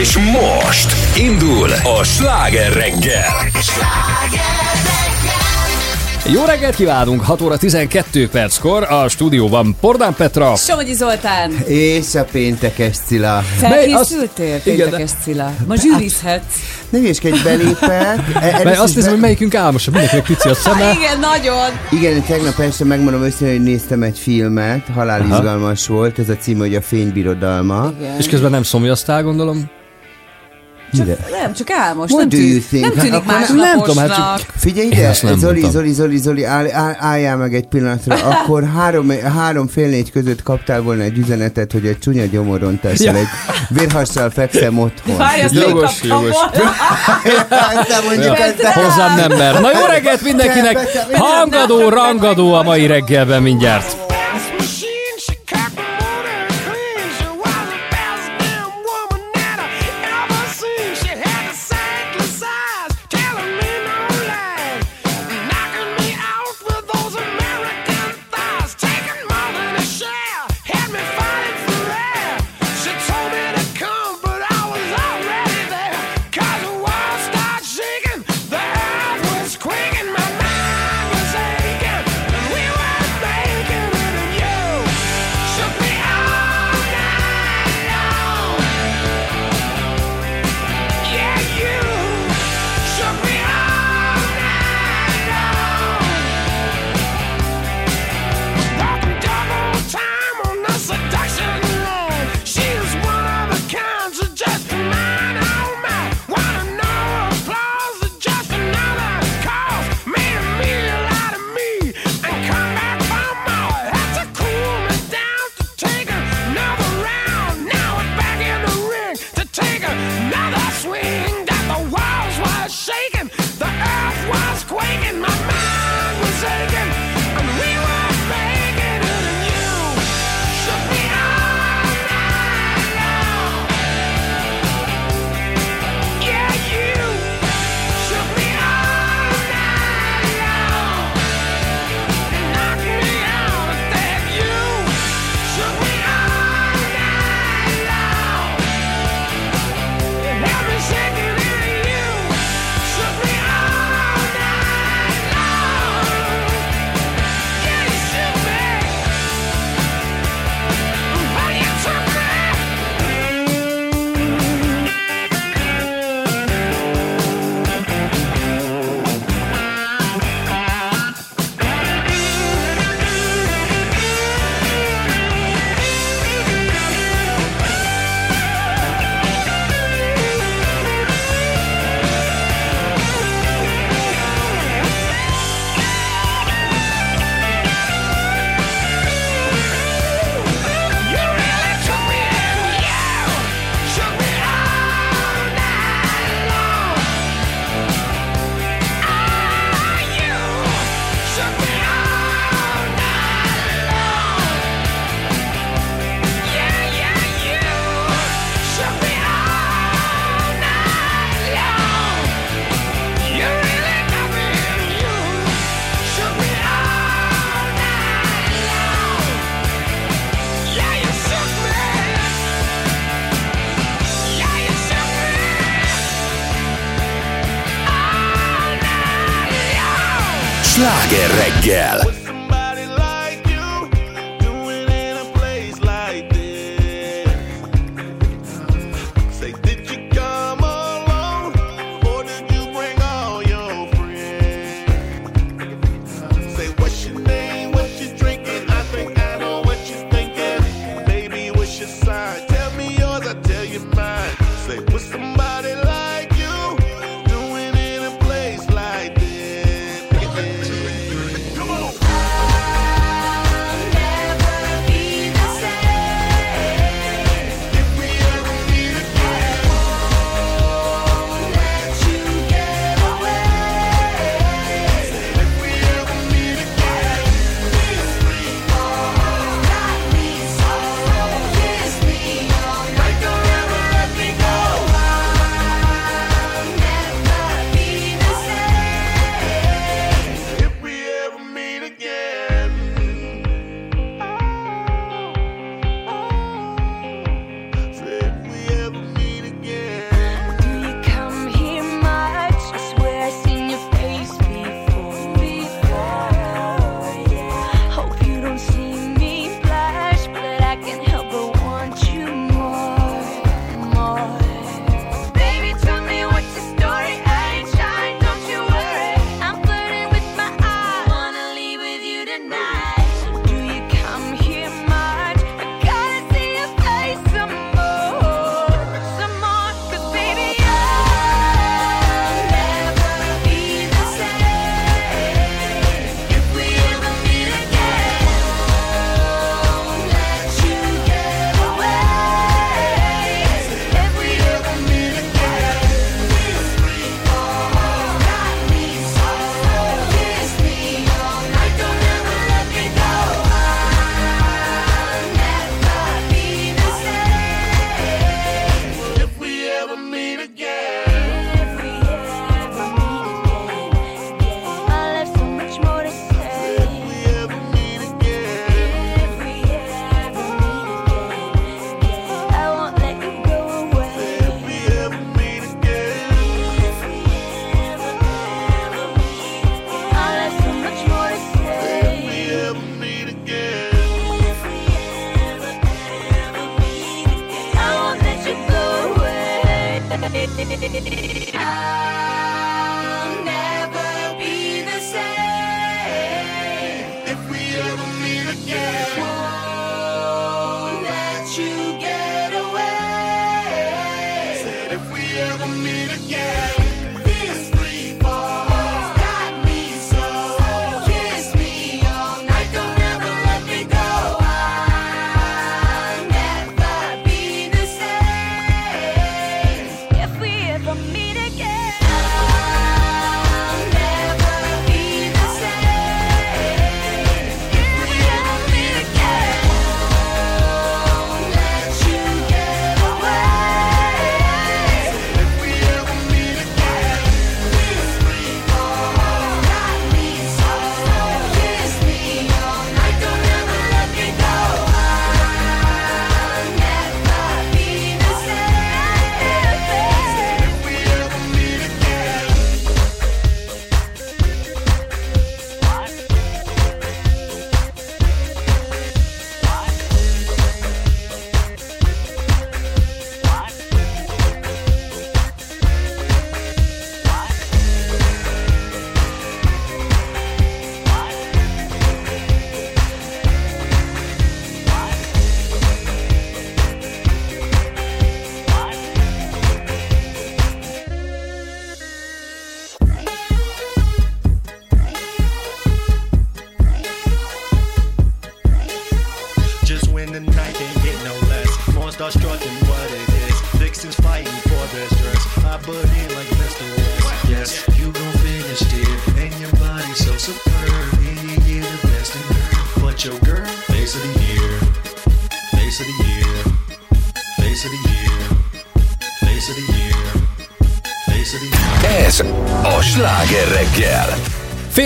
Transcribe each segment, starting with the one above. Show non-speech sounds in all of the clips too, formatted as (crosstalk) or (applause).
És most indul a sláger reggel. Jó reggelt kívánunk! 6 óra 12 perckor a stúdióban Pordán Petra. Somogyi Zoltán. És a péntekes Cilla. Felkészültél, az... péntekes Cilla? Ma zsűrizhetsz. Ne egy belépek. (laughs) E- Mert azt hiszem, hogy melyikünk álmosabb, mindenkinek pici a szeme. (laughs) Igen, nagyon. Igen, tegnap este megmondom őszintén, hogy néztem egy filmet, halálizgalmas volt, ez a cím, hogy a fénybirodalma. Igen. És közben nem szomjaztál, gondolom? Nem, csak álmos. What nem, tűnik, think? nem tűnik hát, más nem, nem tudom, hát csak figyelj ide, Zoli, Zoli, Zoli, Zoli, Zoli, áll, álljál meg egy pillanatra, (laughs) akkor három, három fél négy között kaptál volna egy üzenetet, hogy egy csúnya gyomoron teszel, ja. egy vérhassal fekszem otthon. Várj, ezt jogos, jogos. (laughs) Hozzám nem mer. Na jó reggelt mindenkinek! Hangadó, rangadó a mai reggelben mindjárt. Yeah.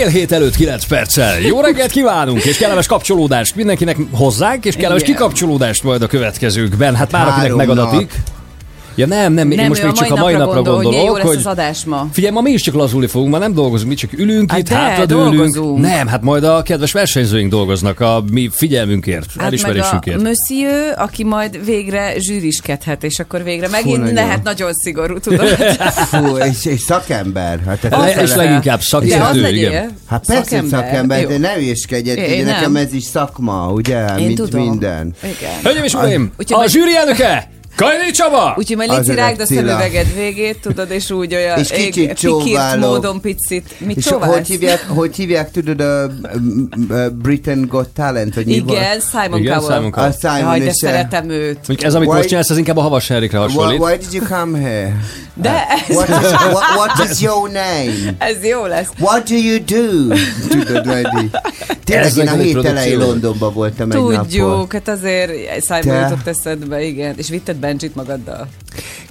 Fél hét előtt 9 perccel. Jó reggelt kívánunk, és kellemes kapcsolódást mindenkinek hozzánk, és kellemes Igen. kikapcsolódást majd a következőkben. Hát már akinek megadatik. Ja nem, nem, én Nem, most még csak a mai napra gondol, hogy gondolok, jó lesz hogy az adás ma. Figyelj, ma mi is csak lazulni fogunk, ma nem dolgozunk, mi csak ülünk Hát itt, de, hátradőlünk. dolgozunk. Nem, hát majd a kedves versenyzőink dolgoznak a mi figyelmünkért, Hát meg a elismerésünkért. monsieur, aki majd végre zsűriskedhet, és akkor végre megint nagyon. lehet nagyon szigorú, tudod. (laughs) Fú, és, és szakember. Hát, tehát Le- ez és leginkább De az szakértő, igen. Hát persze szakember, szakember de ne nem. nekem ez is szakma, ugye? Mint minden. Hölgyeim és uraim, a zsűri elnöke, Kajli Csaba! Úgyhogy majd Az légy rágd a szemüveged végét, tudod, és úgy olyan És kicsit ég- pikírt csóválok. módon picit. Mit És csóválsz? hogy hívják, hogy hívják, tudod, a, Britain Got Talent, vagy mi Igen, volt? Simon Igen, Cowell. Simon Cowell. A Simon Jaj, de szeretem őt. Mondjuk ez, amit Why- most csinálsz, ez inkább a Havas Erikre Why, hasonlít. why did you come here? De ez, What is, what, what is your name? (laughs) ez jó lesz. What do you do? Tudod, így. (laughs) Tényleg én a hét elején. Londonban voltam egy napon. Tudjuk, hát azért Simon jutott eszedbe, igen. És vitted Benjit magaddal.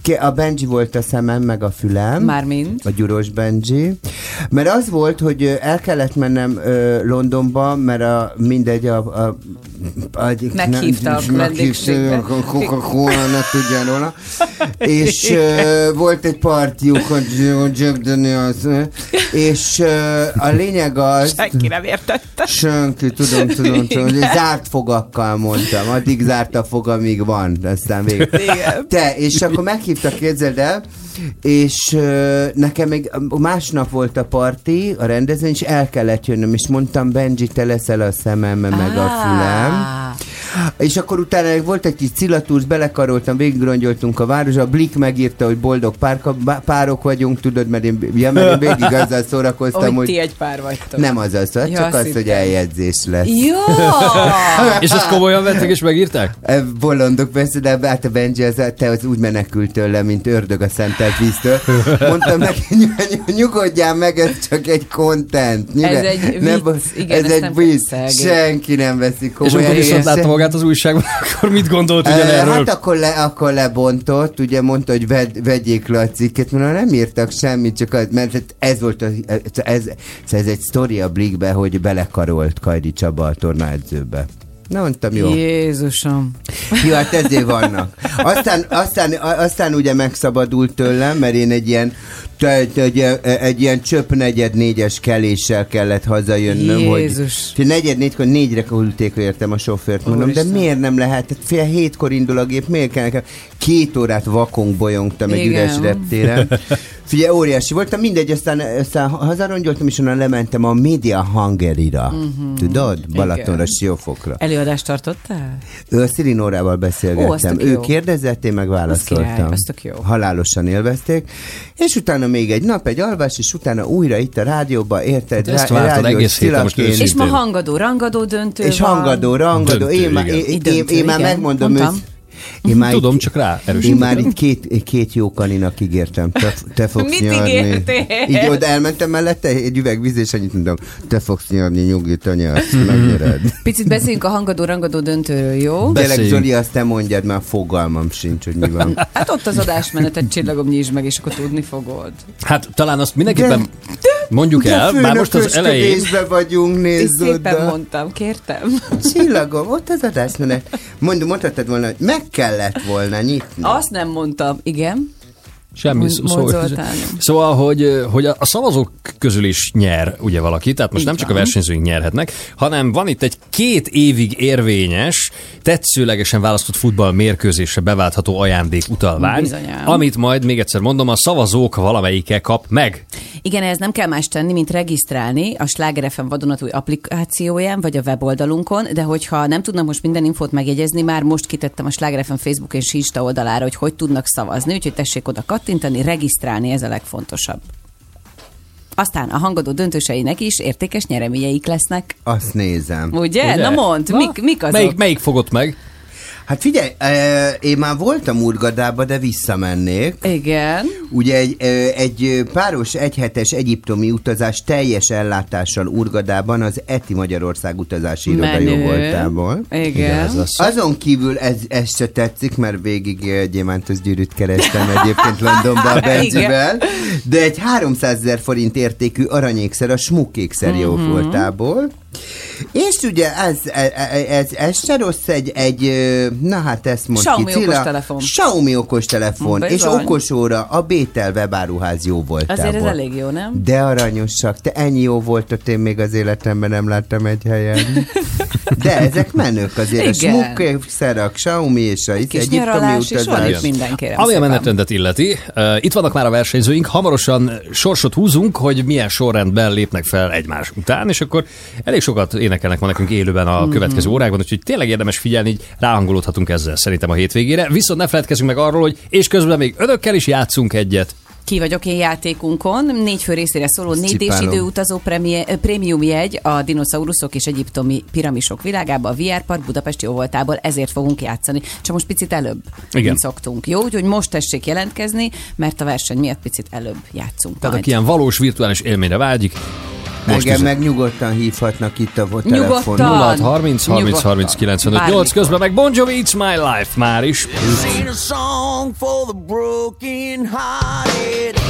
Ki- A Benji volt a szemem, meg a fülem. Mármint. A gyuros Benji. Mert az volt, hogy el kellett mennem ö, Londonba, mert a, mindegy, a, a, a Meghívtak vendégségbe. a Coca-Cola, ne tudjál róla. És ö, volt egy partiuk, a Jack Daniels, és ö, a lényeg az... Senki nem értette. Senki, tudom, tudom, tudom. hogy Zárt fogakkal mondtam. Addig zárt a fog, amíg van. Aztán végül. Igen. Te, és akkor meghívtak, képzeld el, és ö, nekem még másnap volt a parti, a rendezvény, és el kellett jönnöm, és mondtam, Benji, te leszel a szemem, meg a fülem. És akkor utána volt egy kis cilatúrs, belekaroltam, végigrongyoltunk a városba, a Blik megírta, hogy boldog párka, párok vagyunk, tudod, mert én, ja, mert én végig (laughs) azzal szórakoztam, Hogy hogy ti egy pár vagytok. nem az az, Ja, csak azt az, hogy eljegyzés lesz. Jó! (laughs) És ezt komolyan vették és megírták? E, Bolondok persze, de hát a Benji, az, te az úgy menekült tőle, mint ördög a szentelt víztől. Mondtam (laughs) neki, ny- nyugodjál meg, ez csak egy content. Nyugodj- Ez egy vicc. Igen, ez egy vicc. Senki nem veszi És komolyan. viszont Én látta se- magát az újságban, (laughs) akkor mit gondolt ugyanerről? Hát akkor, le, akkor lebontott, ugye mondta, hogy ved, vegyék le a cikket, mert nem írtak semmit, csak az, mert hát ez volt, a, ez, ez, ez egy sztori a Blikbe, hogy belekarolt Kajdi Csaba a tornaedzőbe. Na, mondtam, jó. Jézusom. Jó, hát ezért vannak. Aztán, aztán, aztán ugye megszabadult tőlem, mert én egy ilyen egy, ilyen- egy ilyen csöpp negyed négyes keléssel kellett hazajönnöm, Jézus. hogy negyed négykor négyre hogy értem a sofőrt, mondom, de Úristen. miért nem lehet? Hát Fél hétkor indul a gép, miért kell nekem? Két órát vakong bolyongtam egy Igen. üres reptéren. Figyelj, óriási voltam, mindegy, aztán, aztán hazarongyoltam, és onnan lementem a Media Hungary-ra. Mhm. Tudod? Balatonra, Siófokra. Előadást tartottál? Ő a Szirinórával Ó, beszélgettem. tök ő jó. kérdezett, én meg király, válaszoltam. az tök jó. Halálosan élvezték. És utána még egy nap, egy alvás, és utána újra itt a rádióba, érted? Hát ezt Rá- vártad egész héten, most őszintén. És ma hangadó, rangadó döntő És van. hangadó, rangadó. Döntő, Én, igen. én, én, Döntő, én már megmondom Mondtam. Én már Tudom, itt, csak rá én erősítem. már itt két, két jó kaninak ígértem. Te, te fogsz Mit nyarni. ígértél? Így oda elmentem mellette, egy üveg víz, és annyit mondtam, te fogsz nyarni, nyugi, anya, azt (laughs) megnyered. Picit beszéljünk a hangadó, rangadó döntőről, jó? Tényleg. Zoli, azt te mondjad, mert fogalmam sincs, hogy mi van. (laughs) Hát ott az adásmenetet csillagom, nyisd meg, és akkor tudni fogod. Hát talán azt mindenképpen mondjuk el, már most az elején. vagyunk, Én nézd szépen oda. mondtam, kértem. Csillagom, ott az adásmenet. Mondom, mondhatod volna, hogy meg kellett volna nyitni. Azt nem mondtam, igen. Semmi szó. Szóval, szóval hogy, hogy a a szavazók közül is nyer ugye valaki, tehát most Így nem csak a van. versenyzőink nyerhetnek, hanem van itt egy két évig érvényes, tetszőlegesen választott futball mérkőzésre beváltható ajándék utalvány, Bizonyám. amit majd még egyszer mondom, a szavazók valamelyike kap meg. Igen, ez nem kell más tenni, mint regisztrálni a Sláger FM vadonatúj applikációján, vagy a weboldalunkon, de hogyha nem tudnak most minden infót megjegyezni, már most kitettem a Sláger FM Facebook és Insta oldalára, hogy hogy tudnak szavazni, úgyhogy tessék oda kattintani, regisztrálni, ez a legfontosabb. Aztán a hangadó döntőseinek is értékes nyereményeik lesznek. Azt nézem. Ugye? Ugye? Na mondd, Na, mik, mik azok? Melyik, melyik fogott meg? Hát figyelj, eh, én már voltam Urgadába, de visszamennék. Igen. Ugye egy, eh, egy páros egyhetes egyiptomi utazás teljes ellátással Urgadában az ETI Magyarország utazási iroda voltából. Igen. ez lesz. Azon kívül ez, ez se tetszik, mert végig eh, gyémántos gyűrűt kerestem egyébként (laughs) Londonban a Benzivel, de egy 300 ezer forint értékű aranyékszer a smukékszer jó Mhm. voltából. És ugye ez, ez, ez, ez se rossz egy, egy, na hát ezt mond Xiaomi ki, Cilla. okostelefon. Xiaomi okostelefon, Bizony. és okosóra a Bétel webáruház jó voltából. Azért ez elég jó, nem? De aranyosak, te ennyi jó voltot én még az életemben nem láttam egy helyen. (laughs) De ezek menők azért. A Igen. a Xiaomi és a Kis egyiptomi nyaralás, és van utazás. itt minden, kérem Ami a menetrendet illeti, uh, itt vannak már a versenyzőink, hamarosan sorsot húzunk, hogy milyen sorrendben lépnek fel egymás után, és akkor elég sokat énekelnek ma nekünk élőben a következő órákban, úgyhogy tényleg érdemes figyelni, így ráhangolódhatunk ezzel szerintem a hétvégére. Viszont ne feledkezzünk meg arról, hogy és közben még önökkel is játszunk egyet. Ki vagyok én játékunkon, négy fő részére szóló négy és időutazó premie- prémium jegy a dinoszauruszok és egyiptomi piramisok világába a VR Park Budapesti óvoltából, ezért fogunk játszani. Csak most picit előbb, Igen. mint szoktunk. Jó, úgyhogy most tessék jelentkezni, mert a verseny miatt picit előbb játszunk Tehát majd. aki ilyen valós virtuális élményre vágyik, most Engem üzen. meg nyugodtan hívhatnak itt a Nyugodtan. telefonon. 06 30 30 30 95 8 Bármikor. közben meg Bon Jovi It's My Life már is. Sing a song for the broken hearted.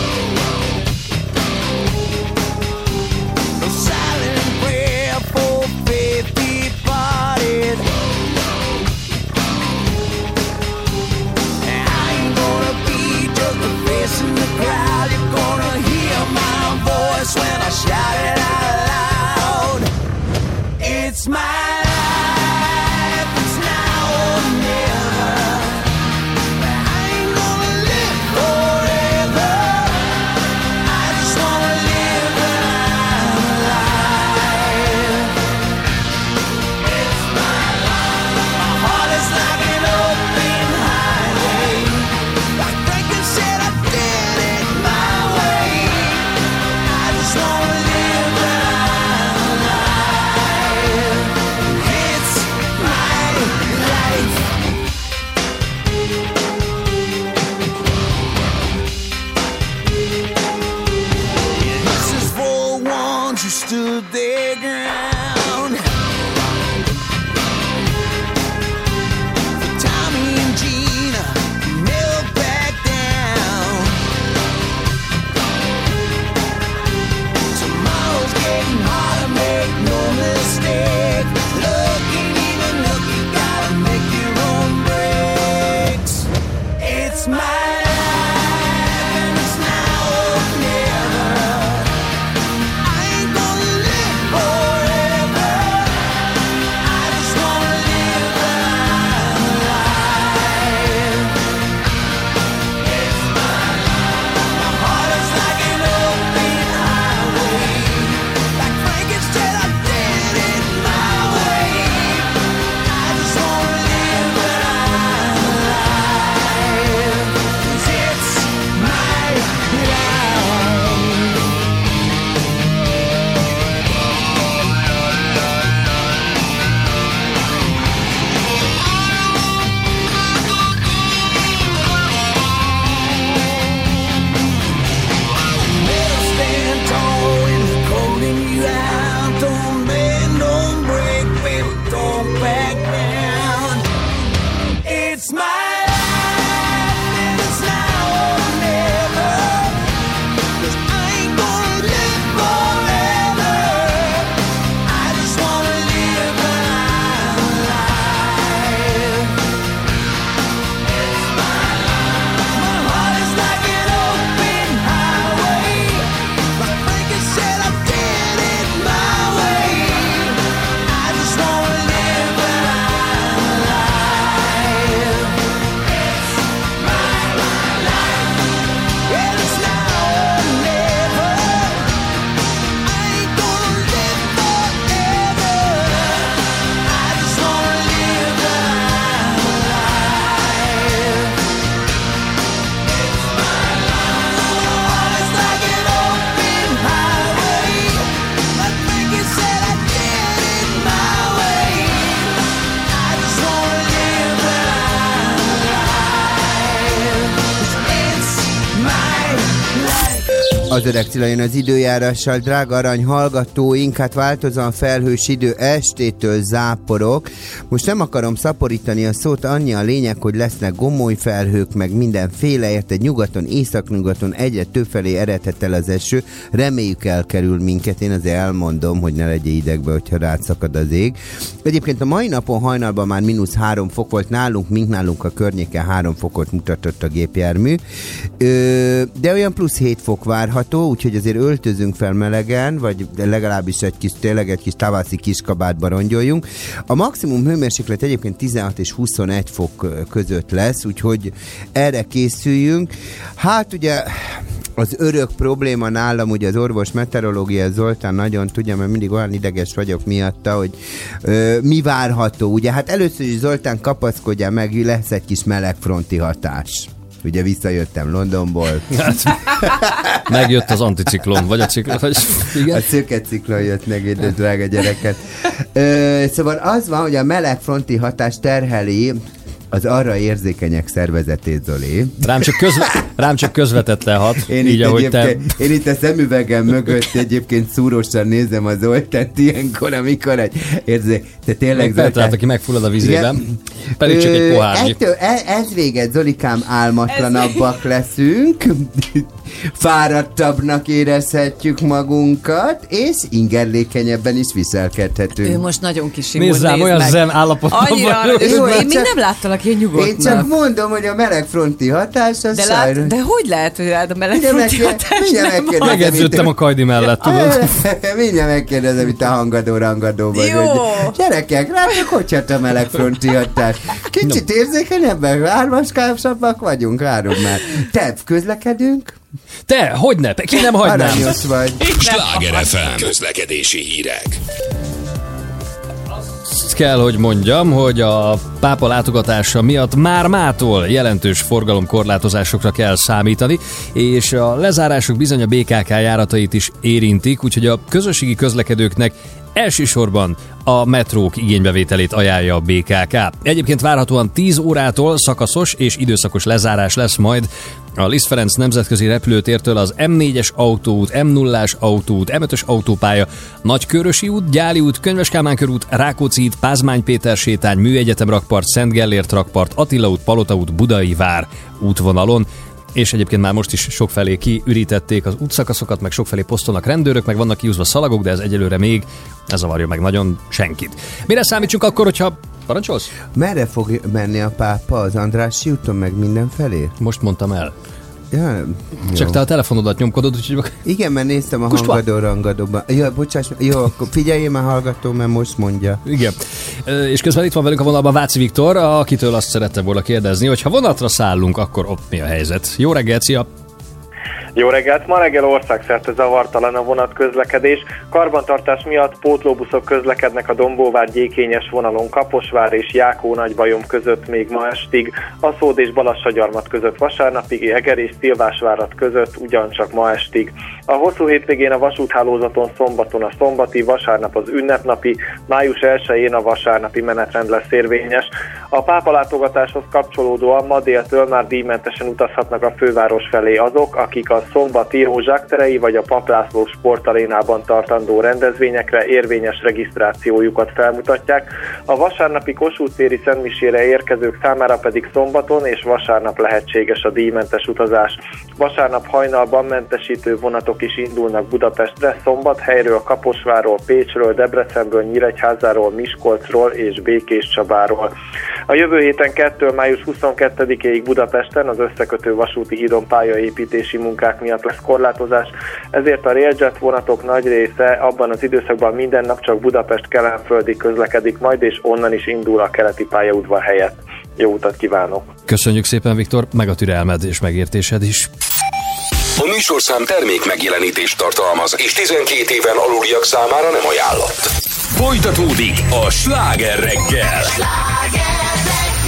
A silent prayer for faith departed. I ain't gonna be just a face in the crowd. Voice when I shout it out loud. It's my Az öreg Cilla jön az időjárással, drága arany hallgatóink, hát változóan felhős idő, estétől záporok. Most nem akarom szaporítani a szót, annyi a lényeg, hogy lesznek gomoly felhők, meg mindenféle, érted nyugaton, északnyugaton egyre többfelé eredhet el az eső. Reméljük elkerül minket, én azért elmondom, hogy ne legyél idegbe, hogyha rád az ég. Egyébként a mai napon hajnalban már mínusz három fok volt nálunk, mink nálunk a környéken három fokot mutatott a gépjármű. Ö, de olyan plusz 7 fok várható, úgyhogy azért öltözünk fel melegen, vagy legalábbis egy kis, tényleg egy kis tavaszi kiskabátba rongyoljunk. A maximum hőmérséklet egyébként 16 és 21 fok között lesz, úgyhogy erre készüljünk. Hát ugye az örök probléma nálam, ugye az orvos meteorológia Zoltán nagyon tudja, mert mindig olyan ideges vagyok miatta, hogy ö, mi várható. Ugye hát először is Zoltán kapaszkodja meg, lesz egy kis melegfronti hatás. Ugye visszajöttem Londonból, Megjött az anticiklon, vagy a ciklon, vagy igen. a szöke ciklon jött meg ide, drága gyereket. Ö, szóval az van, hogy a melegfronti hatás terheli az arra érzékenyek szervezetét, Zoli. Rám csak, közve, rám csak közvetetlen hat, Én, így itt ahogy te... én itt a szemüvegem mögött egyébként szúrósan nézem az Zoltánt ilyenkor, amikor egy érzék, te tényleg Meg Petrát, aki megfullad a vizében, Igen. pedig csak egy pohárnyi. Ettől, e- ez véget, Zolikám, álmatlanabbak (laughs) leszünk, fáradtabbnak érezhetjük magunkat, és ingerlékenyebben is viselkedhetünk. Ő most nagyon kisimult, Nézd rám, olyan meg. zen állapotban Annyira, vagyok. jó, Én még nem láttalak ilyen Én nyugodtnak. csak mondom, hogy a melegfronti hatás az De, sajnos- lát, de hogy lehet, hogy rád a meleg Mindjárt hatás mindjárt nem? Megedződtem a kajdi mellett, tudod? (laughs) Mindjárt megkérdezem itt a hangadó rangadóban, Jó. hogy gyerekek, rátok hogy hat a melegfronti hatás? Kicsit érzékenyebbek, hármaskásabbak vagyunk, áron már. Te, közlekedünk? Te, hogy ne? Ki nem hagynám? Aranyos vagy. Sláger FM közlekedési hírek. Azt kell, hogy mondjam, hogy a pápa látogatása miatt már mától jelentős forgalomkorlátozásokra kell számítani, és a lezárások bizony a BKK járatait is érintik, úgyhogy a közösségi közlekedőknek Elsősorban a metrók igénybevételét ajánlja a BKK. Egyébként várhatóan 10 órától szakaszos és időszakos lezárás lesz majd a Liszt Ferenc nemzetközi repülőtértől az M4-es autóút, M0-as autóút, M5-ös autópálya, Nagykörösi út, Gyáli út, Könyves Kálmán körút, Rákóczi út, Pázmány Péter sétány, Műegyetem rakpart, Szent Gellért rakpart, Attila út, Palota út, Budai vár útvonalon és egyébként már most is sokfelé kiürítették az útszakaszokat, meg sokfelé posztolnak rendőrök, meg vannak kiúzva szalagok, de ez egyelőre még ez zavarja meg nagyon senkit. Mire számítsunk akkor, hogyha Parancsolsz? Merre fog menni a pápa? Az Andrássy úton meg mindenfelé? Most mondtam el. Ja, Csak jó. te a telefonodat nyomkodod, úgyhogy Igen, mert néztem a Kuspa. hangadó rangadóban. Jó, bocsáss, jó, akkor figyeljél már hallgató, mert most mondja. Igen. És közben itt van velünk a vonalban Váci Viktor, akitől azt szerette volna kérdezni, hogy ha vonatra szállunk, akkor ott mi a helyzet? Jó reggelt, szia! Jó reggelt! Ma reggel országszerte zavartalan a vonatközlekedés. Karbantartás miatt pótlóbuszok közlekednek a Dombóvár gyékényes vonalon Kaposvár és Jákó Nagybajom között még ma estig, Aszód és Balassagyarmat között vasárnapig, Eger és Szilvásvárat között ugyancsak ma estig. A hosszú hétvégén a vasúthálózaton szombaton a szombati, vasárnap az ünnepnapi, május 1-én a vasárnapi menetrend lesz érvényes. A pápalátogatáshoz kapcsolódóan ma déltől már díjmentesen utazhatnak a főváros felé azok, akik a szombati Józsák terei vagy a Paplászló sportarénában tartandó rendezvényekre érvényes regisztrációjukat felmutatják. A vasárnapi Kossuth Szentmisére érkezők számára pedig szombaton és vasárnap lehetséges a díjmentes utazás. Vasárnap hajnalban mentesítő vonatok is indulnak Budapestre, szombat helyről Kaposváról, Pécsről, Debrecenből, Nyíregyházáról, Miskolcról és Békés Csabáról. A jövő héten 2. május 22-ig Budapesten az összekötő vasúti hídon pályaépítési munkák miatt lesz korlátozás, ezért a Railjet vonatok nagy része abban az időszakban minden nap csak Budapest kelenföldi közlekedik majd, és onnan is indul a keleti pályaudvar helyett. Jó utat kívánok! Köszönjük szépen, Viktor, meg a türelmed és megértésed is. A műsorszám termék megjelenítést tartalmaz, és 12 éven aluliak számára nem ajánlott. Folytatódik a sláger reggel. Here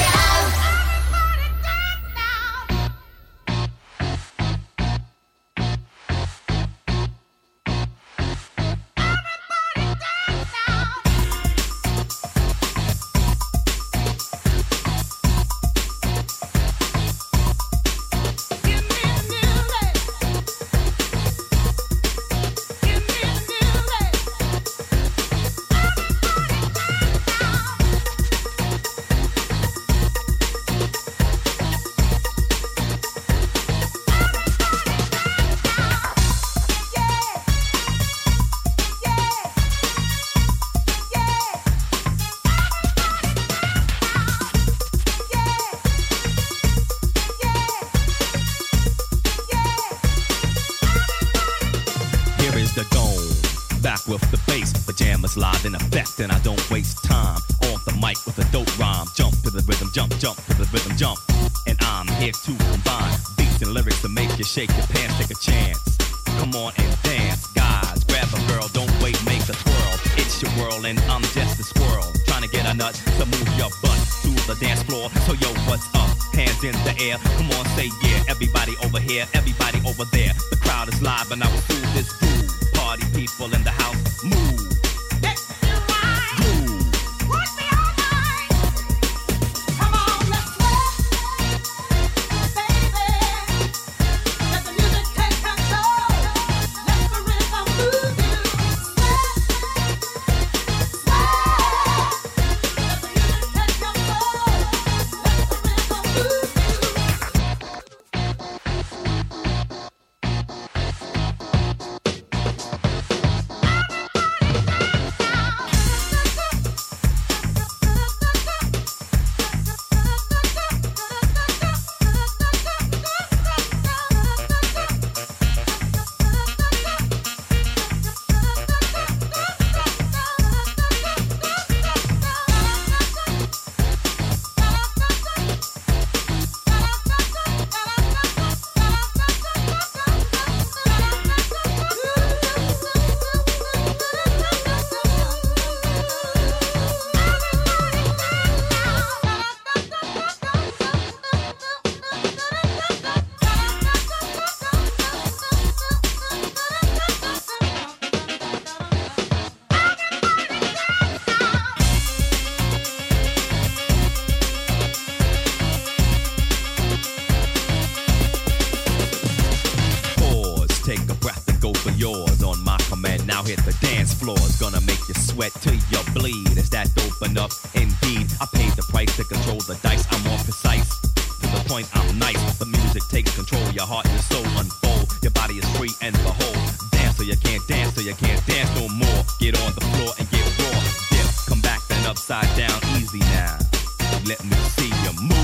take a gonna make you sweat till you bleed. Is that open up? Indeed, I paid the price to control the dice. I'm more precise. To the point, I'm nice. The music takes control. Your heart and soul unfold. Your body is free and behold. Dance so you can't dance so you can't dance no more. Get on the floor and get raw. Dip, come back then upside down, easy now. let me see you move.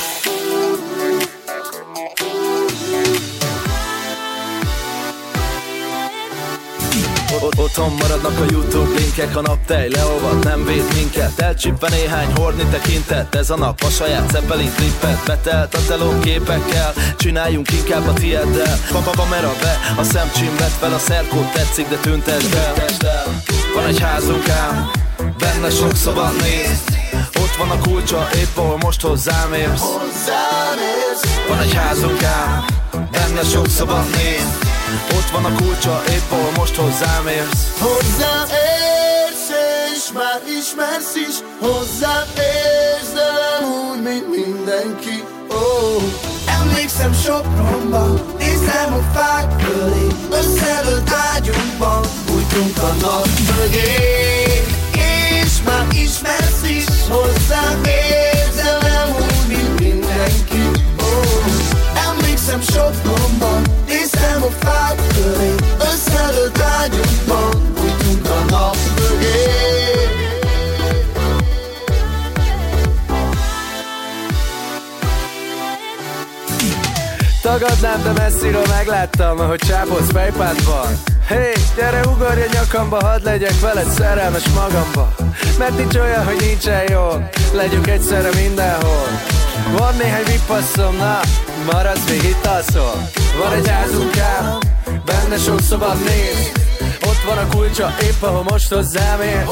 Otthon maradnak a Youtube linkek, a naptej leolvad, nem véd minket. Elcsípve néhány horni tekintet, ez a nap a saját Zeppelin klippet. Betelt a teló képekkel, csináljunk inkább a tieddel. Papa kamera be, a szemcsim vett fel, a szerkót tetszik, de tüntesd el. Van egy házunk ám, benne sok szoba néz. Ott van a kulcsa, épp ahol most hozzám érsz. Van egy házunk ám, benne sok szoba néz van a kulcsa, épp ahol most hozzám érsz. Hozzám érsz, és már ismersz is. Hozzám nem úgy, mint mindenki. Oh. Emlékszem Sopronban, nézem a fák fölé Összedőlt ágyunkban, bújtunk a nap mögé. És már ismersz is, hozzám nem úgy, mint mindenki. Oh. Emlékszem Sopronban, nézem a fák fölé Összedőlt ágyunkban, bújtunk a nap mögé. Tagadnám, de messziről megláttam, ahogy csápolsz fejpádban. Hé, gyere ugorj a nyakamba, hadd legyek veled szerelmes magamba. Mert nincs olyan, hogy nincsen jól, legyünk egyszerre mindenhol. Van néhány vipasszom, na, maradsz még itt alszol? Van egy házunk ám, benne sok szabad néz Ott van a kulcsa, épp ahol most hozzám érsz,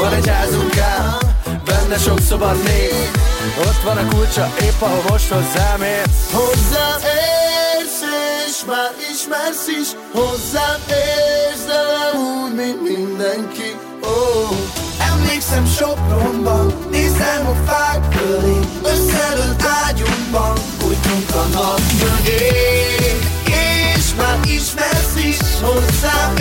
Van egy házunk ám, benne sok szabad néz Ott van a kulcsa, épp ahol most hozzám érsz. Hozzám érsz, és már ismersz is. Hozzám érsz, de nem úgy, mint mindenki. Oh. Emlékszem Sopronban, nézem a fák fölé Összedőlt ágyunkban, bújtunk a nap mögé És már ismersz is, hozzám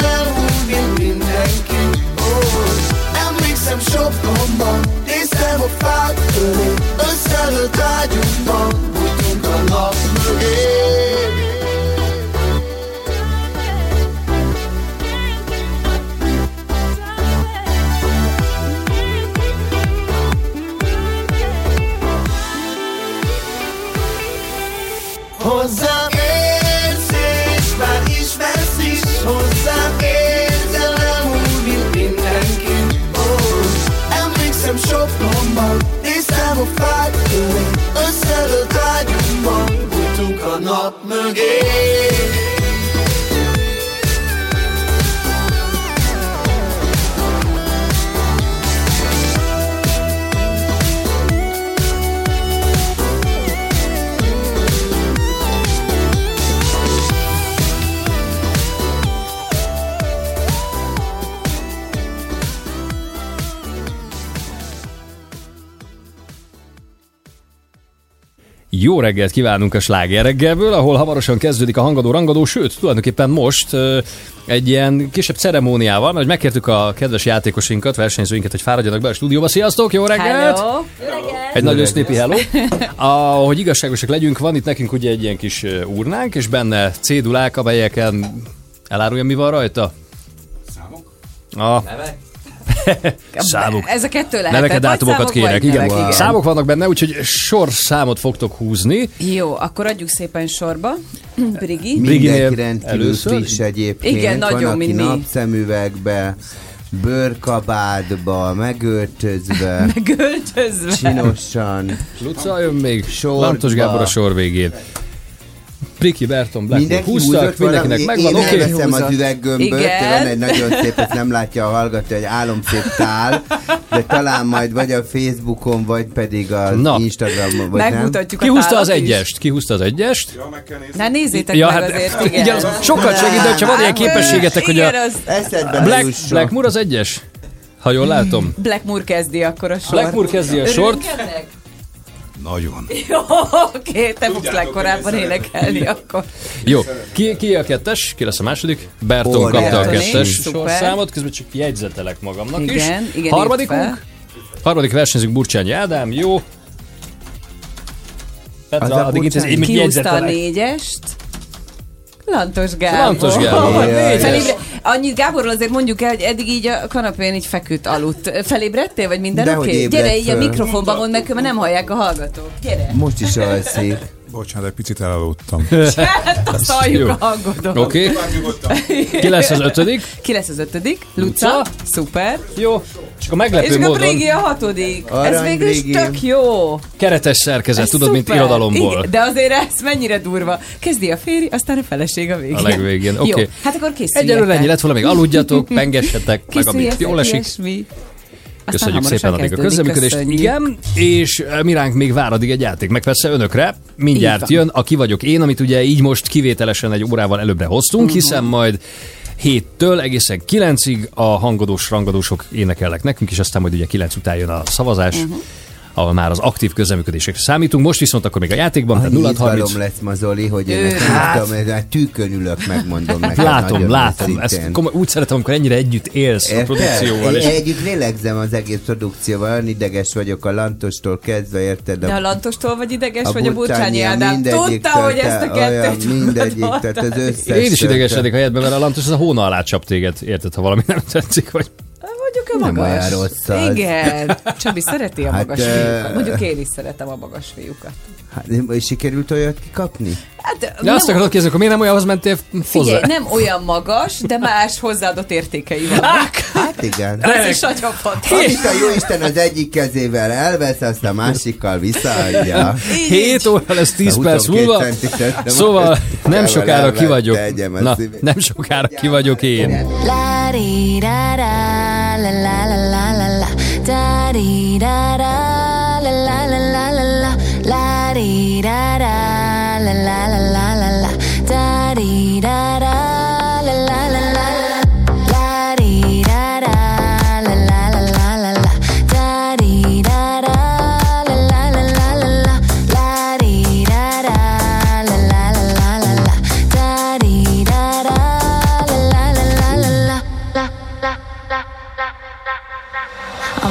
nem úgy, mint mindenki oh. Emlékszem Sopronban, néztem a fák fölé Összedőlt ágyunkban, bújtunk a nap mögé Hozzám érsz, és már ismersz is. Hozzám nem úgy, mint mindenki. Oh. Emlékszem Sopronban, néztem a fák fölé Összedőlt ágyunkban, bújtunk a nap mögé Jó reggelt kívánunk a Sláger reggelből, ahol hamarosan kezdődik a hangadó rangadó, sőt, tulajdonképpen most egy ilyen kisebb ceremóniával, mert megkértük a kedves játékosinkat, versenyzőinket, hogy fáradjanak be a stúdióba. Sziasztok, jó reggelt! Hello! Egy nagyon szépi hello. Ahogy igazságosak legyünk, van itt nekünk ugye egy ilyen kis urnánk, és benne cédulák, amelyeken elárulja, mi van rajta? Számok? A... Nevek? Számok. Ez a kettő lehet. Neveket, dátumokat számok, kérek, igen. nevek, igen. Számok vannak benne, úgyhogy sorszámot fogtok húzni. Jó, akkor adjuk szépen sorba. Brigi. Mindenki rendkívül először? friss egyébként. Igen, Van, nagyon, aki mint mi. napszemüvegbe, bőrkabátba, megöltözve, (laughs) Megöltözve. csinosan. Luca jön még, Sorba. Lantos Gábor a sor végén. Priki Berton Black Mindenki húztak, mindenkinek valami, megvan, én oké. elveszem az üveggömböt, van egy nagyon szép, ezt nem látja a hallgató, egy álomszép tál, de talán majd vagy a Facebookon, vagy pedig a Na. Instagramon, vagy nem. Megmutatjuk Ki a húzta az tálat is. egyest? Ki húzta az egyest? Na nézzétek Ja, meg hát azért, igen. igen, az sokat segít, de hogyha van ilyen képességetek, hogy a az Black, jusson. Blackmoor az egyes? Ha jól látom. Blackmoor kezdi akkor a sort. Blackmoor kezdi a sort. Örülünk ennek? Nagyon. (laughs) Jó, oké, te fogsz legkorábban énekelni akkor. Jó, ki, ki a kettes? Ki lesz a második? Berton kapta a kettes sorszámot, közben csak jegyzetelek magamnak is. Igen, igen, Harmadikunk? Harmadik versenyzőnk Burcsányi Ádám, jó. Petra, a addig itt ez, én még a négyest? Lantos Gábor. Lantos Gábor, Jaj, négyes. Felébre... Annyit Gáborról azért mondjuk el, hogy eddig így a kanapén így feküdt, aludt. Felébredtél, vagy minden oké? Okay? Gyere így a mikrofonba mondd meg, mert nem hallják a hallgatók. Gyere. Most is alszik. Bocsánat, egy picit elaludtam. (laughs) Hát azt halljuk jó. a hangodon. Oké. Ki lesz az ötödik? Ki lesz az ötödik? Luca. Luca. Szuper. Jó. És akkor És meglepő akkor módon Brigi a hatodik. Ez Arany végül is tök jó. keretes szerkezet, Ez tudod, mint szuper. irodalomból. Igen, de azért ez mennyire durva. Kezdi a férj, aztán a feleség a végén. A legvégén, Jó, oké. hát akkor készüljetek. Egyelőre ennyi lett volna, még aludjatok, (laughs) pengessetek, meg amit jól esik. ilyesmi. Aztán Köszönjük szépen addig a köszönjük. Igen, és eh, mi ránk még vár addig egy játék, meg persze önökre. Mindjárt jön, aki vagyok én, amit ugye így most kivételesen egy órával előbbre hoztunk, Mhm. hiszen majd héttől egészen kilencig a hangodós rangadósok énekelnek nekünk, és aztán majd ugye kilenc után jön a szavazás. Mhm. Ahol már az aktív közreműködésekre számítunk. Most viszont akkor még a játékban, tehát Annyi 0 izgalom lesz ma, Zoli, hogy én ezt nem Hát. tudom, mert tűkön ülök, megmondom neked. Látom, látom. őszintén. Ezt komoly, úgy szeretem, amikor ennyire együtt élsz a Érted? produkcióval. Én És együtt lélegzem az egész produkcióval, olyan ideges vagyok a lantostól kezdve, érted? De a Lantostól vagy ideges, a vagy a Burcsányi Ádám? Tudta, hogy ezt a kettőt Mindegyik, tehát az összes... én is idegesedik a helyetben, mert a Lantos az a hóna alá csap téged, érted, ha valami nem tetszik, vagy A Nem magas. olyan rossz az. Igen. Csabi szereti a Hát, magas ö, fiúkat. Mondjuk én is szeretem a magas fiúkat. Hát, és sikerült olyat kikapni? Hát, De nem, azt akarod kérdezni, akkor miért nem olyanhoz mentél figyelj, hozzá? nem olyan magas, de más hozzáadott értékei vannak. Hát igen. Ez is nagyon fontos. Amit a jóisten az egyik kezével elvesz, azt a másikkal visszaadja. 7 óra lesz 10 A perc 22 múlva. Szóval nem sokára ki elvette, vagyok. egyem a Na, nem sokára ki vagyok én. La di da da da da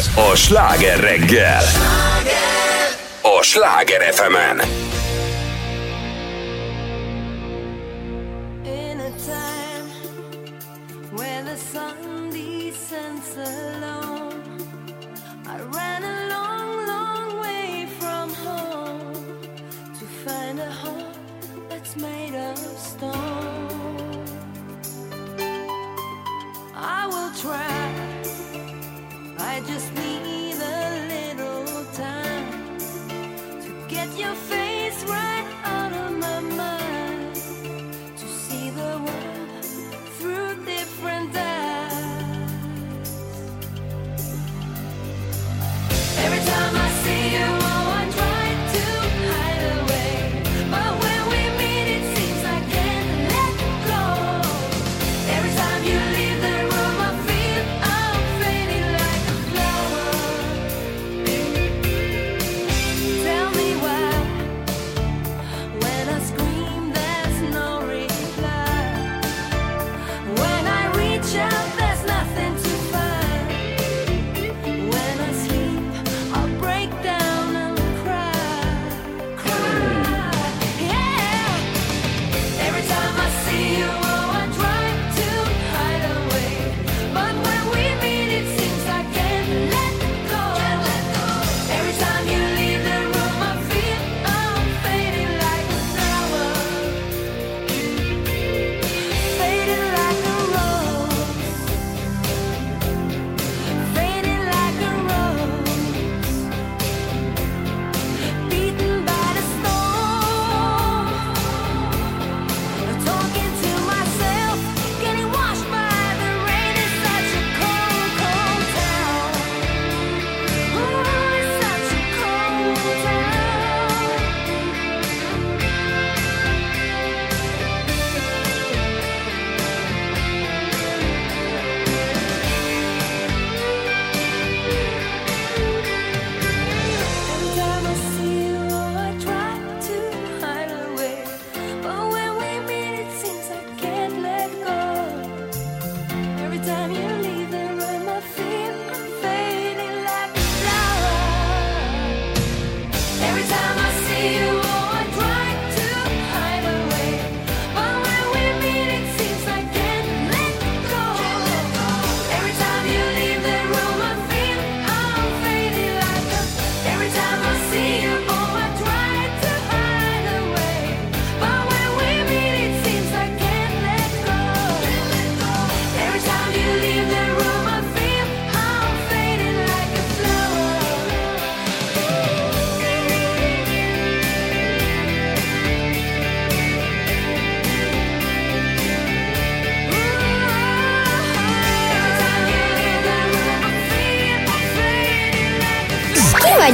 A Sláger reggel. A Sláger fm In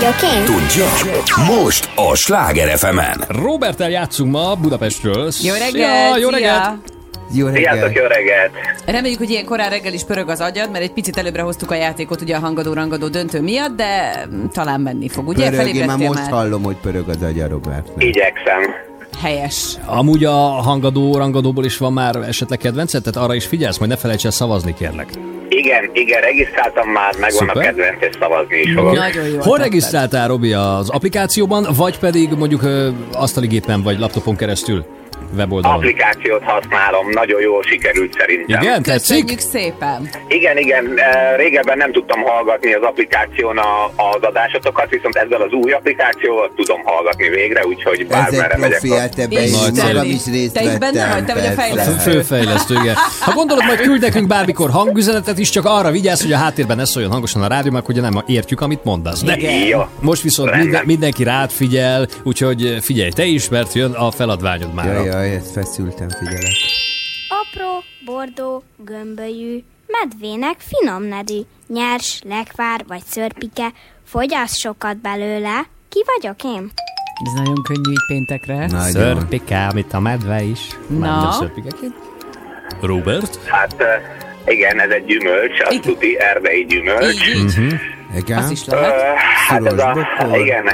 Én? Tudja? Most a Sláger fm Robertel játszunk ma Budapestről. Jó reggelt! Ja, jó szia! reggelt! Jó reggelt! jó reggelt! Reméljük, hogy ilyen korán reggel is pörög az agyad, mert egy picit előbbre hoztuk a játékot ugye a hangadó-rangadó döntő miatt, de talán menni fog, ugye? Pörög, én már most hallom, hogy pörög az agya Robertnek. Igyekszem. Helyes. Amúgy a hangadó, rangadóból is van már esetleg kedvenced, tehát arra is figyelsz, majd ne felejts el szavazni, kérlek. Igen, igen, regisztráltam már, megvan Szuper. a kedvenc, és szavazni is fogok. Hol regisztráltál, Robi, az applikációban, vagy pedig mondjuk ö, asztali gépen, vagy laptopon keresztül weboldalon? Applikációt használom, nagyon jól sikerült szerintem. Igen, tetszik? Köszönjük szépen. Igen, igen, eh, régebben nem tudtam hallgatni az applikáción a, az adásotokat, viszont ezzel az új applikációval tudom hallgatni végre, úgyhogy bármerre megyek. ebben én Nagyszerű. magam is részt Te is benne vagy? Te vagy a fejlesztő. Főfejlesztő, igen. Ha gondolod, majd küld nekünk bármikor hangüzenetet is, csak arra vigyázz, hogy a háttérben ne szóljon hangosan a rádió, mert ugye nem értjük, amit mondasz. De Jó. most viszont minden, mindenki rád figyel, úgyhogy figyelj te is, mert jön a feladványod már. Jaj, jaj, ezt feszültem, figyelek. Apró, bordó, gömbölyű, medvének finom nedű, nyers, lekvár vagy szörpike, fogyasz sokat belőle, ki vagyok én? Ez nagyon könnyű így péntekre. Szörpike, amit a medve is. Na. nem szörpikeként. Robert? Hát igen, ez egy gyümölcs, az tuti erdei gyümölcs. Mhm. Igen? Az is lehet. Hát ez a, bokor? igen,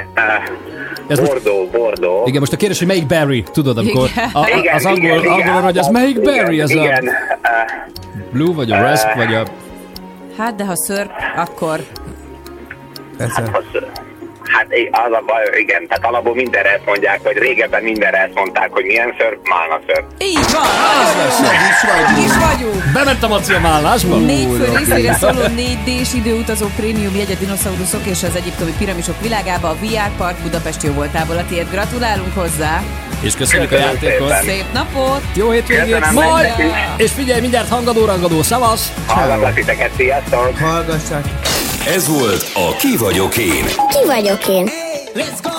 Ez most- bordó, bordó. Igen, most a kérdés, hogy melyik berry, tudod, amikor Igen. a, a, Igen, az angol, igen, igen. angolon, hogy az melyik berry, az igen, a blue, vagy a rasp, vagy a... Hát, de ha szörp, akkor Ez Hát, a... az, hát az a baj, igen, tehát alapból mindenre ezt mondják, hogy régebben mindenre ezt mondták, hogy milyen ször, málna ször. Így van, az lesz. Meg is vagyunk. is vagyunk. Bement a Maci a mállásba? Négy fő részére szóló 4D-s időutazó prémium jegy a dinoszauruszok és az egyiptomi piramisok világába a VR Park Budapest jó voltából a tiéd. Gratulálunk hozzá! És köszönjük a Köszönöm játékot. szépen. Szép napot! Jó hétvégét! Majd! És figyelj, mindjárt hangadó, rangadó, szavasz! Hallgatlak titeket, sziasztok! Hallgassák. Ez volt a Ki vagyok én. Ki vagyok én? Let's go!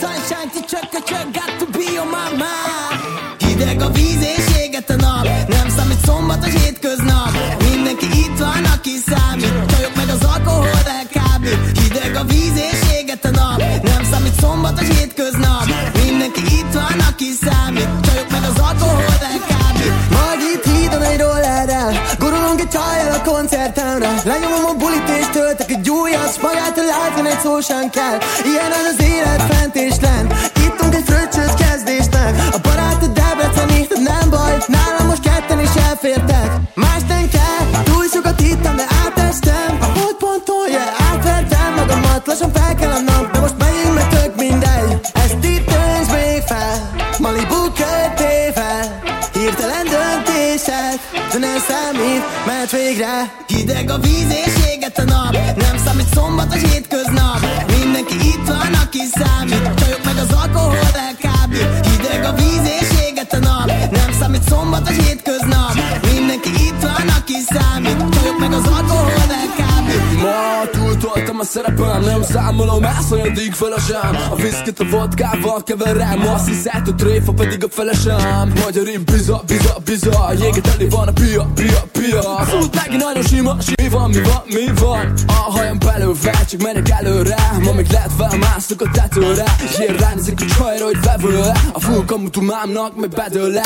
Sunshine to check a check, got to be on my mind. Hideg a víz és éget a nap, nem számít szombat vagy hétköznap. Mindenki itt van, aki számít, csajok meg az alkohol elkábít. Hideg a víz és éget a nap, nem számít szombat vagy hétköznap. Mindenki itt van, aki számít, csajok meg az alkohol elkábít. Majd itt hídon egy rollerrel, egy csajjal a koncertemre. Lenyomom a bulit és töltök egy újat, s magától látni egy szó sem kell. Ilyen az az élet fent és lent, ittunk egy fröccsöt kezdésnek. A barátod Debreceni, de nem baj, nálam most ketten is elfértek. Más nem kell, túl sokat hittem, de átestem. A holdponton, yeah, átvertem magamat, lassan fel kell a végre. Hideg a víz és éget a nap, nem számít szombat vagy hétköznap, mindenki itt van, aki számít, csajok meg az alkohol elkábít, hideg a víz és éget a nap, nem számít szombat vagy hétköznap, mindenki itt van, aki számít, csajok meg az alkohol elkábít. Ma túltoltam a szerepem, nem számolom elszanyadik felesem A viszkit a vodkával keverem, azt hiszed, hogy tréfa pedig a felesem Magyarin biza, biza, biza, jéget elé van a pia, pia, pia. Út megint nagyon sima, mi van, mi van, mi van? A hajam belőve, csak menjek előre. Ma még lehet felmászok a tetőre. És én ránézek a csajra, hogy vevő A full kamutumámnak, meg bedől le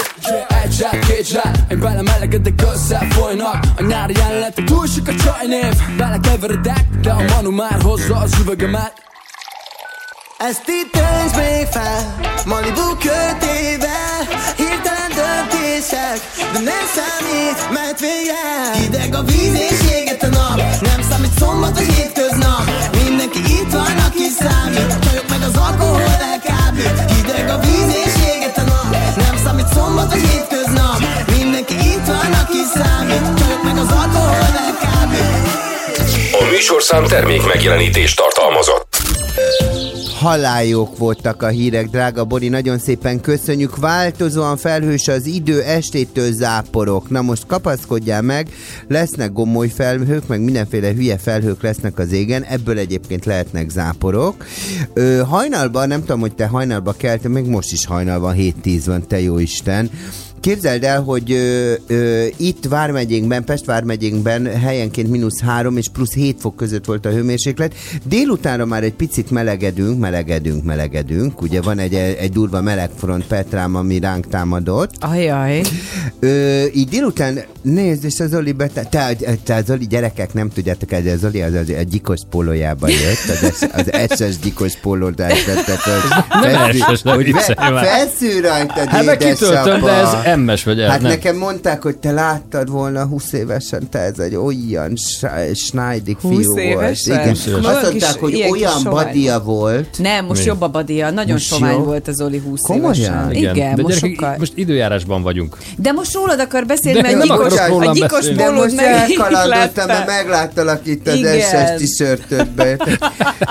Egy zsák, két zsák, én belemelegedek, összefolynak A nyári jelenetek, túl sok a csajnév. Belekeveredek, de a manu már hozza az üvegemet Ezt itt dönts még fel Malibu kötével Hirtelen döntések De nem számít, mert végre Hideg a víz és éget a nap Nem számít szombat vagy hétköznap. Mindenki itt van, aki számít Csajok meg az alkohol elkábít. Hideg a víz és éget a nap Nem számít szombat vagy hétköznap. Mindenki itt van, aki számít Csajok meg az alkohol elkábít A műsorszám termék megjelenítést tartalmazott. Haláljók voltak a hírek, drága Bori, nagyon szépen köszönjük. Változóan felhős az idő, estétől záporok. Na most kapaszkodjál meg, lesznek gomoly felhők, meg mindenféle hülye felhők lesznek az égen, ebből egyébként lehetnek záporok. Ö, hajnalban, nem tudom, hogy te hajnalba keltem, még most is hajnalban 7-10 van, te jó Isten. Képzeld el, hogy ö, ö, itt Vármegyénkben, Pest Vármegyénkben helyenként mínusz 3 és plusz 7 fok között volt a hőmérséklet. Délutánra már egy picit melegedünk, melegedünk, melegedünk. Ugye van egy, egy durva melegfront Petrám, ami ránk támadott. Ajaj. Ö, így délután, nézd, és a Zoli bete, te, te a Zoli gyerekek nem tudjátok, ez a Zoli az, az a gyikos pólójában jött, az, az SS gyikos pólót eltette föl. Nem SS, ne hogy viccelj ve- már. Felszűr rajtad, Hát de ez MS vagy ez, Hát nem? nekem mondták, hogy te láttad volna 20 évesen, te ez egy olyan snajdik 20 fiú évesen? volt. Igen. 20 évesen. Azt mondták, hogy olyan badia volt. Nem, most Mi? jobb a badia. Nagyon Most sovány jó? volt az Oli 20 Komolyan? évesen. Igen, de most gyerekek, sokkal. most időjárásban vagyunk. De most rólad akar beszélni, De mert nem gyikos, a gyikos. De most meg elkalandoztam, mert (laughs) megláttalak itt az Igen. SS t-shirtödbe. (laughs)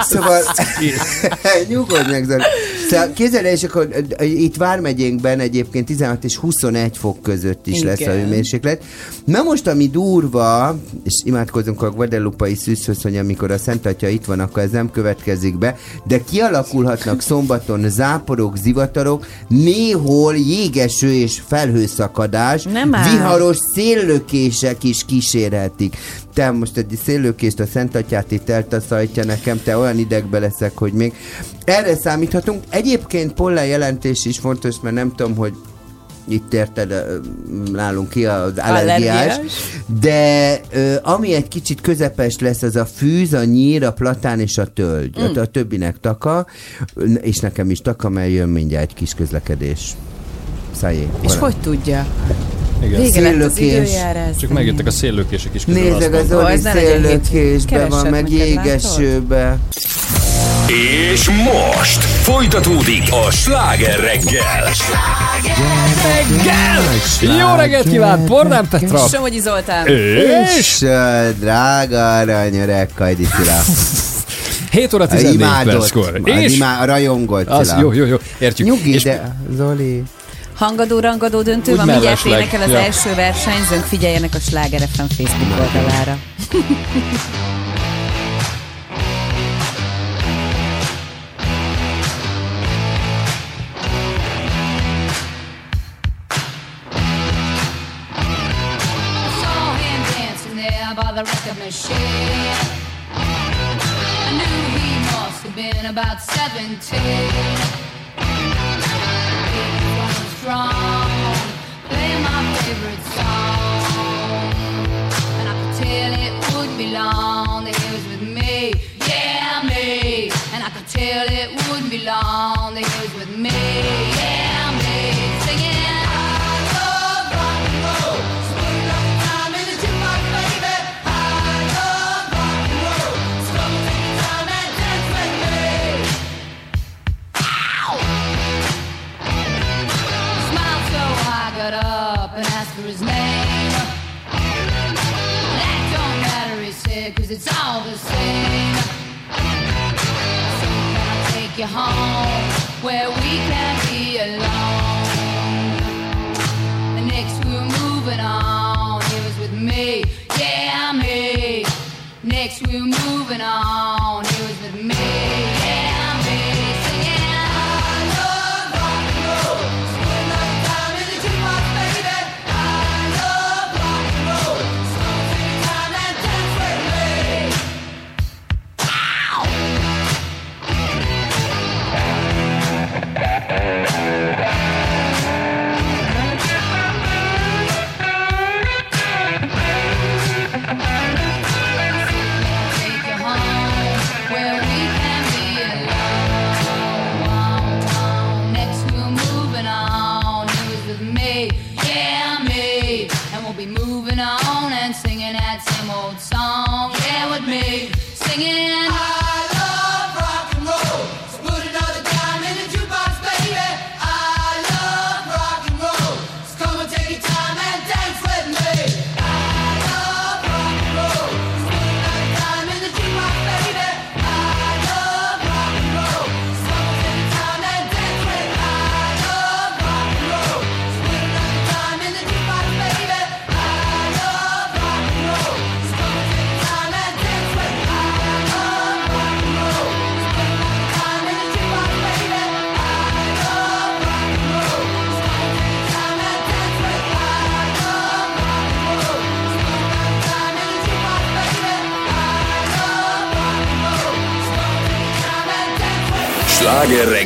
Szóval (laughs) nyugodj meg, Zoli. Szóval képzeld el, és akkor itt Vármegyénkben egyébként 16 és 21 fok között is lesz a Igen. hőmérséklet. Na most, ami durva, és imádkozunk a Guadalupai szűzhöz, hogy amikor a Szent Atya itt van, akkor ez nem következik be, de kialakulhatnak szombaton záporok, zivatarok, néhol jégeső és felhőszakadás, Nem áll. viharos széllökések is kísérhetik. Te most egy széllökést a Szent Atyát itt eltaszajtja nekem, te olyan idegbe leszek, hogy még erre számíthatunk. Egyébként pollen jelentés is fontos, mert nem tudom, hogy itt érted nálunk ki az allergiás, Allergiás. de ö, ami egy kicsit közepes lesz, az a fűz, a nyír, a platán és a tölgy. Mm. A, a többinek taka, és nekem is taka, mert jön mindjárt egy kis közlekedés. Szájé. És hogy tudja? Igen. Vége széllökés. Lett Csak megjöttek a széllökések is. Nézzek az Oli széllökésbe van, meg jégesőbe. És most folytatódik a sláger reggel. Reggel! Jó reggelt kíván, Bornán Petra! Somogyi Zoltán! És drága arany öreg Kajdi 7 óra 14 perckor. És... A, imá, a rajongott. Az, jó, jó, jó. Értjük. Nyugi, és... de Zoli. Hangadó-rangadó döntő Úgy van, mindjárt énekel az ja. első versenyzőnk, figyeljenek a Sláger FM Facebook oldalára. (laughs) about 17. home where we can be alone. Next we're moving on. Was with me, yeah, me. Next we're moving on.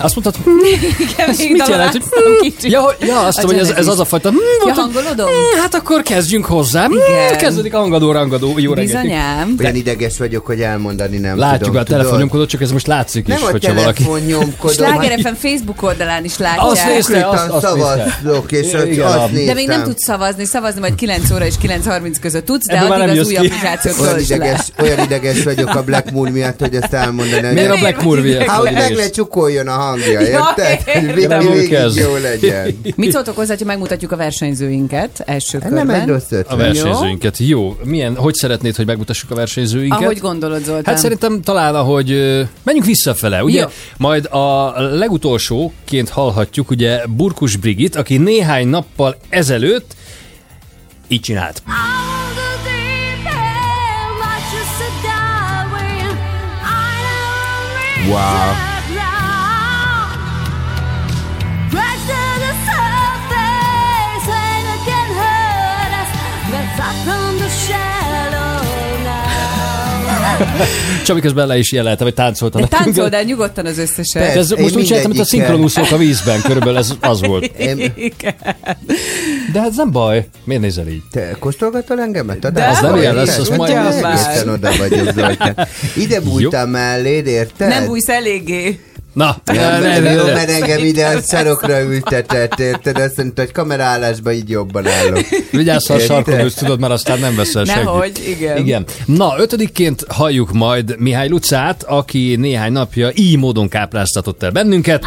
Azt mondtad, (laughs) Igen, ez mit jelent? hogy- kicsit. Ja, ja, azt mondom, hogy ez, ez az a fajta... hmm, Ja, hogy- hangolodom? Hmm, Hát akkor kezdjünk hozzá. Hmm, Igen. Kezdődik a hangadó, rangadó. Jó. Bizonyám. Olyan ideges vagyok, hogy elmondani nem Látjuk tudom. a telefonnyomkodót, csak ez most látszik Nem is, a hogyha valaki... telefonnyomkodom, Sláger FM Facebook oldalán is látják. Azt nézte, azt, azt szavazok, és Igen, azt néztem. De még nem tudsz szavazni, szavazni majd 9 óra és 9.30 között tudsz, de már addig az új applikációt Olyan ideges, olyan ideges vagyok a Black Moon miatt, hogy ezt elmondani. hogy- Miért a Black Moor miatt Hát, meg ne csukoljon a hangja, Ja, érted? (laughs) Hogy Nem végig, jó legyen. (laughs) Mit szóltok hozzá, ha megmutatjuk a versenyzőinket első körben? Nem egy rossz A versenyzőinket. Jó. Milyen, hogy szeretnéd, hogy megmutassuk a versenyzőinket? Ahogy gondolod, Zoltán. Hát szerintem talán, ahogy ö, menjünk visszafele, ugye? Jó. Majd a legutolsóként hallhatjuk, ugye Burkus Brigit, aki néhány nappal ezelőtt így csinált. Wow. (laughs) Csabi közben le is jelelte, vagy táncolta. De nekünk. táncold el nyugodtan az összeset. Persze. Ez most úgy csináltam, mint a szinkronúszók a vízben, körülbelül ez az volt. (laughs) Én. De hát ez nem baj. Miért nézel így? te kóstolgatol engemet? A De Az nem ilyen lesz, az majd... nem. Egészen oda vagyok. Ide bújtam melléd, érted? Nem bújsz eléggé. Na, Nem, ne, ne, nem, ne, jó, mert engem ide a szarokra ültetett, érted? Azt mondta, hogy kamerálásban így jobban állok. Vigyázz, ha a sarkon ülsz, tudod, mert aztán nem veszel senkit. Nehogy, igen. Igen. Na, ötödikként halljuk majd Mihály Lucát, aki néhány napja így módon kápráztatott el bennünket.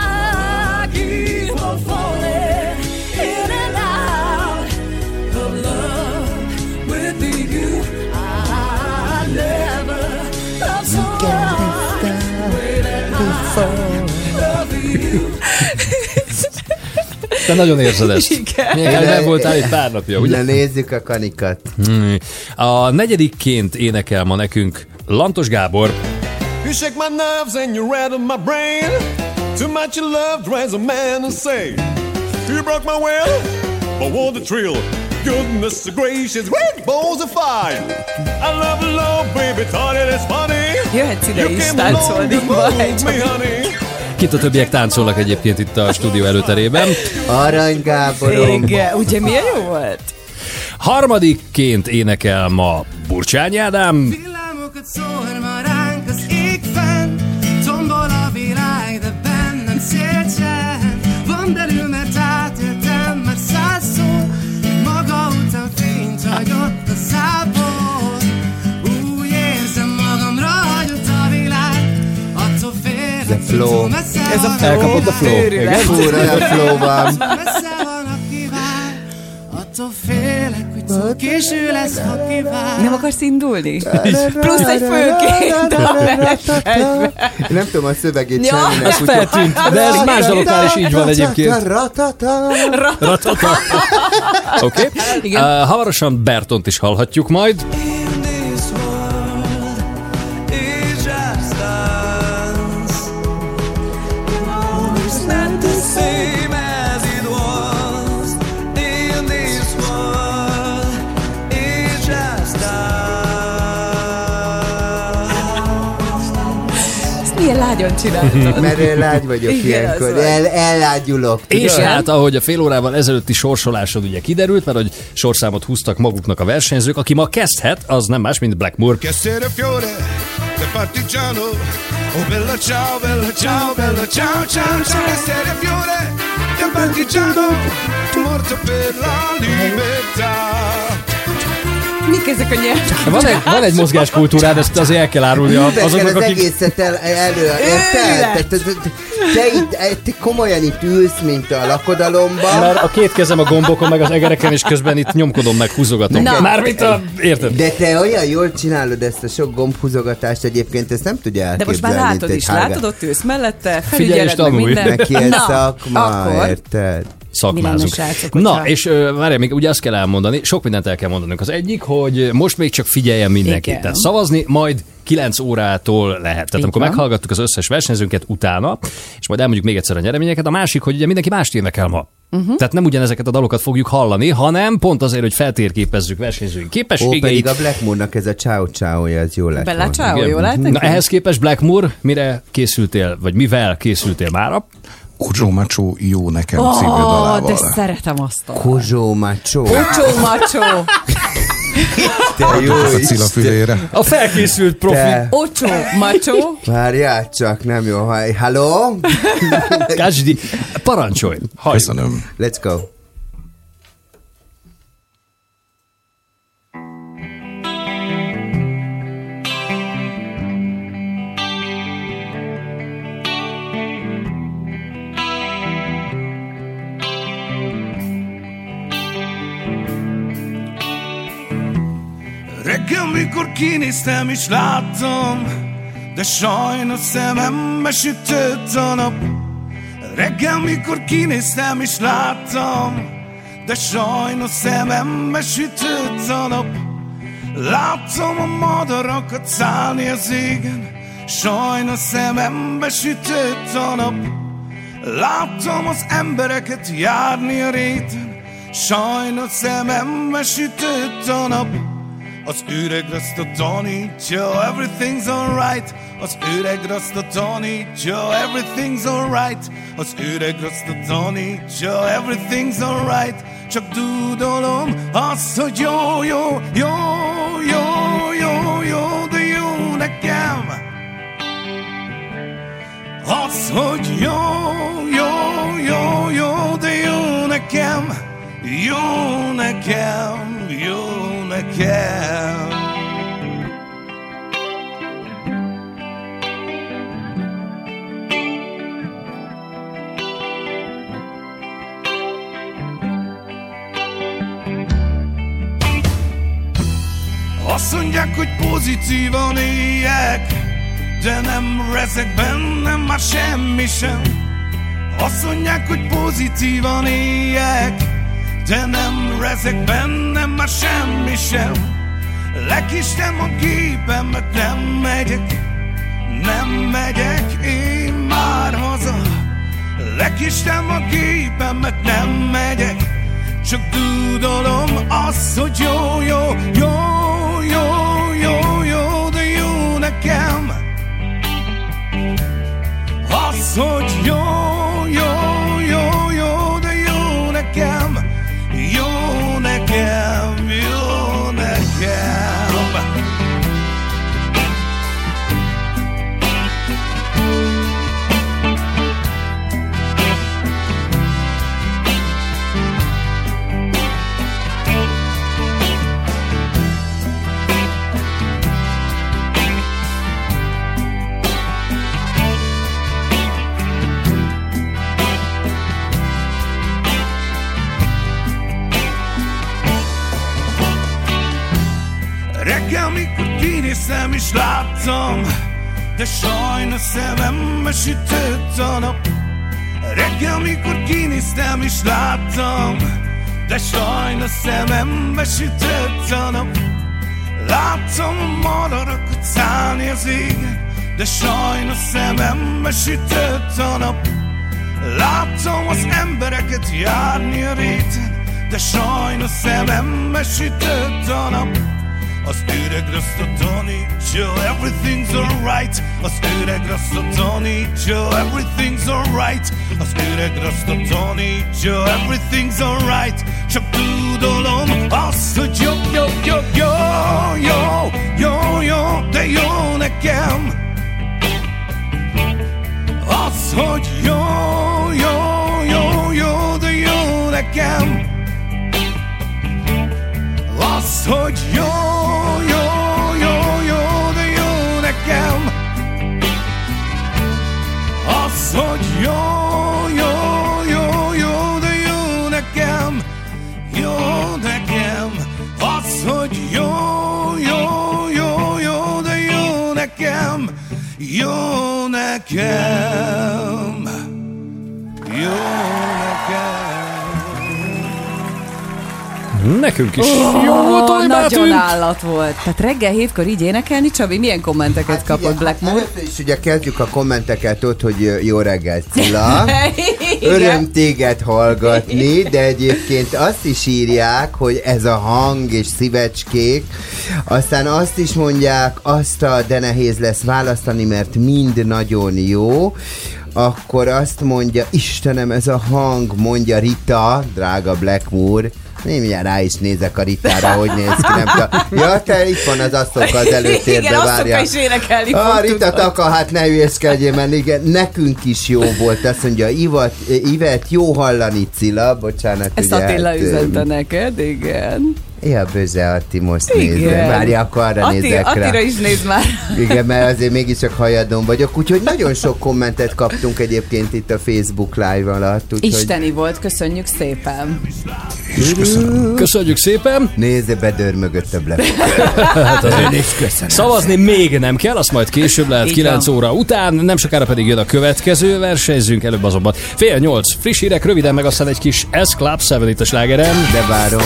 Te nagyon érzed ezt. (laughs) Igen. Mihály, nem voltál itt pár napja, ugye? Na nézzük a kanikat. Hmm. A negyedikként énekel ma nekünk Lantos Gábor. You shake my nerves and you rattle my brain. Too much of love drives a man insane. You broke my will, but what the thrill? Goodness gracious, great balls of fire. I love love, baby, thought it is funny. Jöhetsz ide You is táncolni, you me, honey. Kit a többiek táncolnak egyébként itt a stúdió előterében. Arany Gáborom. Igen, ugye milyen jó volt? Harmadikként énekel ma Burcsány Ádám. Villámokat szórva flow. Ez a flow. Elkapott a flow. Igen? Fúr, olyan flow van. Félek, hogy késő lesz, ha kivár Nem akarsz indulni? Plusz egy főként a. Én nem tudom a szövegét Ja, semminek. Ez feltűnt, de ez más daloknál is így van egyébként. Ratata. Oké. Okay. Uh, hamarosan Bertont is hallhatjuk majd. Lágyan csináltad. Mert én lágy vagyok Igen, ilyenkor. El, ellágyulok. És tudod? hát, ahogy a fél órával ezelőtti sorsolásod ugye kiderült, mert hogy sorszámot húztak maguknak a versenyzők, aki ma kezdhet, az nem más, mint Blackmore. Sera fiore, de partigiano. Oh bella ciao, bella ciao, bella ciao, ciao, ciao. Sera fiore, de partigiano. Morto per la libertà. Mik ezek a nyelvek? Van egy, van egy mozgáskultúrád, ezt azért el kell árulni a- Azoknak, az akik... egészet el, elő, érted? Te, te, te, itt, te komolyan itt ülsz, mint a lakodalomban. Már a két kezem a gombokon, meg az egereken, és közben itt nyomkodom, meg húzogatom. Na. Mármint a... Érted? De te olyan jól csinálod ezt a sok gombhúzogatást egyébként, ezt nem tudja De elképzelni. most már látod is, hálgá- látod, ott ülsz mellette, felügyeled meg tanulj. minden. Neki ez szakma, akkor érted? Szakmázunk. Srácok, Na, hogyha- és ö, várjál, még ugye azt kell elmondani, sok mindent el kell mondanunk. Az egyik, hogy most még csak figyeljen mindenki. Igen. Tehát szavazni majd 9 órától lehet. Tehát Így amikor meghallgattuk az összes versenyzőnket utána, és majd elmondjuk még egyszer a nyereményeket, a másik, hogy ugye mindenki mást énekel ma. Uh-huh. Tehát nem ugyanezeket a dalokat fogjuk hallani, hanem pont azért, hogy feltérképezzük versenyzőink Ó, képességeit. pedig a Blackmoornak ez a ciao ciao ez jó lett Bella ciao, Igen. jó lehet Na ehhez képest Blackmoor, mire készültél, vagy mivel készültél mára? Kucsó Macsó jó nekem Ó, című de dalával. szeretem azt a... Kozsó macsó. Ocsó macsó. Te jó a Cilla fülére. A felkészült profi. Te. Ocsó macsó. Várjál csak, nem jó. Ha- Halló? Kácsdi, parancsolj. Hajj. Köszönöm. Let's go. Reggel, mikor kinéztem és láttam, de sajnos szemembe sütött a nap. Reggel, mikor kinéztem és láttam, de sajnos szemembe sütött a nap. Láttam a madarakat szállni az égen, sajnos szemembe sütött a nap. Láttam az embereket járni a réten, sajnos szemembe sütött a nap. Az öreg rasta tanítja, everything's alright. Az öreg rasta tanítja, everything's alright. Az öreg rasta tanítja, everything's alright. Csak dúdolom azt, hogy jó, jó, jó, jó, jó, jó, de jó nekem. Az, hogy jó, jó, jó, jó, de jó nekem. Jó nekem, jó nekem. Azt mondják, hogy pozitívan éljek, de nem rezek bennem már semmi sem. Azt mondják, hogy pozitívan éljek, de nem rezek bennem már semmi sem. Lekistem a gépemet, nem megyek, nem megyek én már haza. Lekistem a gépemet, nem megyek, csak dúdolom azt, hogy jó, jó, jó, jó, jó, jó, de jó nekem. Az, hogy jó, kinéztem és láttam, de sajnos szemembe sütött a nap. Reggel, mikor kinéztem és láttam, de sajnos szemembe sütött a nap. Láttam a madarakat szállni az égen, de sajnos szemembe sütött a nap. Láttam az embereket járni a réten, de sajnos szemembe sütött a nap. I stood across the Tony, sure everything's alright. I stood across the Tony, sure everything's alright. I stood across the Tony, sure everything's alright. Csak tudalom azt, hogy jó, jó, jó, jó, jó, jó, jó, de jó nekem. Az, hogy jó, jó, jó, jó, de jó nekem. Az, hogy jó, jó, jó, jó, de jó nekem. Az, hogy jó, jó, jó, jó, de jó nekem. Jó nekem. Az, hogy jó, jó, jó, jó, de jó nekem. Jó nekem. Jó nekem. Nekünk is Ó, jó volt, hogy Nagyon beálltunk. állat volt. Tehát reggel hétkor így énekelni, Csabi, milyen kommenteket Hát kapott Blackmore? Először is ugye kezdjük a kommenteket ott, hogy jó reggel, Cilla. (laughs) Öröm téged hallgatni, de egyébként azt is írják, hogy ez a hang és szívecskék. Aztán azt is mondják, azt a de nehéz lesz választani, mert mind nagyon jó. Akkor azt mondja, Istenem, ez a hang, mondja Rita, drága Blackmoor. Én mindjárt rá is nézek a Ritára, hogy néz ki, nem tudom. Ja, te itt van az asszonka az előtérbe, Igen, várja. is énekelni Ah, fog, Rita. Taka, hát ne hülyeskedjél, mert igen, nekünk is jó volt. Azt mondja, Ivat, Ivet, jó hallani, Cilla, bocsánat. Ezt ugye, Attila hát, üzente neked, igen. Ja, bőze, Atti, most Igen. nézze. Várja, akkor arra Atti, nézek rá. Attira is néz már. (laughs) Igen, mert azért mégiscsak hajadon vagyok, úgyhogy nagyon sok kommentet kaptunk egyébként itt a Facebook live alatt. Úgyhogy... Isteni volt, köszönjük szépen. Köszönjük. Köszönjük szépen. Nézze, bedörmögött a Black. (laughs) hát azért is köszönöm. Szavazni még nem kell, azt majd később lehet Így 9 van. óra után, nem sokára pedig jön a következő versenyzünk, előbb azonban fél nyolc friss hírek, röviden meg aztán egy kis S Club 7 itt a slágerem. De várom.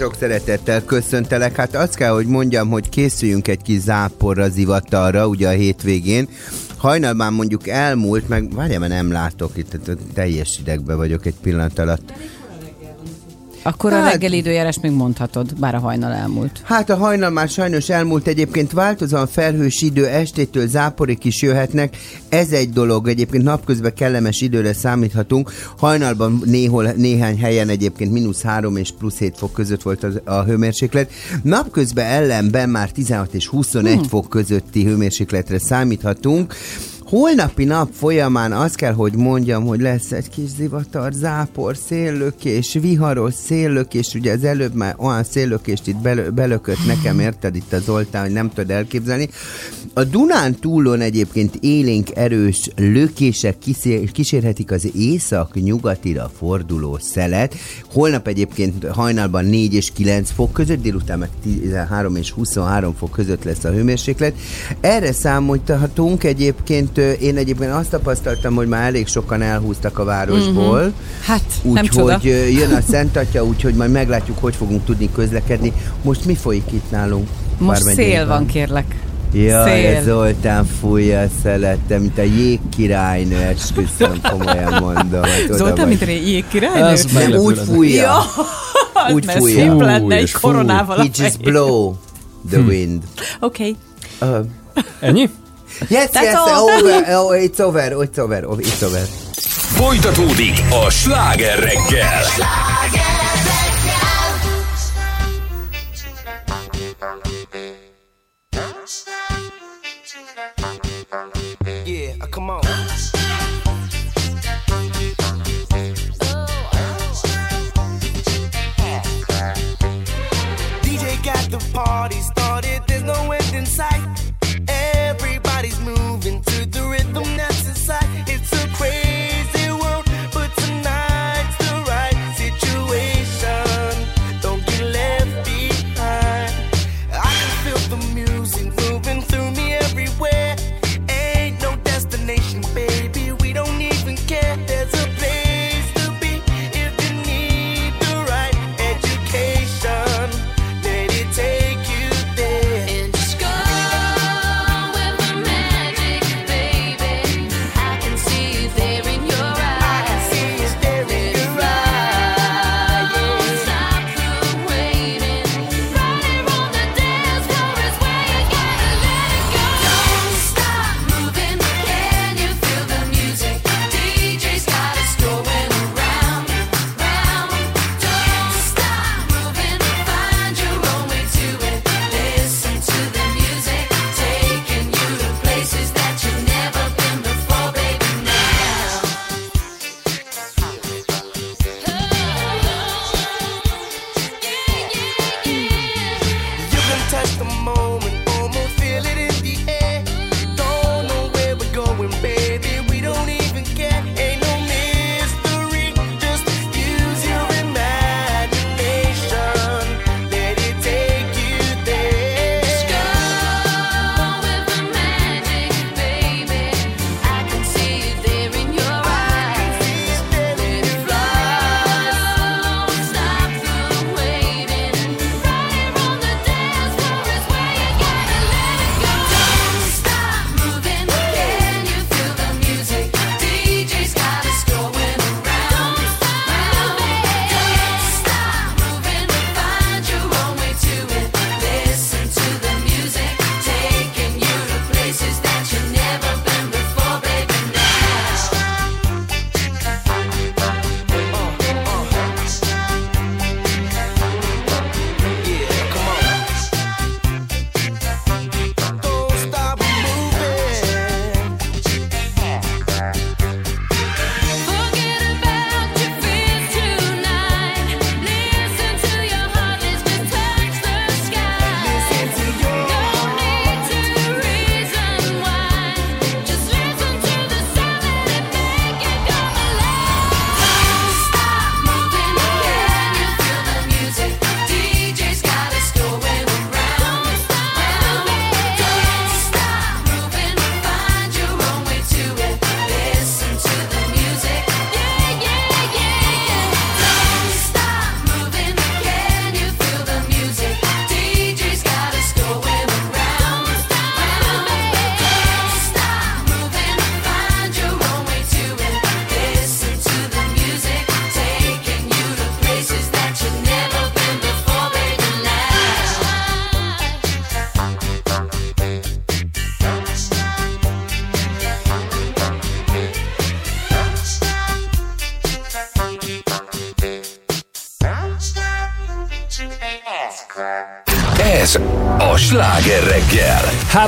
Sok szeretettel köszöntelek. Hát azt kell, hogy mondjam, hogy készüljünk egy kis záporra, zivatarra, ugye a hétvégén. Hajnalban mondjuk elmúlt, meg várjál, mert nem látok itt, teljes idegbe vagyok egy pillanat alatt. Akkor a Hát- reggeli időjárás még mondhatod, bár a hajnal elmúlt. Hát a hajnal már sajnos elmúlt egyébként változóan felhős idő, estétől záporik is jöhetnek. Ez egy dolog, egyébként napközben kellemes időre számíthatunk. Hajnalban néhol, néhány helyen egyébként mínusz 3 és plusz 7 fok között volt az, a hőmérséklet. Napközben ellenben már 16 és 21 Hmm. fok közötti hőmérsékletre számíthatunk. Holnapi nap folyamán azt kell, hogy mondjam, hogy lesz egy kis zivatar, zápor, széllökés, viharos széllökés, ugye az előbb már olyan széllökést itt belö- belökött nekem, érted itt a Zoltán, hogy nem tudod elképzelni. A Dunán túlon egyébként élénk erős lökések kiszé- kísérhetik az észak-nyugatira forduló szelet. Holnap egyébként hajnalban 4 és 9 fok között, délután meg 13 és 23 fok között lesz a hőmérséklet. Erre számolhatunk egyébként, én egyébként azt tapasztaltam, hogy már elég sokan elhúztak a városból. Mhm. Hát. Úgyhogy jön a Szent Atya, úgyhogy majd meglátjuk, hogy fogunk tudni közlekedni. Most mi folyik itt nálunk? Most szél van, kérlek. Ja, Szél. ez Zoltán fújja a szelettem, mint a jégkirálynő, esküszöm, komolyan mondom. Hát Zoltán, mint a jégkirálynő? Ez Nem, úgy fújja. Ja, úgy mert fújja. szép lenne egy koronával a He just blow the Hm. wind. Oké. Uh, Ennyi? Yes, That's yes, all. over, oh, it's over, it's over, it's over. Folytatódik a sláger reggel. Yeah,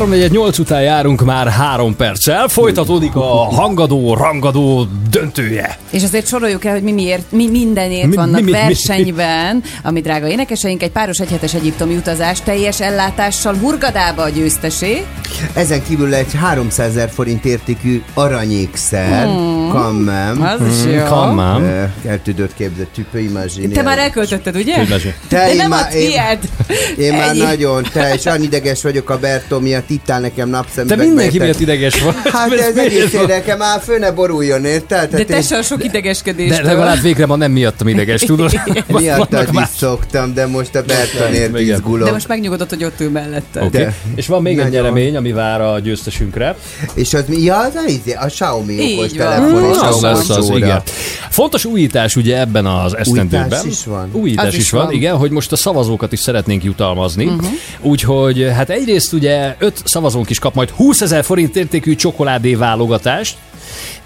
3-4-8 után járunk már három perccel, folytatódik a hangadó, rangadó döntője. És azért soroljuk el, hogy mi, miért, mi mindenért Mi- vannak mi- mi- mi- versenyben, ami drága énekeseink, egy páros egyhetes egyiptomi utazás teljes ellátással Hurgadába a győztesé. Ezen kívül egy 300 ezer forint értékű aranyékszer, Hmm. Kammám. Az is jó. kammám. Eh, El tudod képzelni, tüpő imagine. Te már elköltötted, ugye? Imagine. Te, De én nem már- a tiéd. Én már nagyon, te, és olyan ideges vagyok a Bertó miatt, itt áll nekem Te napszemüvegbe. mindenki miatt ideges vagy. Hát Ez egész érdekel, már föl ne boruljon, érted? De te se a sok idegeskedéstől. De legalább végre ma nem miattam ideges, tudod? (laughs) Miattad is szoktam, de most a Bertonért izgulok. De most megnyugodott, hogy ott ül mellette. És van még egy nyeremény, ami vár a győztesünkre. És az mi? Ja, az a, a Xiaomi okos telefon Az lesz az, igen. Fontos újítás ugye ebben az esztendőben. Újítás is van? Újítás Az is, is van, van. igen, hogy most a szavazókat is szeretnénk jutalmazni. Uh-huh. Úgyhogy hát egyrészt ugye öt szavazónk is kap majd 20 ezer forint értékű csokoládé válogatást,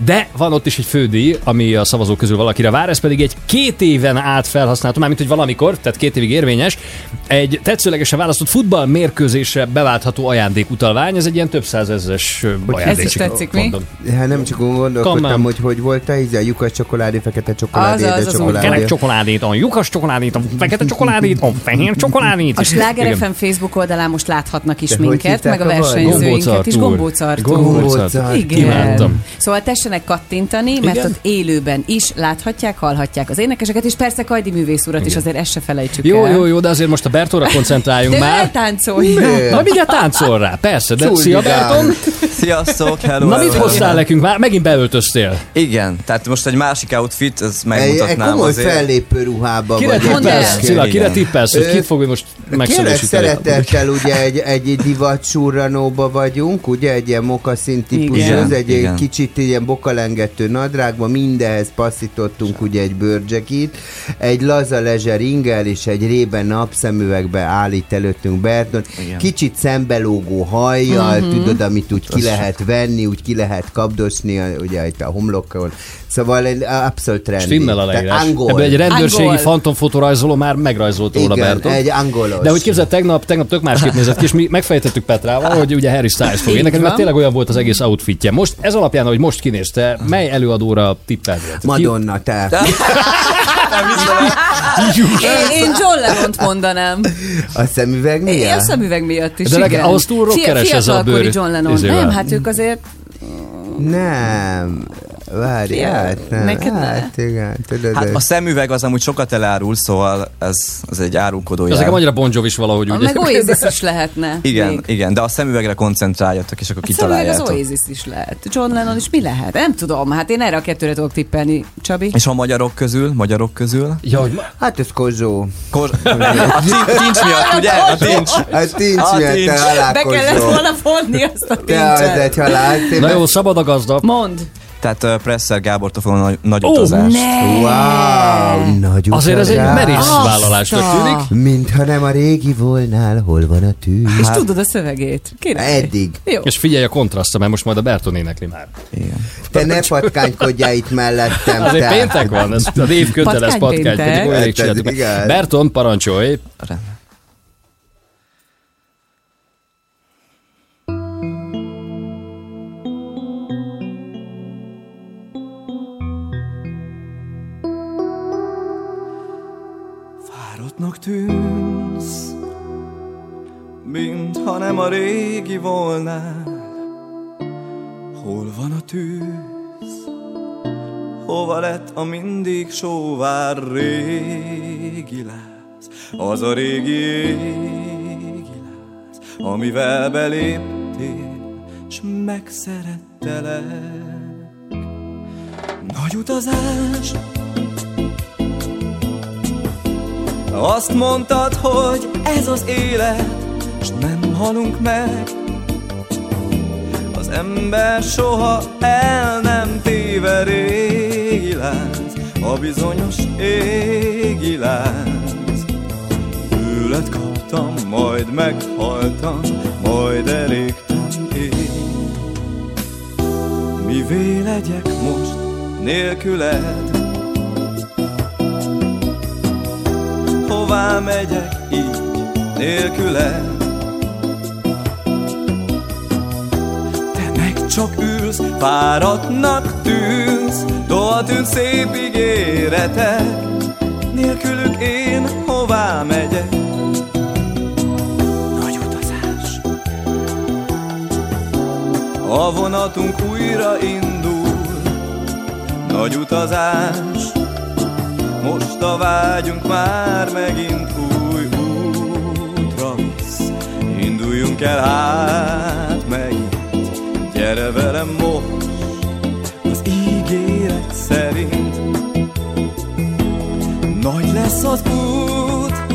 de van ott is egy fődíj, ami a szavazók közül valakire vár, ez pedig egy két éven át felhasználható, mármint hogy valamikor, tehát két évig érvényes, egy tetszőlegesen választott futballmérkőzésre beváltható ajándékutalvány, ez egy ilyen több százezres ajándék. is tetszik, mi? Hát nem csak gondolkodtam, Kammám. hogy hogy volt a a lyukas csokoládé, fekete csokoládé, Az, az, az, csokoládé. Kerek csokoládét, a lyukas csokoládét, a fekete csokoládét, a fehér csokoládét. A Sláger. FM Facebook oldalán most láthatnak is De minket, meg a versenyzőinket is. Gombócartúr. Gombócartúr. Igen. Imádtam. Szóval tessenek kattintani, mert Igen? ott élőben is láthatják, hallhatják az énekeseket, és persze Kajdi művész urat is azért ezt se felejtsük Jó, el. jó, jó, de azért most a Bertóra koncentráljunk De már. ne táncolj! Na, mindjárt táncol rá, persze, de Szuldigál. szia Berton. Sziasztok, hello, Na, mit hoztál nekünk már? Megint beöltöztél. Igen, tehát most egy másik outfit, ez Egy, egy megmutatnám komoly azért. fellépő ruhába Kire vagy. tippelsz? el. Szila, kire Igen. tippelsz, hogy Ö, kit fog most Kérlek, megszorosítani? szeretettel ugye egy, egy divat surranóba vagyunk, ugye egy ilyen mokaszín típusú, Igen, az egy, egy igen. kicsit ilyen bokalengető nadrágban, mindenhez passzítottunk ugye egy bőrcsekit, egy laza lezser ingel és egy rében napszemüvegbe állít előttünk Berton, Igen. kicsit szembelógó hajjal, tudod, amit úgy ki lehet venni, úgy ki lehet kapdosni, a- ugye itt a homlokon. Szóval egy abszolút trendi. Stimmel a leírás. angol. Ebből egy rendőrségi Angol. fantomfotorajzoló már megrajzolt róla Berton. egy angolos. De hogy képzeld, tegnap, tegnap tök másképp (laughs) nézett ki, és mi megfejtettük Petrával, hogy ugye Harry Styles fog énekelni, mert tényleg olyan volt az egész outfitje. Most ez alapján, hogy most kinézte, mely előadóra tippeltél? Madonna, te. (laughs) Én, én John Lennon-t mondanám. A szemüveg Én miért? a szemüveg miatt is, De igen. ahhoz túl rockeres ez a bőr- John Lennon. Nem, hát ők azért Nem. Várj, hát nem. neked ne. hát igen, tudod. Hát a szemüveg az amúgy sokat elárul, szóval ez, ez egy árulkodó jel. nekem annyira Bon Jovi is valahogy úgy. meg Oasis is lehetne. Igen, még. igen, de a szemüvegre koncentráljatok, és akkor A szemüveg az kitaláljátok. Oasis is lehet. John Lennon is mi lehet? Nem tudom, hát én erre a kettőre tudok tippelni, Csabi. És a magyarok közül, magyarok közül? Ja, hogy ma- Hát ez Kozsó. Kor... A tin- tincs miatt, ugye? A tincs. A tincs A miatt, tincs. te halál Be kellett volna fonni azt a Te az tincset. egy halál. Na jó, szabad a gazda. Mond. Tehát uh, Presser Gábortól fogom nagy, nagy Ó, utazást. Ne! Wow, nagy Azért ez egy merész vállalásnak tűnik. Mintha nem a régi volnál, hol van a tűz. És tudod a szövegét. Király. Eddig. Jó. És figyelj a kontrasztra, mert most majd a Berton énekli már. Igen. Te ne patkánykodjál itt mellettem. Azért te. péntek van, ez a név köteles Patkánypéntek. patkány. Olyan rég Hát. Berton, parancsolj. Tűnsz, mintha nem a régi volnál. Hol van a tűz? Hova lett a mindig sóvár régi láz? Az a régi égi láz, amivel beléptél, s megszerettelek. Nagy utazás, Azt mondtad, hogy ez az élet, s nem halunk meg. Az ember soha el nem téve régi lánc, a bizonyos égi lánc. Tőled kaptam, majd meghaltam, majd elégtem én. Mivé legyek most nélküled? Hová megyek így, nélküle. Te meg csak ülsz, fáradtnak tűnsz, tovatűn szép ígéretek, nélkülük én hová megyek? Nagy utazás. A vonatunk újra indul, nagy utazás. Most a vágyunk már megint új útra visz. Induljunk el hát megint, gyere velem most, az ígéret szerint. Nagy lesz az út,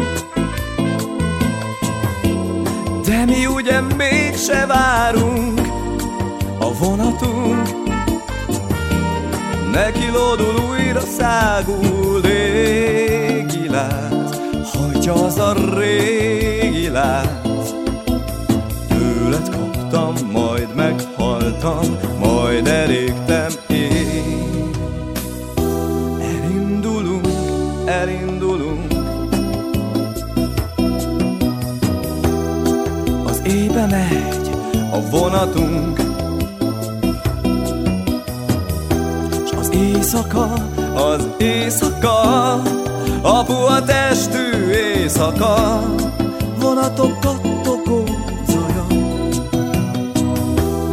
de mi ugye mégse várunk, a vonatunk Neki lódul újra szágul régi láz Hagyja az a régi láz Tőled kaptam, majd meghaltam Majd elégtem én. Elindulunk, elindulunk. Az éjbe megy a vonatunk. Éjszaka, az éjszaka, a testű éjszaka, vonatok kattogó zaja,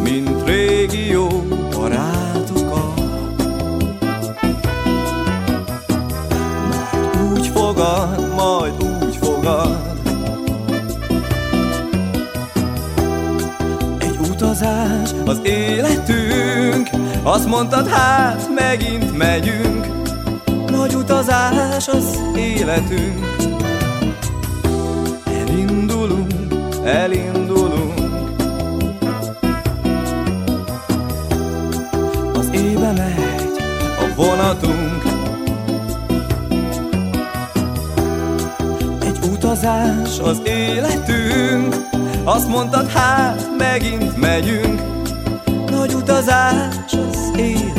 mint régi jó barátokat. Majd úgy fogad, majd úgy fogad, egy utazás az életünk, azt mondtad, hát megint megyünk utazás az életünk. Elindulunk, elindulunk. Az éve megy a vonatunk. Egy utazás az életünk. Azt mondtad, hát megint megyünk. Nagy utazás az életünk.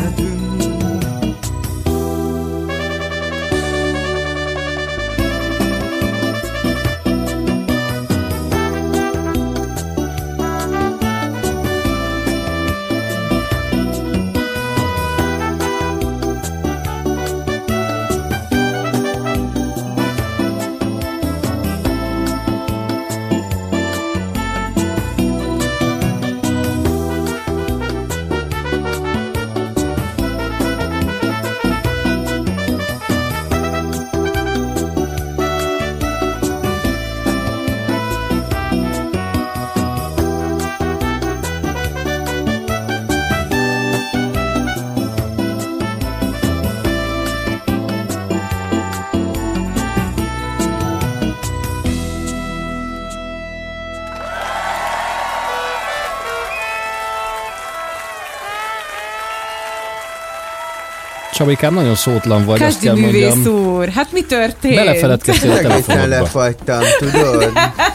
Csabikám, nagyon szótlan vagy, azt Kezdi kell művész mondjam. úr, hát mi történt? Belefeledkeztél a telefonodba. lefagytam, tudod?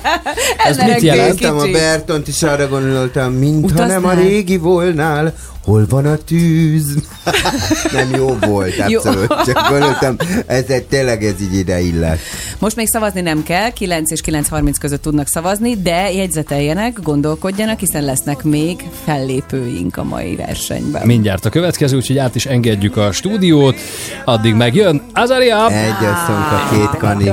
(laughs) Ez mit jelent? A. Bertont, és arra gondoltam, mintha nem a régi volnál, hol van a tűz? (laughs) nem jó volt, Jó. abszolút. Csak gondoltam, ez egy, tényleg ez így ide illet. Most még szavazni nem kell, 9 és 9.30 között tudnak szavazni, de jegyzeteljenek, gondolkodjanak, hiszen lesznek még fellépőink a mai versenyben. Mindjárt a következő, úgyhogy át is engedjük a stúdiót. Addig megjön Azaria! Egy a két kani.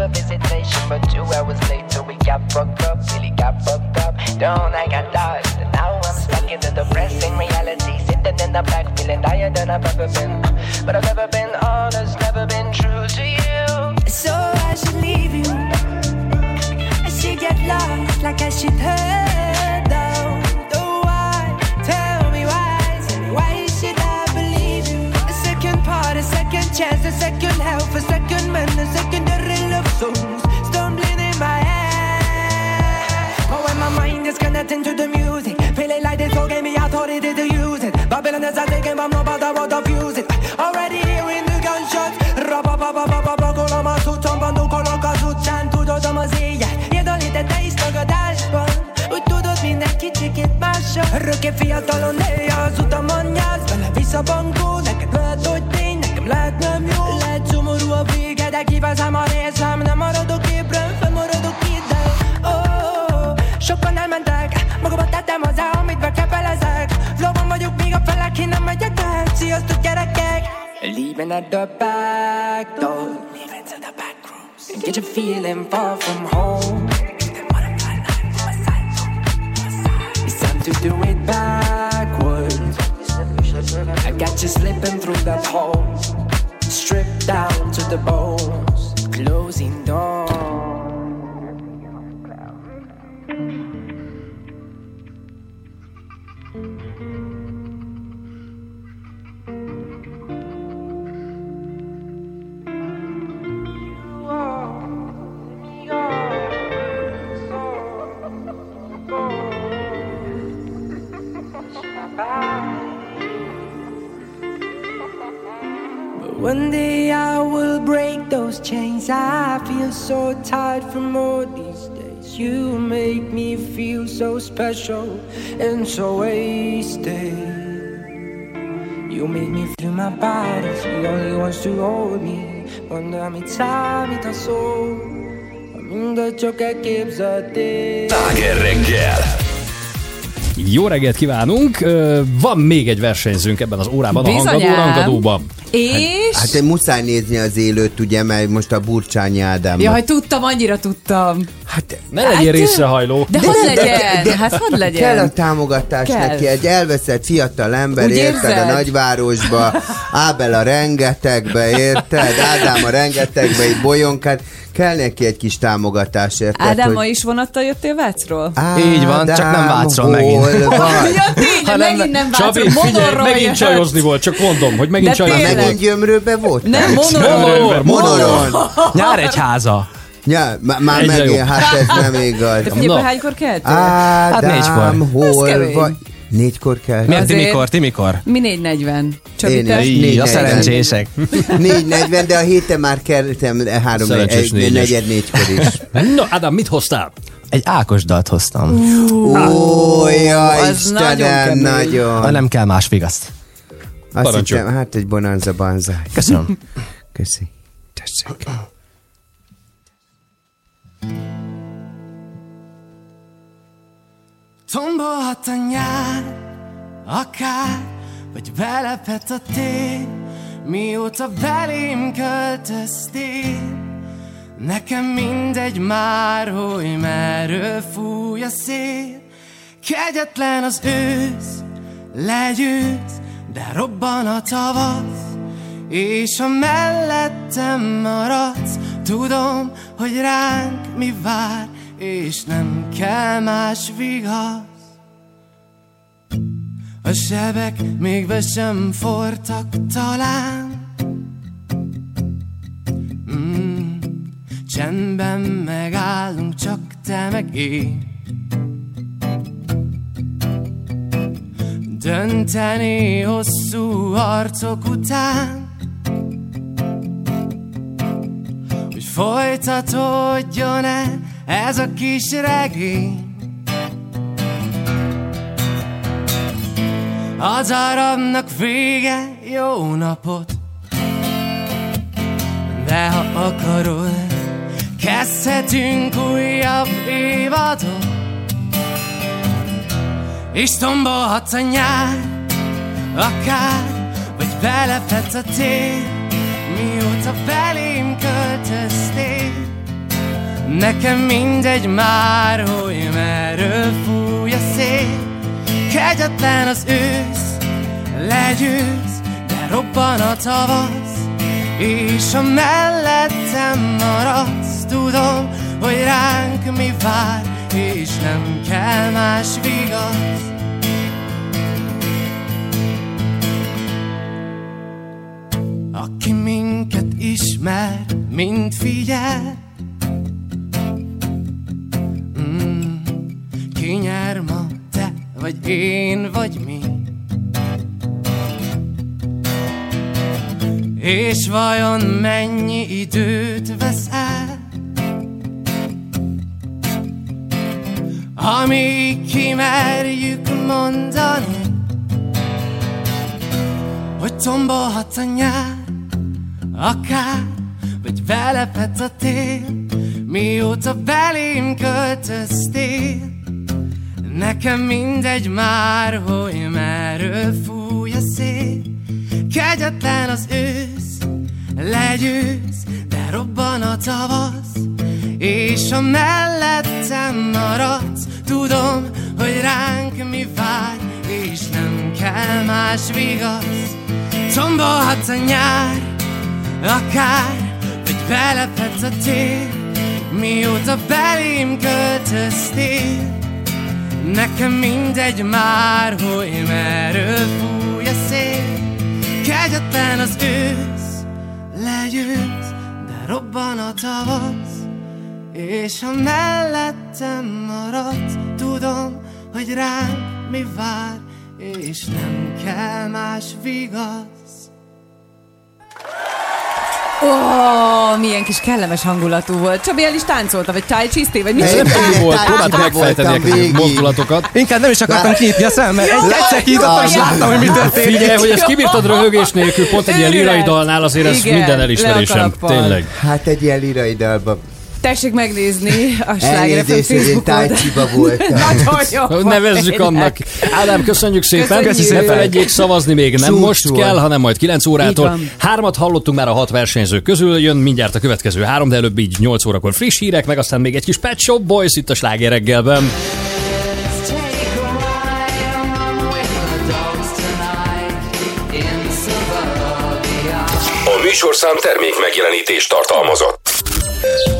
A visitation, but two hours later we got fucked up. Really got fucked up. Don't I got lost. And now I'm stuck in the depressing reality. Sitting in the back, feeling higher than I've ever been. But I've never been honest, never been true to you. So I should leave you. I should get lost like I should hurt? Tell me why? Why should I believe you? A second part, a second chance, a second help, a second man, a secondary is connecting to the music, feeling like this all gave me authority to use it. Babylon is a taking bomb, no matter what the fuse it. Already hearing the gunshots. Rabababababa, kolom a cuccomban, dukolok az utcán, tudod az éjjel. Érdalítette is tagadásban, úgy tudod minden kicsikét mással. Örökké fiatalon néha az utamon nyász, vele vissza bankó, neked lehet, hogy tény, nekem lehet nem jó. Lehet szomorú a vége, de kiveszem a részem, nem maradok sokan elmentek, tettem hozzá, amit bekepelezek. Flowban vagyok, még a felek, én nem megyek. Sziasztok gyerekek! Leaving at the back door. Leaving to the back rooms. Get you feeling far from home. It's time to do it backwards. I got you slipping through that hole. Stripped down to the bones. Closing doors. I feel so tired from all these days. You make me feel so special and so wasted. You make me feel my body. She only wants to hold me. Quando mi mit a szó, mindegy csak elképzelték. Sláger reggel! Jó reggelt kívánunk! Van még egy versenyzőnk ebben az órában, a Bizonyám. hangadó rangadóban. És? Hát én muszáj nézni az élőt, ugye, mert most a Burcsányi Ádám. Jaj, tudtam, annyira tudtam. Hát, Ne legyél részrehajló. De hadd legyen, hát hadd legyen. Kell a támogatás Kell. neki, egy elveszett fiatal ember, Úgy érted, a érzed? nagyvárosba, Ábel a rengetegbe, érted, Ádám a rengetegbe, itt bolyonkát, kell neki egy kis támogatás, érted? Ádám, hogy- ma is vonattal jöttél Vácról? Így van, csak nem Vácról megint. vagy? (laughs) Ja, tényleg, megint nem Vácról, Csabi, figyelj, megint csajozni volt, csak mondom, hogy megint De csajozni volt. Megint gyömrőbe volt? Nem. Monoron. Monoron. Nyár egy háza. Ja, má- már Egyre jobb. hát ez nem (laughs) igaz. De figyelj, Na. hánykor keltél? Ádám, négykor. Ez hol kemény. vagy? Négykor kell. Miért ti Azért- mikor, ti mikor? Mi 440. Csabi, Én te? is. Így, a 440. szerencsések. (laughs) 4.40, de a héten már keltem három, Szerencsés egy, négyes. negyed négykor is. (laughs) No, Ádám, mit hoztál? Egy Ákos dalt hoztam. Ó, jaj, az nagyon Istenem, kemény. nagyon. Ha nem kell más vigaszt. Azt hittem, hát egy bonanza banzai. Köszönöm. Köszi. Tessék. Tombolhat a nyár, akár, vagy belepett a tél, mióta belém költöztél. Nekem mindegy már, hogy merről fúj a szél. Kegyetlen az ősz, legyőz, de robban a tavasz. És ha mellettem maradsz, tudom, hogy ránk mi vár, és nem kell más vigasz. A sebek még be sem fortak talán. Mm, csendben megállunk, csak te meg én. Dönteni hosszú harcok után folytatódjon-e ez a kis regény? Az arabnak vége, jó napot! De ha akarod, kezdhetünk újabb évadot. És tombolhatsz a nyár, akár, vagy belepett a tél, mióta belém költöztél. Nekem mindegy már, hogy merről fúj a szél, kegyetlen az ősz, legyőz, de robban a tavasz, és ha mellettem maradsz, tudom, hogy ránk mi vár, és nem kell más vigasz. Aki minket ismer, mind figyel. Mm, Ki nyer ma, te vagy én, vagy mi? És vajon mennyi időt vesz el? Amíg kimerjük mondani Hogy tombolhat a nyár Akár, vagy belepett a tél Mióta belém költöztél. Nekem mindegy már, hogy merről fúj a szél. Kegyetlen az ősz, legyőz, de robban a tavasz. És ha mellettem maradsz, tudom, hogy ránk mi vár És nem kell más vigasz. Tombolhat a nyár, akár, vagy belepett a tél Mióta belém költöztél. Nekem mindegy már, hogy merről fúj a szél. Kegyetlen az ősz, legyőz, de robban a tavasz. És ha mellettem maradsz, tudom, hogy rám mi vár És nem kell más vigasz Ó, milyen kis kellemes hangulatú volt. Csabi el is táncolta, vagy tájcsiszté, vagy mit Ez nem volt, próbáltam megfejteni a mozdulatokat. Inkább nem is akartam kinyitni a szemem, mert egyszer kinyitottam, és láttam, hogy mi történik. Figyelj, hogy ezt kibírtad röhögés nélkül, pont egy ilyen lírai dalnál azért ez minden elismerésem. Tényleg. Hát egy ilyen lirai dalba. Tessék megnézni a Sláger FM Facebook oldalát. voltam. (laughs) Nagyon jó. volt, Nevezzük annak. Ádám, köszönjük szépen. Köszönjük. Ne felejtjék szavazni még nem Csúcs most kell, hanem majd 9 Így órától. Hármat hallottunk már a hat versenyző közül, jön mindjárt a következő három, de előbb így 8 órakor friss hírek, meg aztán még egy kis Pet Shop Boys itt a Sláger reggelben. A műsorszám termék megjelenítést tartalmazott.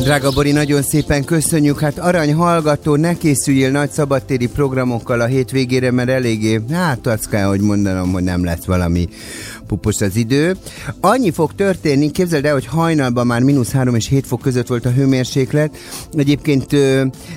Drága Bori, nagyon szépen köszönjük. Hát arany hallgató, ne készüljél nagy szabadtéri programokkal a hétvégére, mert eléggé, hát azt kell, hogy mondanom, hogy nem lesz valami pupos az idő. Annyi fog történni, képzeld el, hogy hajnalban már mínusz 3 és 7 fok között volt a hőmérséklet. Egyébként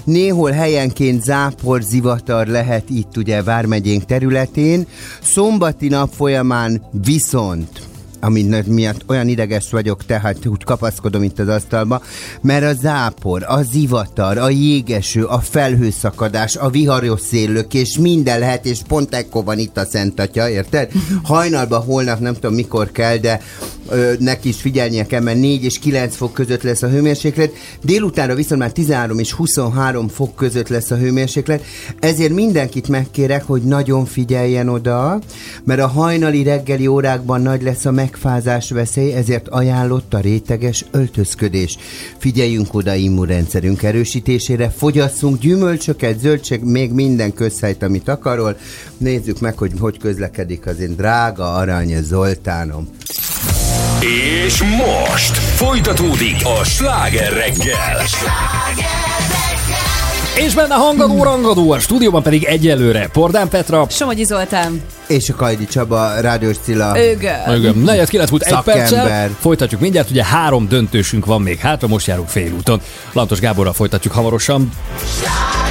néhol helyenként zápor, zivatar lehet itt ugye Vármegyénk területén. Szombati nap folyamán viszont ami miatt olyan ideges vagyok, tehát úgy kapaszkodom itt az asztalba, mert a zápor, a zivatar, a jégeső, a felhőszakadás, a viharos szélök, és minden lehet, és pont ekkor van itt a Szent Atya, érted? (laughs) Hajnalban holnap nem tudom mikor kell, de ö, neki is figyelnie kell, mert 4 és 9 fok között lesz a hőmérséklet, délutánra viszont már 13 és 23 fok között lesz a hőmérséklet, ezért mindenkit megkérek, hogy nagyon figyeljen oda, mert a hajnali reggeli órákban nagy lesz a megfázás veszély, ezért ajánlott a réteges öltözködés. Figyeljünk oda immunrendszerünk erősítésére, fogyasszunk gyümölcsöket, zöldség, még minden közhelyt, amit akarol. Nézzük meg, hogy hogy közlekedik az én drága arany Zoltánom. És most folytatódik a Sláger reggel. És benne hangadó, rangadó, a stúdióban pedig egyelőre Pordán Petra. Somogyi Zoltán. És a Kajdi Csaba, Rádiós Cilla. Őgön. Igen, negyed kilenc múlt egy perccel. Folytatjuk mindjárt, ugye három döntősünk van még hátra, most járunk félúton. Lantos Gáborral folytatjuk hamarosan. Alone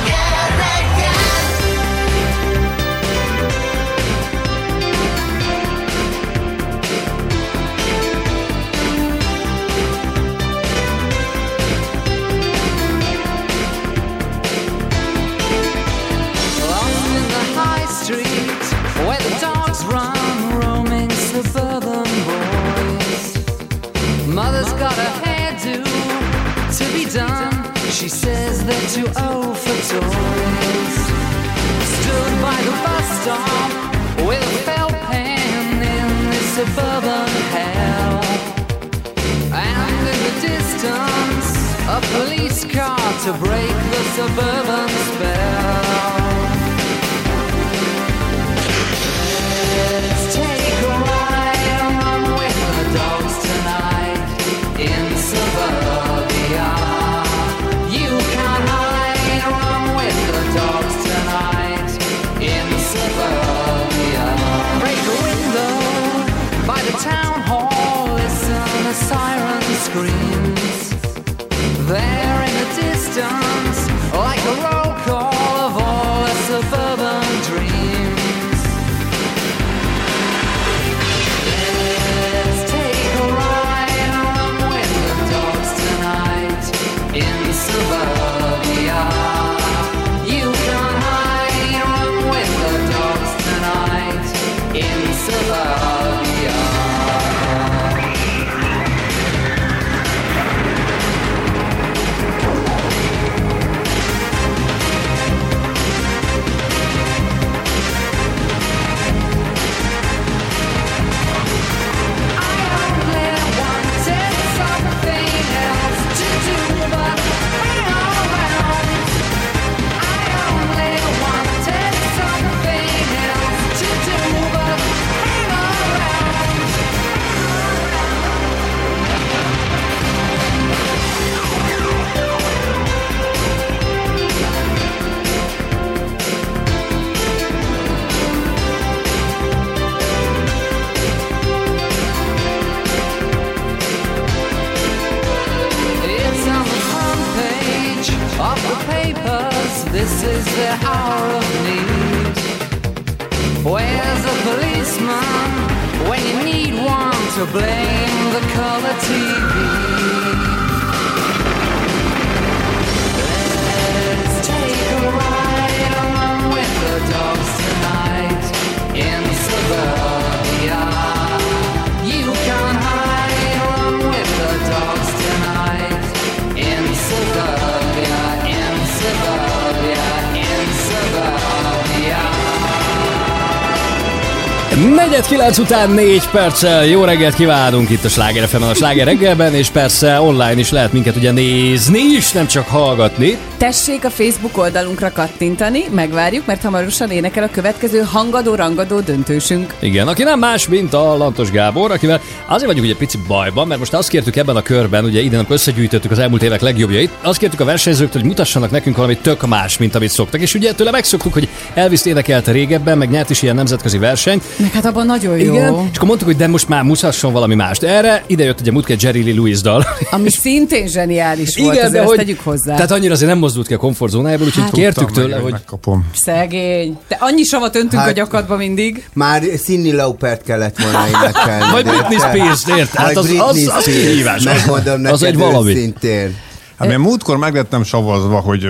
Kilenc után négy perccel jó reggelt kívánunk itt a Sláger fm a Sláger reggelben, és persze online is lehet minket ugye nézni is, nem csak hallgatni. Tessék a Facebook oldalunkra kattintani, megvárjuk, mert hamarosan énekel a következő hangadó-rangadó döntősünk. Igen, aki nem más, mint a Lantos Gábor, akivel azért vagyunk ugye pici bajban, mert most azt kértük ebben a körben, ugye idén amikor összegyűjtöttük az elmúlt évek legjobbjait, azt kértük a versenyzőktől, hogy mutassanak nekünk valami tök más, mint amit szoktak. És ugye tőle megszoktuk, hogy Elvis énekelte régebben, meg nyert is ilyen nemzetközi versenyt. Meg hát abban nagyon jó. Igen, és akkor mondtuk, hogy de most már mutasson valami mást. Erre ide jött ugye múltkor egy Jerry Lee Lewis dal. Ami szintén zseniális volt, Igen, azért de hogy, tegyük hozzá. tehát annyira azért nem mozdult ki a komfortzónájából, úgyhogy Hát- kértük tőle, meg, hogy... Megkapom. Szegény. De annyi savat öntünk Hát- a gyakadba mindig. Már Cindy Laupert kellett volna énekelni. Vagy Britney te- Spears, érted? Hát az- Britney az- az kihívás. Megmondom Az neked egy valami. őszintén. Hát én múltkor meg lettem savazva, hogy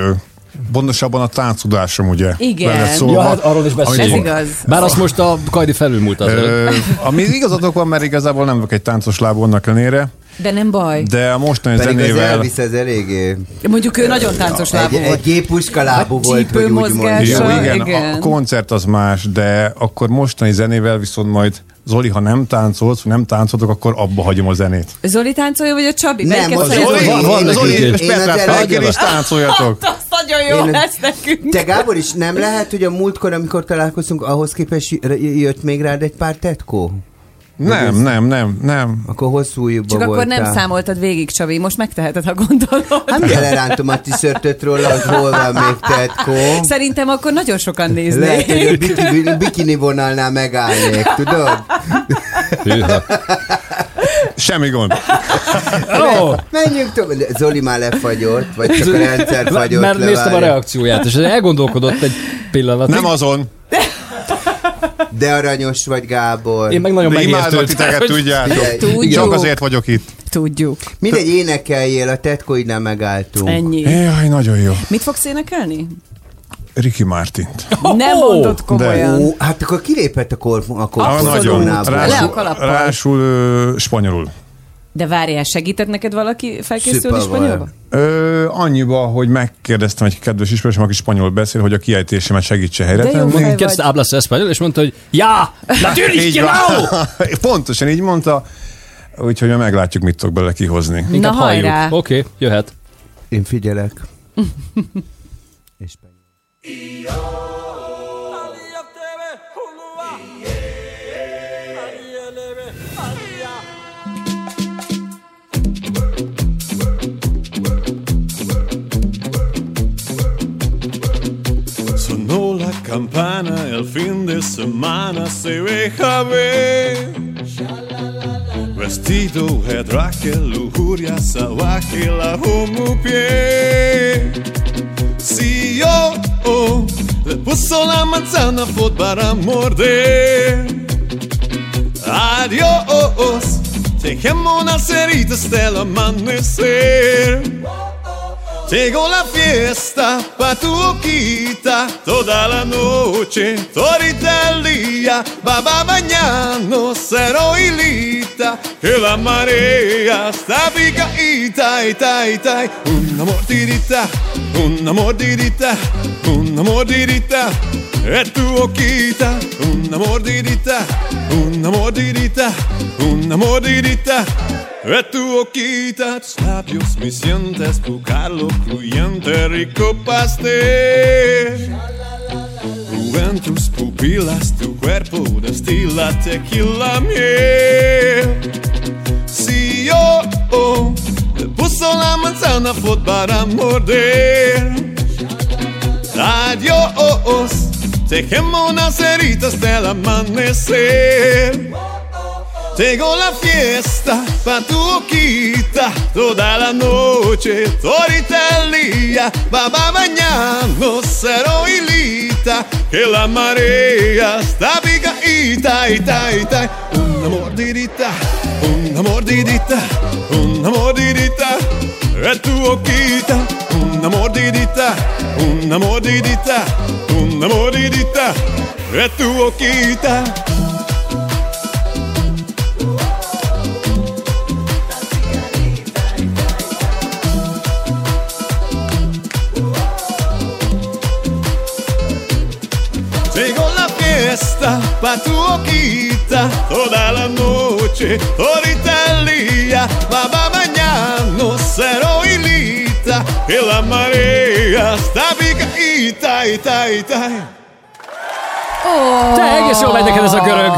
pontosabban a táncudásom, ugye? Igen. Ja, hát arról is beszélünk. Ez igaz. Bár azt most a Kajdi felülmúlt az ami igazatok van, mert igazából nem vagyok egy táncos lábú annak ellenére, De nem baj. de a mostani Pedig az zenével... Elvis az eléggé... Mondjuk ő nagyon táncos lábú Egy, volt. egy gépuska lábú A volt, hogy úgy csípőmozgása. Jó, mondjam. igen, igen. A, a koncert az más, de akkor mostani zenével viszont majd Zoli, ha nem táncolsz, vagy nem táncoltok, akkor abba hagyom a zenét. Zoli táncolja, vagy a Csabi? Nem, Melyiket most szereted? Zoli, van- van Zoli, és is. Én Petrát az és táncoljatok. Az nagyon jó (laughs) lesz nekünk. Te Gábor is nem lehet, hogy a múltkor, amikor találkoztunk, ahhoz képest jött még rád egy pár tetkó? Nem, nem, nem, nem. Akkor hosszú Csak akkor voltál. nem számoltad végig, Csabi. Most megteheted, ha gondolod. Hát mindjárt lerántom a tiszörtöt róla, hogy hol van még tetkó. Szerintem akkor nagyon sokan Lehet, hogy a néznék. bikini, bikini vonalnál megállnék, tudod? Hűha. Semmi gond. Ó, Menjünk tovább. Zoli már lefagyott, vagy csak a rendszer fagyott mert le, néztem a reakcióját, és elgondolkodott egy pillanatig. Nem azon. De aranyos vagy, Gábor. Én meg nagyon De megértődtem. titeket, tudjátok. Tudjuk. Csak azért vagyok itt. Tudjuk. Mindegy, énekeljél, a tetkóidnál megálltunk. Ennyi. Jaj, nagyon jó. Mit fogsz énekelni? Ricky Martint. Nem mondod komolyan. Ó, hát akkor kilépett a, kor, a Ah, a Rásul, rásul ö, spanyolul. De várjál, segített neked valaki felkészülni spanyolba? Ö, annyiba, hogy megkérdeztem egy kedves ismerősöm, aki spanyol beszél, hogy a kiejtésemet segítse helyre De jó tenni. Kérdezte Ablas Espanyol, és mondta, hogy ja, natürlich, genau! (laughs) Pontosan így mondta. Úgyhogy majd meglátjuk, mit tudok bele kihozni. Na hajrá! Oké, okay, jöhet. Én figyelek. (laughs) És campana, el fin de semana se deja ver. Vestido de traje, lujuria salvaje, la humo pie. Si yo oh, le puso la manzana fue para morder. Adiós, dejemos unas heridas del amanecer. Tengo la fiesta pa tu boquita toda la noche, todita el día, va bañando, cero hilita, que la marea está picadita, ita, ita, una mordidita, una mordidita, una mordidita, es tu boquita, una mordidita, una mordidita, una mordidita. Es tu boquita, tus labios, me sientes buscarlo fluyente, rico pastel. En tus pupilas, tu cuerpo destila tequila miel. Si yo oh, te puso la manzana fue para morder. Adiós, dejemos unas heridas del amanecer. Tengo la fiesta pa' tu boquita toda la noche, todita el día, va bañando, cero hilita, que la marea está picadita, ita, ita, una mordidita, una mordidita, una mordidita, es tu boquita, una mordidita, una mordidita, una mordidita, es tu boquita. Fiesta pa' tu boquita toda la noche, ahorita el día, va va bañando, cero hilita, que la marea está picadita, ita, ita. Oh, Te egész jól megy neked ez a görög.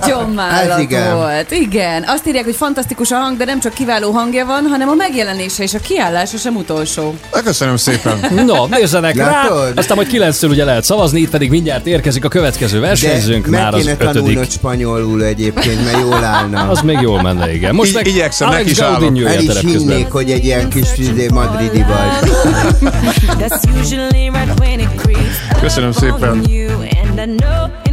Nagyon Ez igen. volt. Igen. Azt írják, hogy fantasztikus a hang, de nem csak kiváló hangja van, hanem a megjelenése és a kiállása sem utolsó. Köszönöm szépen. No, nézzenek rá, aztán majd 9 ugye lehet szavazni, itt pedig mindjárt érkezik a következő versenyzőnk, már az ötödik. spanyolul egyébként, mert jól állna. Az még jól menne, igen. Most Így- meg igyekszem, Alex is állok. Gaudinho El is hinnék, hogy egy ilyen kis izé, madridi vagy. Köszönöm szépen. And I know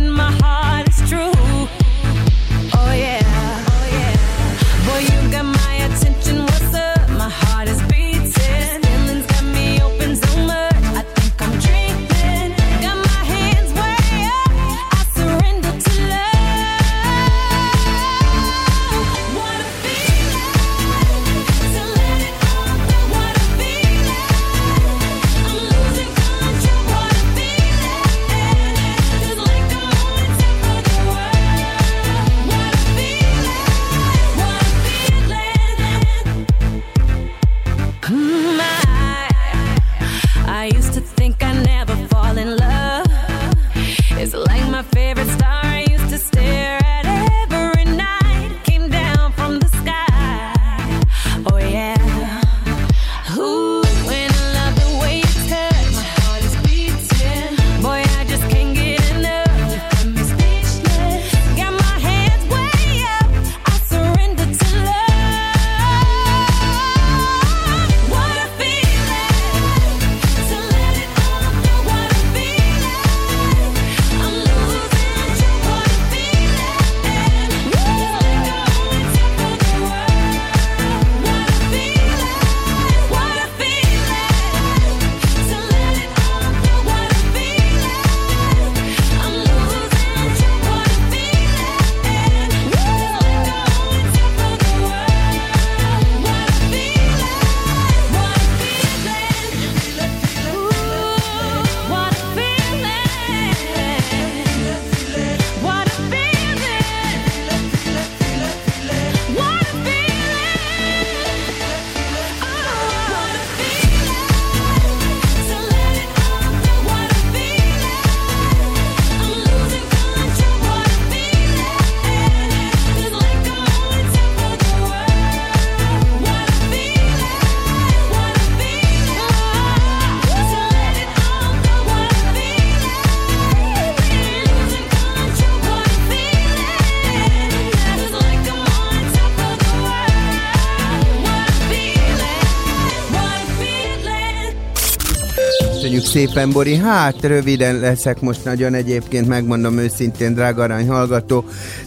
szépen, Bori. Hát, röviden leszek most nagyon egyébként, megmondom őszintén, drága arany hallgató,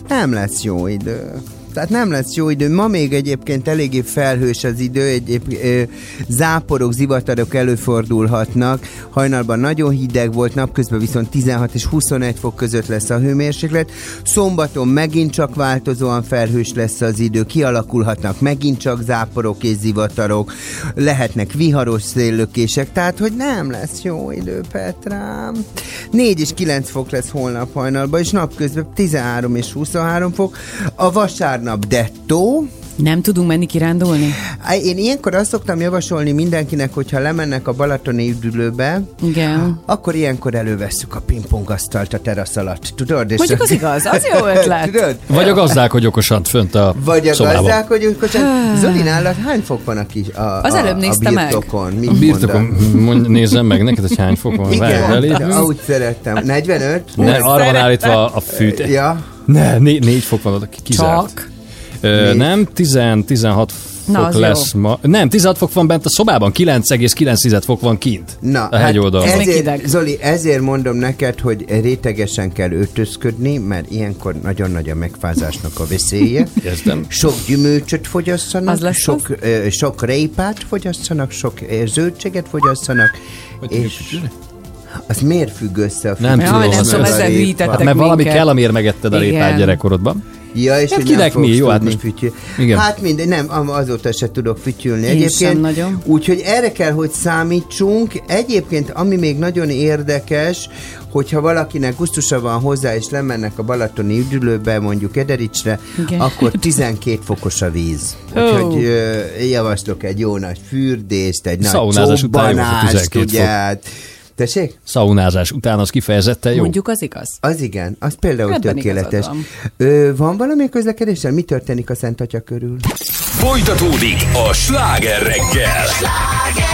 nem lesz jó idő. Tehát nem lesz jó idő. Ma még egyébként eléggé felhős az idő, egyéb ö, záporok, zivatarok előfordulhatnak. Hajnalban nagyon hideg volt, napközben viszont 16 és 21 fok között lesz a hőmérséklet. Szombaton megint csak változóan felhős lesz az idő, kialakulhatnak megint csak záporok és zivatarok, lehetnek viharos széllökések, tehát hogy nem lesz jó idő, Petrám. 4 és 9 fok lesz holnap hajnalban, és napközben 13 és 23 fok. A vasárnap dettó, Nem tudunk menni kirándulni? Én ilyenkor azt szoktam javasolni mindenkinek, hogyha lemennek a Balatoni üdülőbe, Igen. akkor ilyenkor elővesszük a pingpongasztalt a terasz alatt, tudod? És Mondjuk az igaz, az jó ötlet. (laughs) tudod? Vagy a gazdálkodj okosan fönt a Vagy a szobában. gazdák, hogy ők hogy Zoli, nálad hány fok van a kis a, Az a, előbb nézte a meg. birtokon? Mit A birtokon, mondj, nézzem meg neked, hogy hány fok van. Igen, de úgy szerettem. 45? Ne, arra van állítva a fűt. Ja. Ne, né, négy fok van oda kizárt. Csak. Ö, nem, 10, 16 Na, fok az lesz jó. ma. Nem, 16 fok van bent a szobában, 9,9 fok van kint. Na, a hegyoldalon. még ezért. Zoli, ezért mondom neked, hogy rétegesen kell öltözködni, mert ilyenkor nagyon nagy a megfázásnak a veszélye. (laughs) Értem. Sok gyümölcsöt fogyasszanak, Az sok, ö, sok répát fogyasszanak, sok ö, zöldséget fogyasszanak, és az miért függ össze a Nem tudom. nem az- tudom, az- ezzel répa? hűítettek Hát mert valami minket. kell, amiért megetted a répát gyerekkorodban. Ja, és Hát hogy kinek nem mi? Jó, hát most- fütyül. Igen. Hát mindegy, nem, azóta se tudok fütyülni. Én Egyébként, nagyon. Úgyhogy erre kell, hogy számítsunk. Egyébként, ami még nagyon érdekes, hogyha valakinek gusztusa van hozzá, és lemennek a Balatoni üdülőbe, mondjuk Edericsre, Igen. akkor 12 fokos a víz. Úgyhogy ö, javaslok egy jó nagy fürdést, egy nagy Szaunázás hogy csobbanást, 12 ugye? fok. Tessék? Szaunázás után az kifejezetten jó. Mondjuk az igaz. Az igen, az például Ebben tökéletes. Ö, van valami közlekedéssel? Mi történik a Szent Atya körül? Folytatódik a sláger reggel. Rock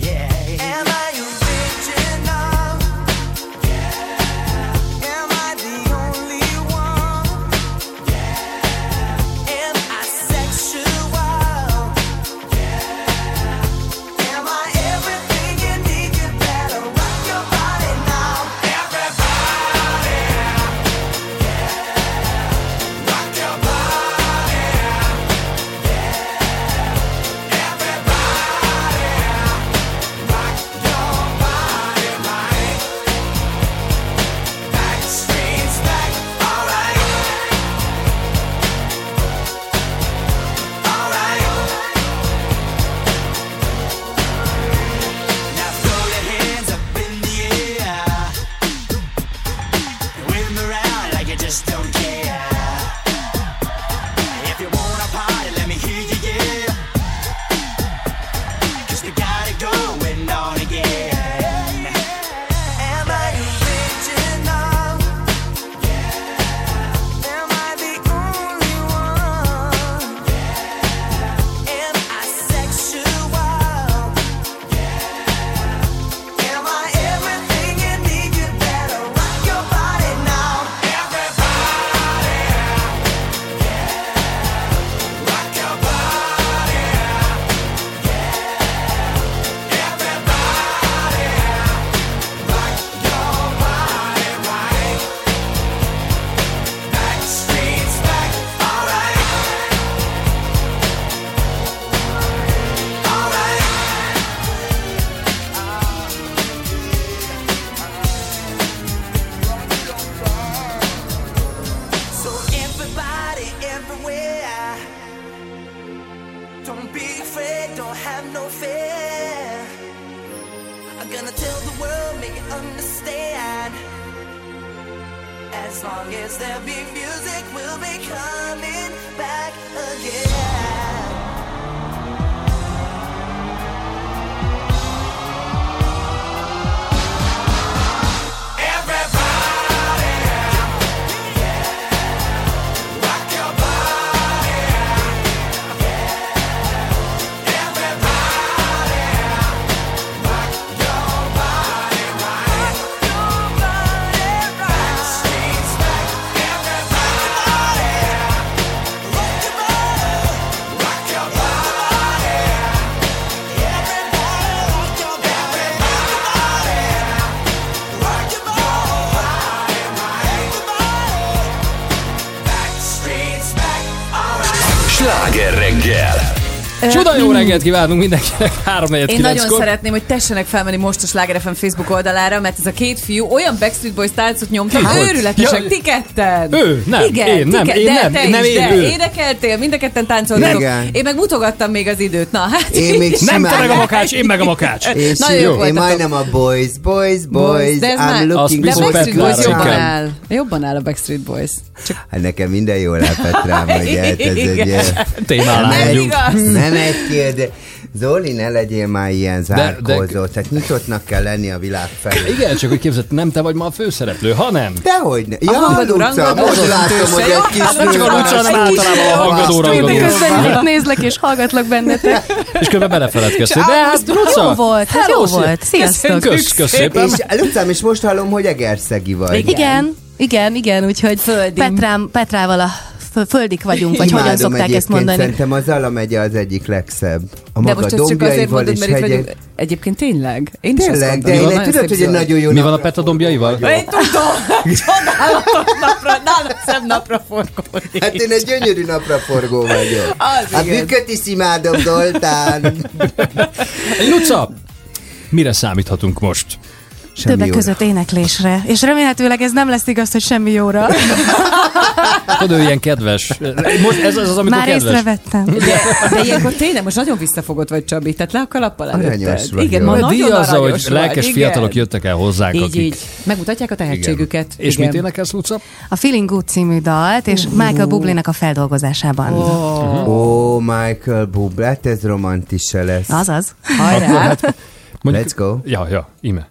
Csuda jó reggelt kívánunk mindenkinek, 3 Én nagyon szeretném, hogy tessenek felmenni most a Sláger FM Facebook oldalára, mert ez a két fiú olyan Backstreet Boys táncot nyomtak, Hogy? őrületesek, Ja. ti ketten. Ő, nem, Igen, én, nem, én de, nem, te nem, is, én, de ő. énekeltél, mind a ketten táncoltatok. Igen. Én meg mutogattam még az időt. Na, hát Én még Nem te meg a makács, én meg a makács. Nagyon jók én majdnem a boys, boys, boys, de ez I'm már, looking de for Backstreet Boys jobban áll. Jobban áll a Backstreet Boys. Csak Hát nekem minden jól áll Petrám, hogy hát ez egy... Igen. Témán nem, vagyunk. nem egy kérdés. Zoli, ne legyél már ilyen De- zárkózó, tehát nyitottnak kell lenni a világ felé. Igen, csak hogy képzeld, nem te vagy ma a főszereplő, hanem. Dehogy ne. Ja, hangadó, Luca, most látom, hogy egy kis Nem csak a Luca, hanem általában a hangadó, rangadó. Közben nézlek és hallgatlak bennetek. (laughs) És közben belefeledkeztél. De hát, Luca! Jó volt, hát jó volt. Sziasztok. Kösz, kösz szépen. És Lucám, és most hallom, hogy egerszegi vagy. Igen, igen, igen, úgyhogy Földim. Petrám, Petrával a fö- földik vagyunk, vagy Imádom hogyan szokták ezt mondani. Szerintem az Zala megye az egyik legszebb. A de maga most ezt csak azért mondod, mert itt hegyek. vagyunk. Egyébként tényleg? Én Tényleg, de én tudod, szép hogy egy nagyon jó Mi van a Peta dombjaival? Én tudom, (laughs) csodálatos napra, nálam szebb napra forgódik. Hát én egy gyönyörű napra forgó vagyok. Az A igen. bükköt is imádom, Zoltán. Luca, mire számíthatunk most? Semmi Többek jóra. között éneklésre. És remélhetőleg ez nem lesz igaz, hogy semmi jóra. Tudod, ő ilyen kedves. Most ez az, az amikor Már kedves. észrevettem. (laughs) De, de ilyenkor tényleg most nagyon visszafogott vagy, Csabi, tehát le a előtted. vagy, Igen, ma nagyon díjazza, aranyos hogy lelkes vagy, fiatalok igen. jöttek el hozzánk, Így, akik... így. Megmutatják a tehetségüket. És igen. mit énekelsz, Luca? A Feeling Good című dalt, és Michael Bublé-nek a feldolgozásában. Ó, Michael Bublé, hát ez romantise lesz. Azaz. Akkor Hajrá! hát, mondjuk, Let's go. Ja, ja, ime.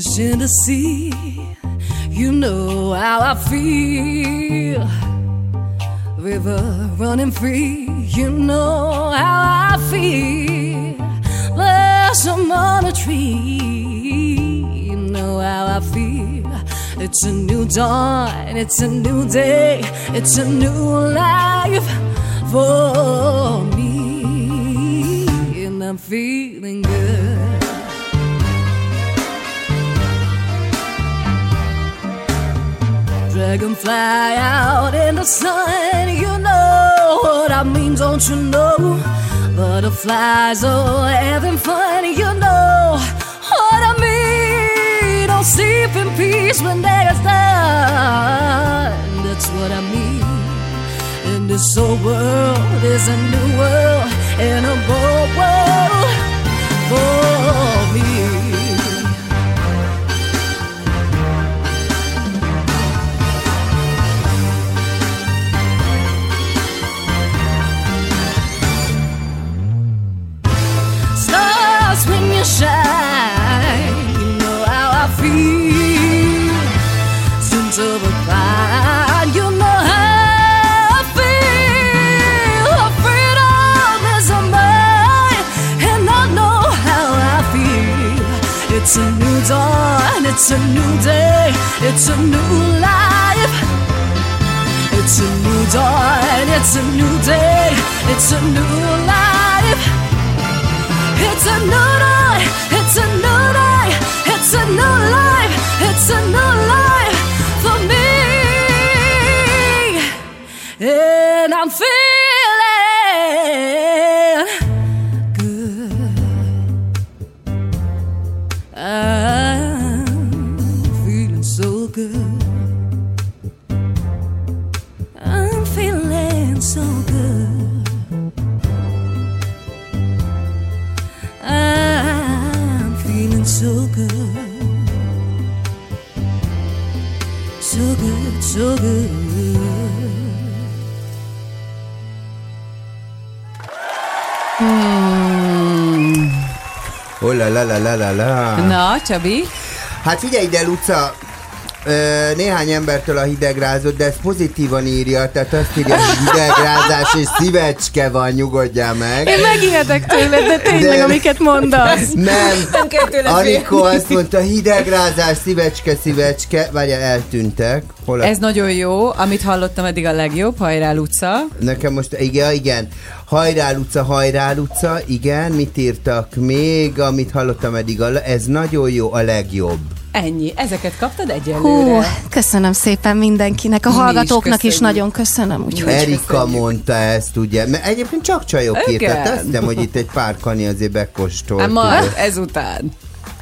Fish in the sea, you know how I feel. River running free, you know how I feel. Blossom on a tree, you know how I feel. It's a new dawn, it's a new day, it's a new life for Dragonfly out in the sun, you know what I mean, don't you know? Butterflies are having fun, you know what I mean. Don't sleep in peace when is done, that's what I mean. In this old world there's a new world and a bold world for feel. Since of a you know how I feel. Freedom is mine, and I know how I feel. It's a new dawn, it's a new day, it's a new life. It's a new dawn, it's a new day, it's a new life. It's a new day, it's a new life, it's a new life for me. And I'm feeling la la la. Na, Csabi? Hát figyelj ide, Luca, néhány embertől a hidegrázott, de ez pozitívan írja, tehát azt írja, hogy hidegrázás és szívecske van, nyugodjál meg. Én megijedek tőled, de tényleg, De- amiket mondasz. Nem, Nem kell tőle Anikó azt mondta, hidegrázás, szívecske, szívecske, várja, eltűntek. Hol a... Ez nagyon jó, amit hallottam eddig a legjobb, hajrá Luca. Nekem most, igen, igen. Hajrá, Luca, hajrá, Luca, igen, mit írtak még, amit hallottam eddig, ez nagyon jó, a legjobb. Ennyi, ezeket kaptad egyelőre. Hú, köszönöm szépen mindenkinek, a Mi is hallgatóknak is, köszönjük. nagyon köszönöm. Úgyhogy Erika mondta ezt, ugye, mert egyébként csak csajok írtak, azt hiszem, hogy itt egy pár kani azért bekóstolt. Hát tudod. ezután.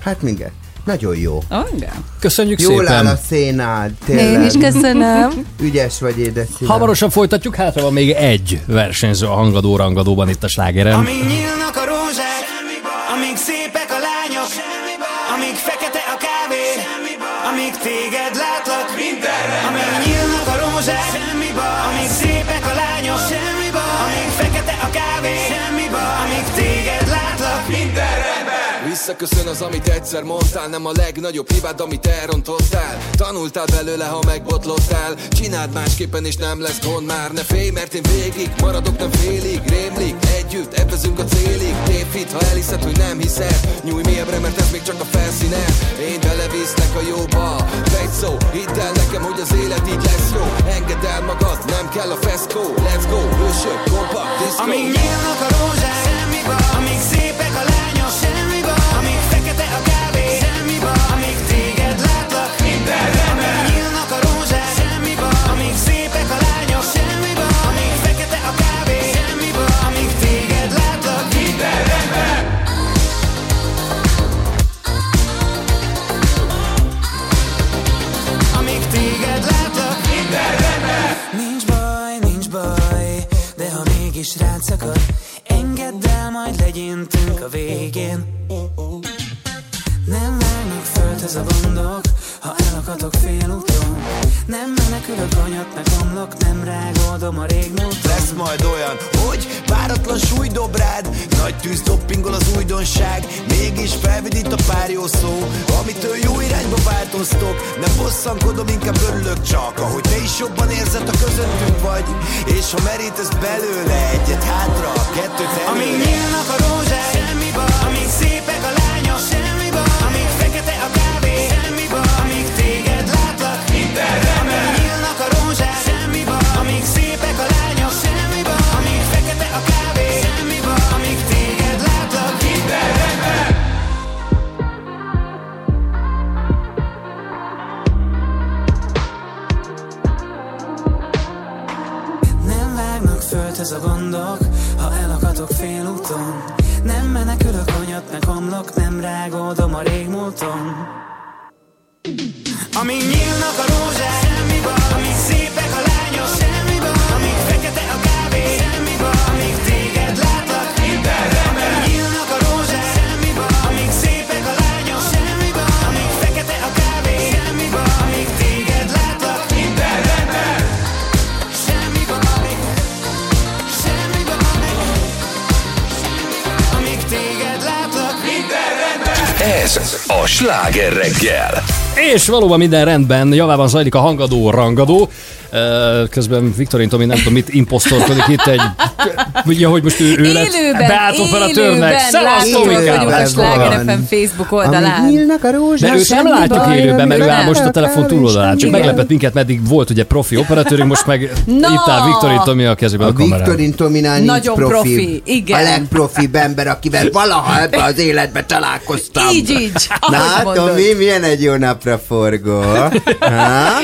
Hát mindjárt. Nagyon jó. Oh, igen. Köszönjük Jól áll szépen. a szénád, tényleg. Én is köszönöm. (laughs) Ügyes vagy, édes szívem. Hamarosan folytatjuk, hátra van még egy versenyző a hangadó rangadóban itt a slágeren. Amíg nyílnak a rózsák, amíg szépek a lányok, amíg fekete a kávé, amíg téged látlak, amíg nyílnak a rózsák, amíg szépek a lányok, amíg fekete a kávé, Visszaköszön az, amit egyszer mondtál Nem a legnagyobb hibád, amit elrontottál. Tanultál belőle, ha megbotlottál Csináld másképpen, és nem lesz gond már. Ne félj, mert én végig maradok, nem félig. Rémlik, együtt, ebbezünk a célig. Tévhit, ha elhiszed, hogy nem hiszed. Nyújj mélyebbre, mert ez még csak a felszíne Én belevisznek a jóba. Egy szó, hidd el nekem, hogy az élet így lesz jó. Engedd el magad, nem kell a feszkó. Let's go, hősök, kompakt, diszkó. Amíg nyílnak a rózsák, amíg szépek szakad, engedd el, majd legyintünk a végén. Nem vágnak föld ez a gondok, ha elakadok félúton. Nem menekülök, anyatnak rágódom a rég. Lesz majd olyan, hogy páratlan súly dob rád. Nagy tűz doppingol az újdonság Mégis felvidít a pár jó szó. Amitől jó irányba változtok Nem bosszankodom, inkább örülök csak. Ahogy te is jobban érzed, a közöttünk vagy És ha merítesz belőle egyet hátra Kettőt előre. Amíg nyílnak a rózsák, amíg szépek a lányok, a gondok, ha elakadok félúton. Nem menekülök, anyatnak omlok, nem rágódom a régmúlton. Amíg nyílnak a rózsák, amíg szépek a lányok, amíg Ez a sláger reggel. És valóban minden rendben, javában zajlik a hangadó rangadó. Közben Viktorin Tomi nem tudom mit imposztorkodik itt egy, ugye, hogy most ő, ő lett Élőben, Szevasz, Tomikám! vagyunk a Ez Sláger van. FM Facebook oldalán. Amíg nyílnak a rózsák, Mert őt nem látjuk baj, élőben, mert ő áll most a telefon túloldalán. Csak meglepett minket, meddig volt ugye profi operatőrünk, most meg Na! itt áll Viktorin Tomi a kezében a, A kamerán. Viktorin Tominál nincs Nagyon profi. profi, igen. A legprofibb ember, akivel valaha ebbe az életbe találkoztam. Így, így, Na, hát. Tomi, milyen egy jó napra forgó.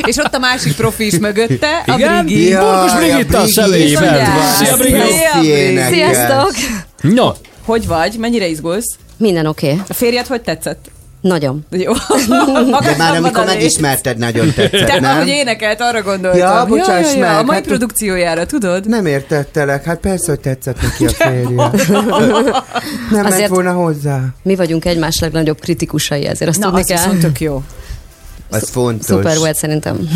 És ott a másik profi is mögötte, a? Brigi. Jaj, Brigitta a személyében. Szia, Brigi! Énekes. Sziasztok! No, Hogy vagy? Mennyire izgulsz? Minden oké. Okay. A férjed hogy tetszett? Nagyon. Jó. (laughs) De már amikor megismerted, nagyon tetszett, Te, nem? ahogy énekelt, arra gondoltam. Ja, bocsáss meg, A mai hát- produkciójára, tudod? Nem értettelek, hát persze, hogy tetszett neki a férje. (laughs) Nem ment Azért- volna hozzá. Mi vagyunk egymás legnagyobb kritikusai, ezért azt Na, tudni azt kell. viszont tök jó. Az fontos. Szuper volt szerintem.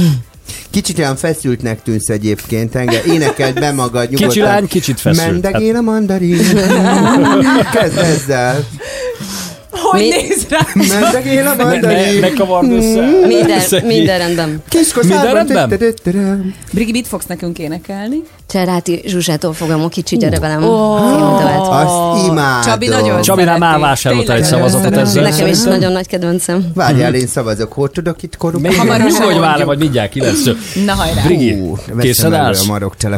Kicsit olyan feszültnek tűnsz egyébként, engem énekeld be magad nyugodtan. Kicsi lány, kicsit feszült. Mendegél a mandarin. (laughs) Kezd ezzel. Hogy Mi- néz rá? Mendegél a Ne, ne, ne kavard össze. Minden, minden rendben. Minden rendben? Brigi, mit fogsz nekünk énekelni? Cseráti Zsuzsától fogom a kicsi gyere velem. Azt imádom. Csabi nagyon Csabinál már szereti. vásároltál egy szavazatot nagyon ezzel. Nekem is nagyon nagy kedvencem. Várjál, én szavazok. Hol tudok itt? Még Hamarosan hogy mondjuk. vagy mindjárt kilenc. Na hajrá. Brigi, készen állsz?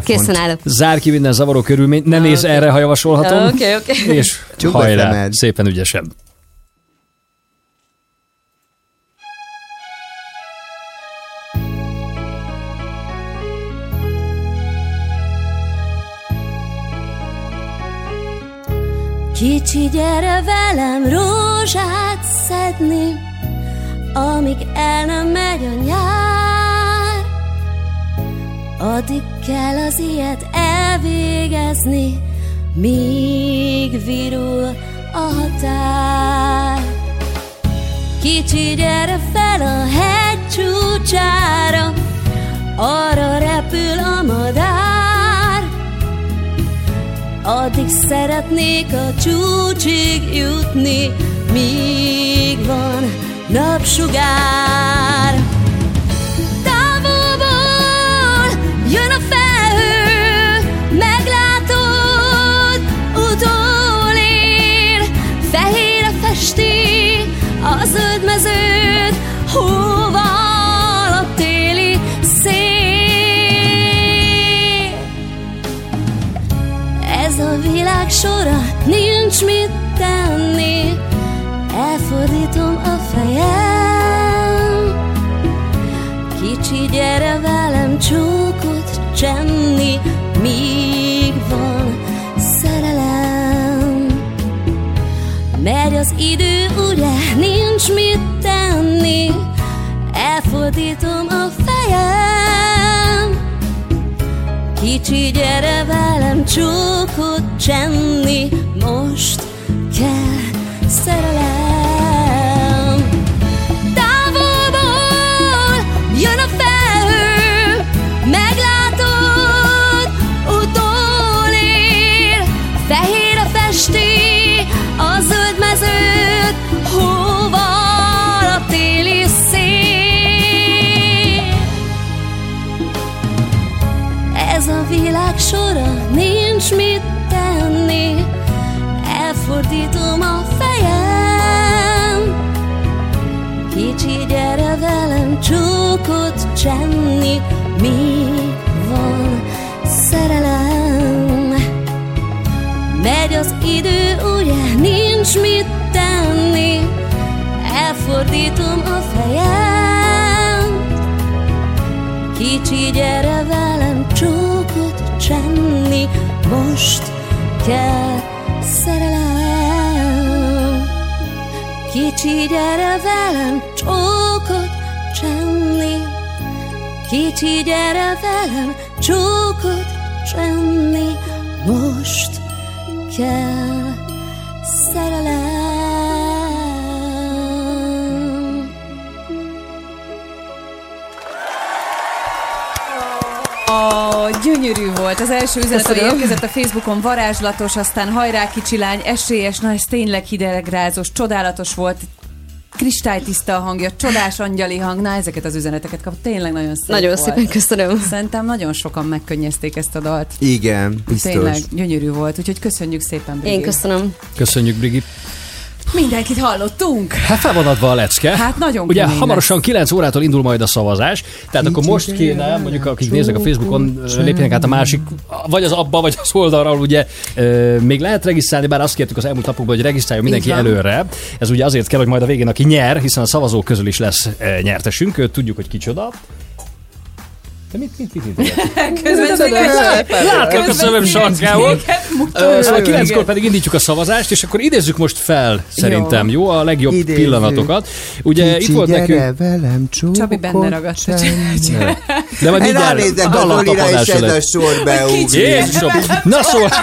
Készen állok. Zár ki minden zavaró körülményt, ne nézz erre, ha javasolhatom. Oké, oké. És hajrá, szépen ügyesen. Kicsi, gyere velem rózsát szedni, amíg el nem megy a nyár. Addig kell az ilyet elvégezni, míg virul a határ. Kicsi, gyere fel a hegy csúcsára, arra repül a madár. Addig szeretnék a csúcsig jutni, míg van napsugár. Sora, nincs mit tenni, elfordítom a fejem. Kicsi, gyere velem csókot csenni, míg van szerelem. Megy az idő, ugye nincs mit tenni, elfordítom a fejem. Kicsi, gyere velem csókot csenni, most kell szerelem. Sora, nincs mit tenni, elfordítom a fejem. Kicsi, gyere velem csókot csenni, míg van szerelem. Megy az idő, ugye nincs mit tenni, elfordítom a fejem. Kicsi, gyere velem csókot csenni, most kell szerelem. Kicsi, gyere velem csókot csenni, Kicsi, gyere velem csókot csenni, most kell gyönyörű volt. Az első üzenet, ami érkezett a Facebookon, varázslatos, aztán hajrá kicsi lány, esélyes, na ez tényleg hidegrázós, csodálatos volt, kristálytiszta a hangja, csodás angyali hang, na ezeket az üzeneteket kap, tényleg nagyon szép Nagyon volt. szépen köszönöm. Szerintem nagyon sokan megkönnyezték ezt a dalt. Igen, biztos. Tényleg gyönyörű volt, úgyhogy köszönjük szépen, Brigi. Én köszönöm. Köszönjük, Brigi. Mindenkit hallottunk. Hát fel van adva a lecke. Hát nagyon Ugye kemény hamarosan 9 órától indul majd a szavazás, tehát akkor most kéne, mondjuk akik néznek a Facebookon, lépjenek át a másik, vagy az abba, vagy az oldalra, ahol ugye még lehet regisztrálni, bár azt kértük az elmúlt napokban, hogy regisztráljon mindenki előre. Ez ugye azért kell, hogy majd a végén aki nyer, hiszen a szavazók közül is lesz nyertesünk, ö, tudjuk, hogy kicsoda. De mit, mit, mit, (laughs) mit Közben Látok a szemem sarkával. Ö, Szóval kilenckor pedig indítjuk a szavazást, és akkor idézzük most fel, szerintem, jó? A legjobb Idézzük. pillanatokat. Ugye Kicsi, itt volt gyere nekünk... velem csókot Csabi benne ragadt. De majd Én mindjárt ránézek a Zolira, és ez a sor beugrik. Jézusom! Na szóval... (laughs)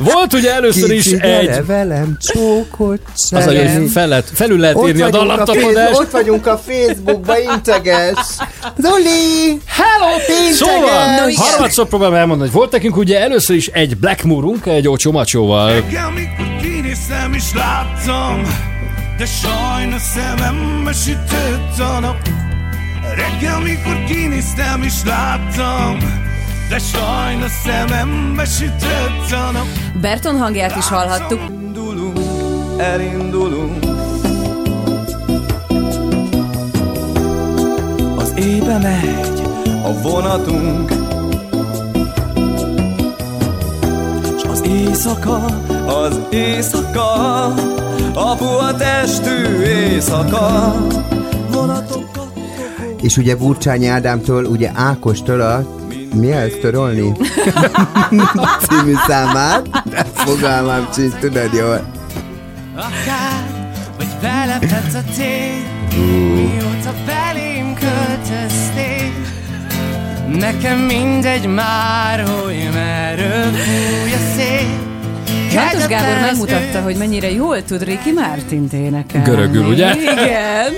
Volt ugye először is Kicsi, egy... velem csókot Az hogy fel lehet, felül lehet Ott írni a dallamtapadást. ott vagyunk a Facebookba, integes. Zoli! Hello! Integes! Szóval, harmadszor próbálom elmondani, hogy volt nekünk ugye először is egy Black Moorunk, egy Ocsó Macsóval. Reggel, mikor kinéztem és láttam De sajnos szemembe sütött a nap Reggel, mikor kinéztem és láttam De sajnos szemembe sütött a nap. Berton hangját is hallhattuk. Elindulunk. Az éjbe megy a vonatunk. S az éjszaka, az éjszaka A puha testű éjszaka. Vonatokkal És ugye Burcsányi Ádámtól, ugye Ákostól a mi ez, törolni? (laughs) című számát. De fogalmam sincs, tudod jól. Akár, vagy belepett a tény Mióta belém költöztél Nekem mindegy már, hogy merről fúj a szél Kártos Gábor megmutatta, hogy mennyire jól tud Ricky Martint énekelni. Görögül, ugye? Igen.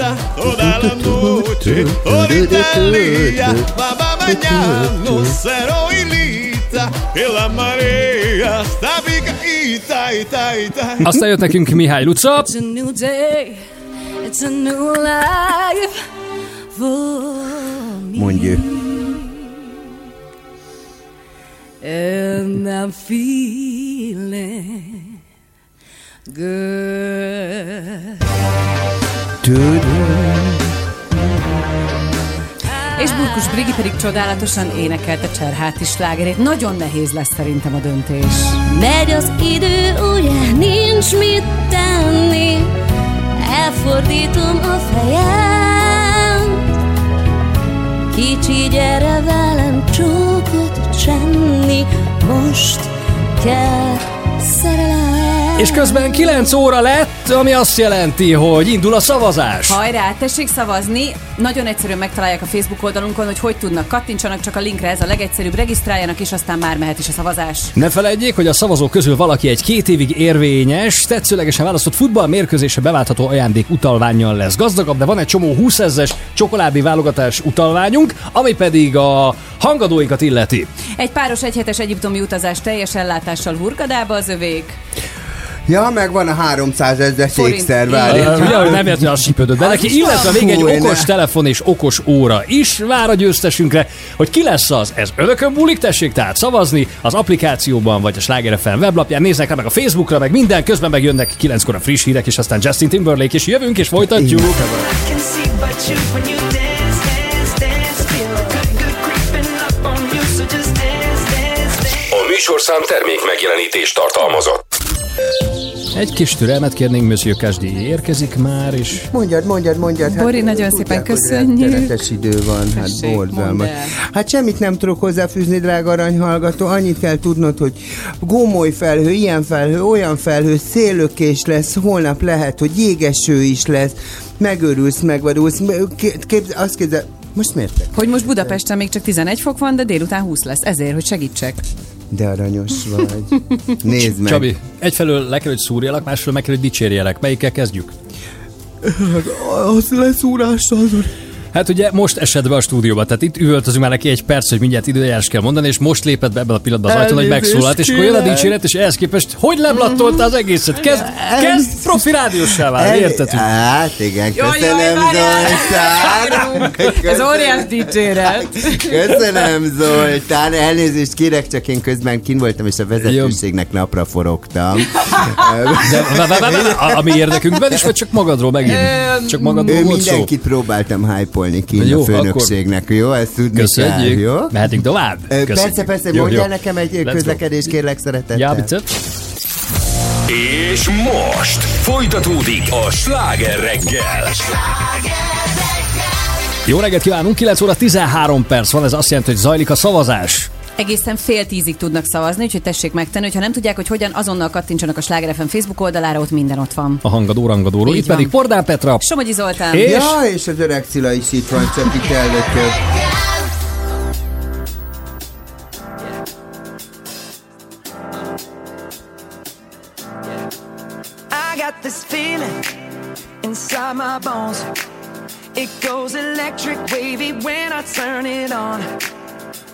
Boquita, toda la noche, ahorita el día, va mañana, cero y lita, que la marea está picadita, ita, ita. Aztán jött nekünk Mihály Luca. It's a new day, it's a new life for me. Mondjuk. And I'm feeling good. És Burkus Brigi pedig csodálatosan énekelte Cserháti slágerét. Nagyon nehéz lesz szerintem a döntés. Megy az idő, ugye? Nincs mit tenni. Elfordítom a fejem. Kicsi, gyere velem csókot csenni. Most kell szerelem És közben 9 óra lett, ami azt jelenti, hogy indul a szavazás. Hajrá, tessék szavazni! Nagyon egyszerűen megtalálják a Facebook oldalunkon, hogy hogy tudnak. Kattintsanak csak a linkre, ez a legegyszerűbb, regisztráljanak, és aztán már mehet is a szavazás. Ne felejtjék, hogy a szavazók közül valaki egy két évig érvényes, tetszőlegesen választott futballmérkőzésre beváltható ajándék utalványjal lesz gazdagabb, de van egy csomó 20 ezes csokoládé válogatás utalványunk, ami pedig a hangadóikat illeti. Egy páros egyhetes egyiptomi utazás teljes ellátással Hurgadába az övék. Ja, meg van a 300 ezer Uh, várj. ugye, hogy nem értve, az sipődött be neki, illetve még egy okos telefon és okos óra is vár a győztesünkre, hogy ki lesz az. Ez önökön múlik, tessék tehát szavazni az applikációban vagy a Sláger FM weblapján, néznek rá meg a Facebookra, meg minden, közben megjönnek kilenckor a friss hírek, és aztán Justin Timberlake, és jövünk és folytatjuk. a. A műsorszám termék megjelenítést tartalmazott. Egy kis türelmet kérnénk, Monsieur Kasdi érkezik már, és Mondjad, mondjad, mondjad. Bori, nagyon tudják, szépen hogy köszönjük. rettenetes idő van, hát borzalmas. Hát semmit nem tudok hozzáfűzni, drága aranyhallgató. Annyit kell tudnod, hogy gomoly felhő, ilyen felhő, olyan felhő, szélökés lesz, holnap lehet, hogy jégeső is lesz. Megörülsz, megvadulsz. Ké- Képz, azt képzel, most miért? Hogy most Budapesten még csak 11 fok van, de délután 20 lesz. Ezért, hogy segítsek. De aranyos vagy. (laughs) Nézd meg. Csabi, egyfelől le kell, hogy szúrjalak, másfelől meg kell, hogy dicsérjelek. Melyikkel kezdjük? Az leszúrással, Zoli. Hát ugye most esett be a stúdióba, tehát itt üvöltözünk már neki egy perc, hogy mindjárt időjárás kell mondani, és most lépett be ebben a pillanatban az ajtón, hogy megszólalt, és akkor jön a dicséret, és ehhez képest hogy leblattolta az egészet? Kezd, kezd profi rádiósá válni, érted? Hát igen, köszönöm! Zoltán. Ez óriás dicséret. Köszönöm Zoltán, elnézést kérek, csak én közben kin voltam, és a vezetőségnek napra forogtam. De, vá- a- ami érdekünkben is, vagy csak magadról megint? Csak magadról volt szó? mindenkit próbáltam hype-olni ki Jó, a főnökségnek, jó? Ezt tudni Köszönjük. kell, jó? Mehetünk tovább? Köszönjük. Persze, persze, Jó, mondjál jó. nekem egy Let's go. közlekedés, kérlek szeretettel. Ja, bitte. És most folytatódik a sláger reggel. Jó reggelt kívánunk, 9 óra 13 perc van, ez azt jelenti, hogy zajlik a szavazás. Egészen fél tízig tudnak szavazni, úgyhogy tessék megtenni, hogyha nem tudják, hogy hogyan, azonnal kattintsanak a Sláger FM Facebook oldalára, ott minden ott van. A hangadó rangadóról. Itt pedig van. Pordán Petra. Somogyi Zoltán. És? Ja, és az öreg Cilla is itt van, csak itt this feeling inside my bones. It goes electric wavy when I turn it on.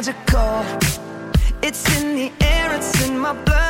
Magical. It's in the air, it's in my blood,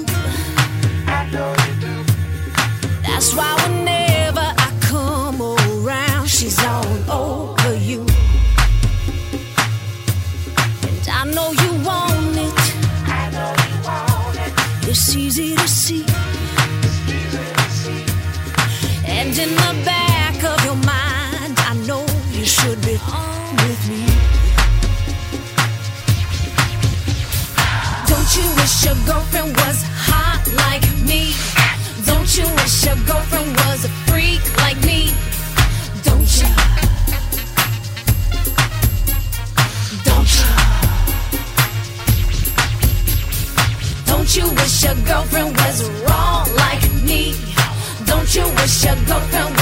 It's easy to see. And in the back of your mind, I know you should be home with me. Don't you wish your girlfriend was wish your girlfriend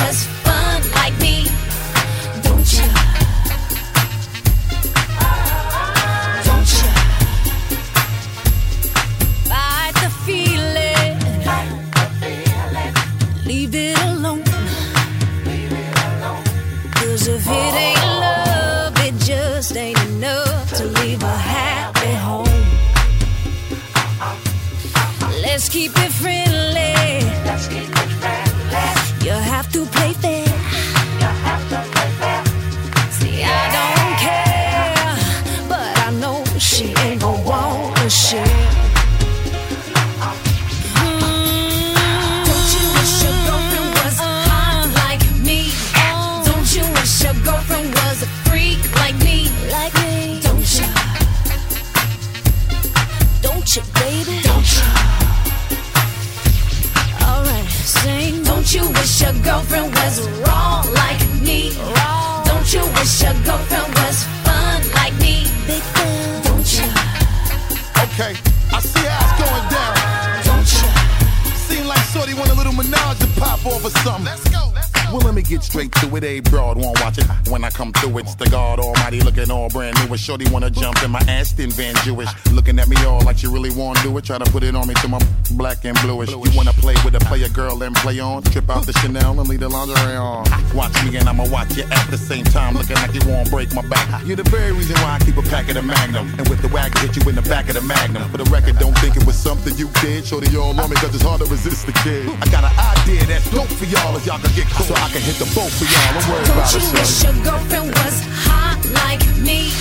on? Trip out the Chanel and leave the lingerie on. Watch me and I'ma watch you at the same time, looking like you won't break my back. You're the very reason why I keep a pack of the Magnum, and with the wagon hit you in the back of the Magnum. For the record, don't think it was something you did. Shorty all on me 'cause it's hard to resist the kid. I got an idea that's dope for y'all if y'all can get close, so I can hit the boat for y'all. Don't worry Don't it, you wish your girlfriend was hot like me?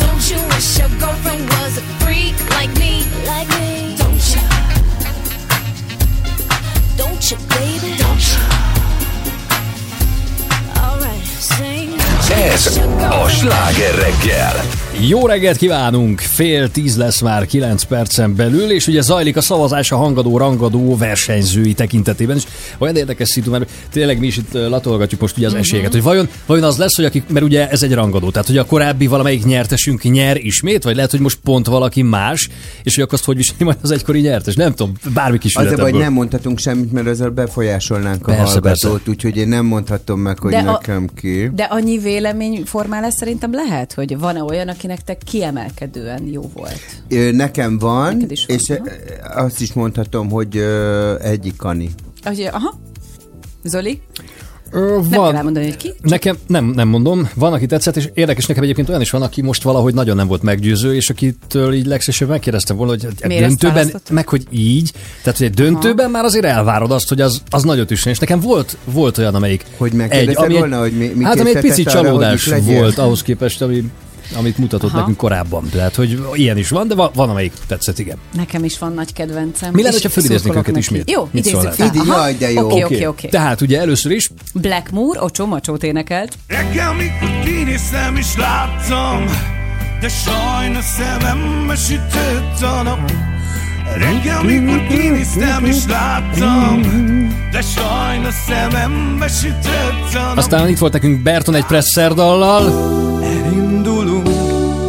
Don't you wish your girlfriend sláger reggel. Jó reggelt kívánunk! Fél tíz lesz már kilenc percen belül, és ugye zajlik a szavazás a hangadó, rangadó versenyzői tekintetében, és olyan érdekes szitu, mert tényleg mi is itt latolgatjuk most ugye az esélyeket, hogy vajon, vajon az lesz, hogy akik, mert ugye ez egy rangadó, tehát hogy a korábbi valamelyik nyertesünk nyer ismét, vagy lehet, hogy most pont valaki más, és hogy akkor azt hogy viseli majd az egykori nyertes, nem tudom, bármi kis Az a baj, nem mondhatunk semmit, mert ezzel befolyásolnánk a Persze, hallgatót, persze. úgyhogy én nem mondhatom meg, hogy De a- nekem ki. De annyi véleményformálás szerintem lehet, hogy van-e olyan, akinek te kiemelkedően jó volt? Ö, Nekem van, Neked is van, és ö, azt is mondhatom, hogy ö, egyik Kani. Ahogy, aha. Zoli? Ö, Nem kell elmondani, hogy ki. Nekem nem, nem mondom, van, aki tetszett, és érdekes nekem egyébként olyan is van, aki most valahogy nagyon nem volt meggyőző, és akitől így legszívesebben megkérdeztem volna, hogy egy Miért döntőben, meg hogy így, tehát hogy egy döntőben már azért elvárod azt, hogy az, az nagyot üssön, és nekem volt, volt olyan, amelyik Hogy egy, volna, hogy mi- mi Hát ami egy pici arra, hogy csalódás legyél? volt ahhoz képest, ami, amit mutatott Aha. nekünk korábban. Tehát, hogy ilyen is van, de van, van amelyik tetszett, igen. Nekem is van nagy kedvencem. Mi lenne, ha felidéznék őket ismét? Jó, Mit idézzük fel. Idi, jaj, de jó. Oké, Oké. oké. Tehát ugye először is Blackmoor, Ocsó Macsót énekelt. Reggel, mikor kinéztem és láttam, de sajnos szemembe sütött a nap. Reggel, mikor kinéztem és láttam, de sajnos szemembe sütött a nap. aztán itt volt nekünk Berton egy presser dallal,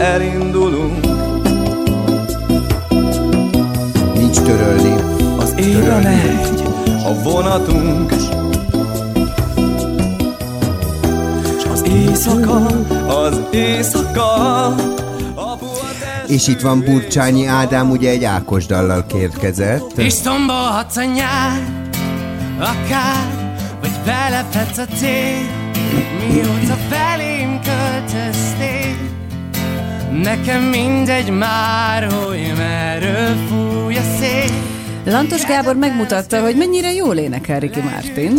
elindulunk, Nincs törölni. az éjra megy a vonatunk, s az éjszaka, az éjszaka, És itt van Burcsányi Ádám, ugye egy Ákos dallal kérkezett. És tombolhatsz a nyár, akár, vagy belepedsz a tél, mióta felém költöztél. Nekem mindegy már, hogy merről fúj a szél Lantos Gábor megmutatta, hogy mennyire jól énekel Riki Mártin.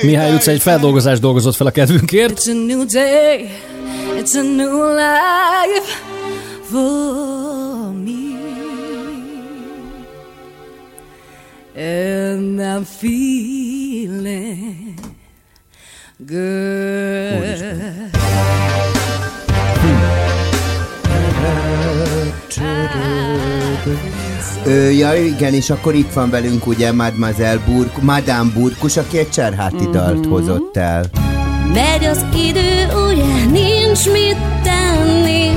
Mihály utca egy feldolgozást dolgozott fel a kedvünkért. It's a new day, it's a new life, full And I'm feeling good. Ja, igen, és akkor itt van velünk ugye Mademoiselle Burk, Madame Burkus, aki egy cserháti mm-hmm. dalt hozott el. Megy az idő, ugye nincs mit tenni,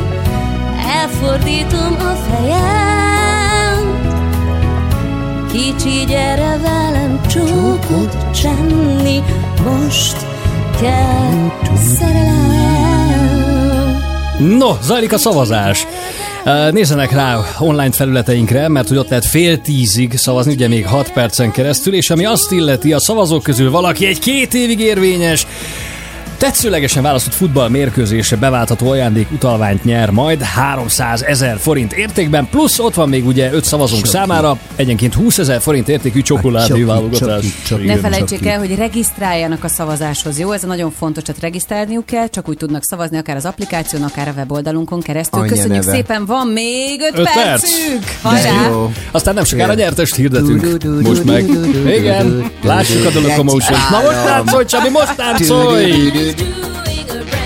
elfordítom a fejem. Kicsi gyere velem csókot csenni, most kell szerelem. No, zajlik a szavazás. Nézzenek rá online felületeinkre, mert hogy ott lehet fél tízig szavazni, ugye még 6 percen keresztül, és ami azt illeti, a szavazók közül valaki egy két évig érvényes Tetszőlegesen választott futball mérkőzése beváltható ajándék utalványt nyer majd 300 ezer forint értékben, plusz ott van még ugye 5 szavazónk számára, egyenként 20 ezer forint értékű csokoládé válogatás. Ne felejtsék el, hogy regisztráljanak a szavazáshoz, jó? Ez nagyon fontos, hogy regisztrálniuk kell, csak úgy tudnak szavazni akár az applikáción, akár a weboldalunkon keresztül. Anya Köszönjük neve. szépen, van még 5 percünk! Hajrá! Aztán nem sokára nyertest hirdetünk. Most meg. Igen, lássuk a dolog Na most táncolj, Csabi, most táncolj! doing a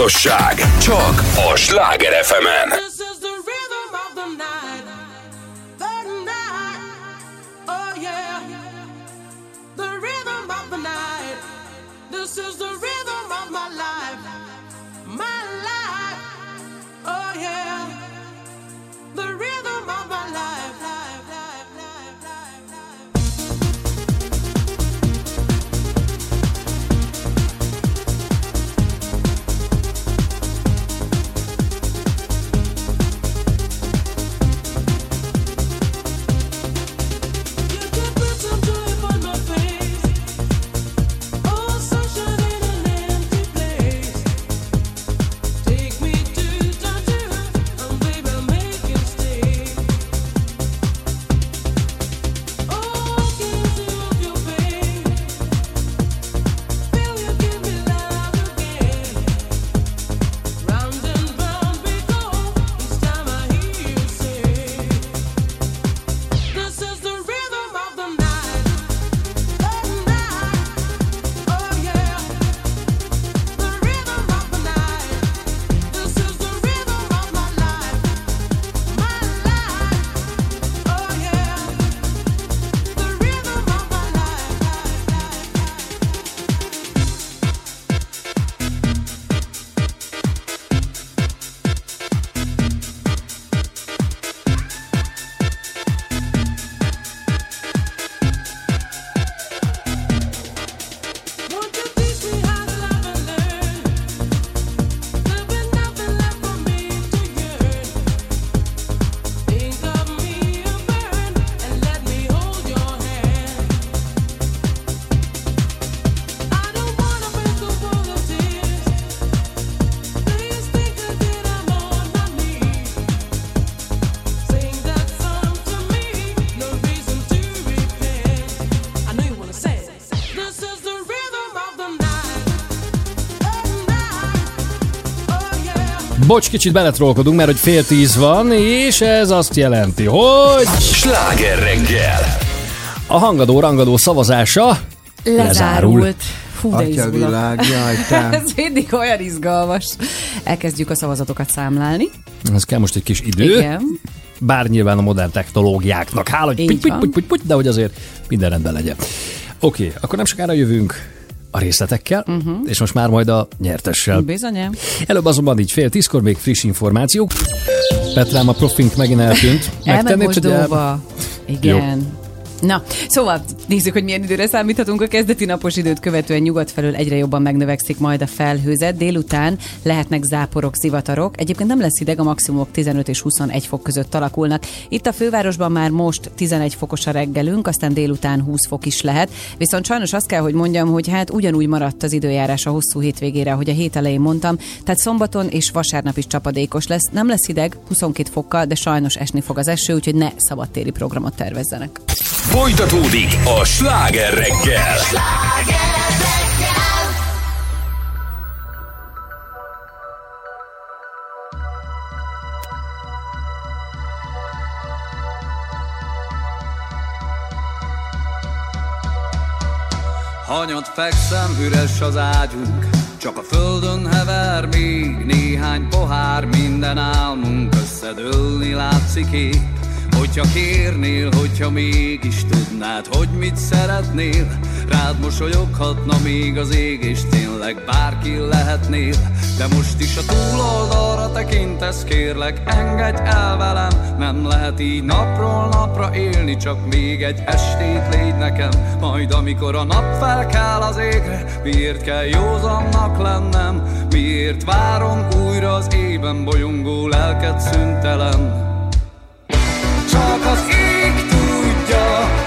Tudatosság. Csak a Sláger fm Bocs, kicsit beletrolkodunk, mert hogy fél tíz van, és ez azt jelenti, hogy... Sláger reggel. A hangadó rangadó szavazása Lezárult. Fú, de izgulok. Atyavilág, jaj, (laughs) te. Ez mindig olyan izgalmas. Elkezdjük a szavazatokat számlálni. Ez kell most egy kis idő. Igen. Bár nyilván a modern technológiáknak hála, hogy puty, puty, puty, de hogy azért minden rendben legyen. Oké, okay, akkor nem sokára jövünk részletekkel, uh-huh. és most már majd a nyertessel. Bizony. Előbb azonban így fél tízkor még friss információk. Petrám, a profink megint eltűnt. Elment hogy el-. Igen. Na, szóval nézzük, hogy milyen időre számíthatunk a kezdeti napos időt követően nyugat felől egyre jobban megnövekszik majd a felhőzet. Délután lehetnek záporok, zivatarok. Egyébként nem lesz hideg, a maximumok 15 és 21 fok között alakulnak. Itt a fővárosban már most 11 fokos a reggelünk, aztán délután 20 fok is lehet. Viszont sajnos azt kell, hogy mondjam, hogy hát ugyanúgy maradt az időjárás a hosszú hétvégére, ahogy a hét elején mondtam. Tehát szombaton és vasárnap is csapadékos lesz. Nem lesz hideg, 22 fokkal, de sajnos esni fog az eső, úgyhogy ne szabadtéri programot tervezzenek. Folytatódik a sláger reggel. Hanyat fekszem, üres az ágyunk, csak a földön hever még néhány pohár, minden álmunk összedőlni látszik épp. Hogyha kérnél, hogyha mégis tudnád, hogy mit szeretnél, rád mosolyoghatna még az ég, és tényleg bárki lehetnél. De most is a túloldalra tekintesz, kérlek, engedj el velem, nem lehet így napról napra élni, csak még egy estét légy nekem. Majd amikor a nap felkel az égre, miért kell józannak lennem, miért várom újra az ében bolyongó lelket szüntelen. Csak az ég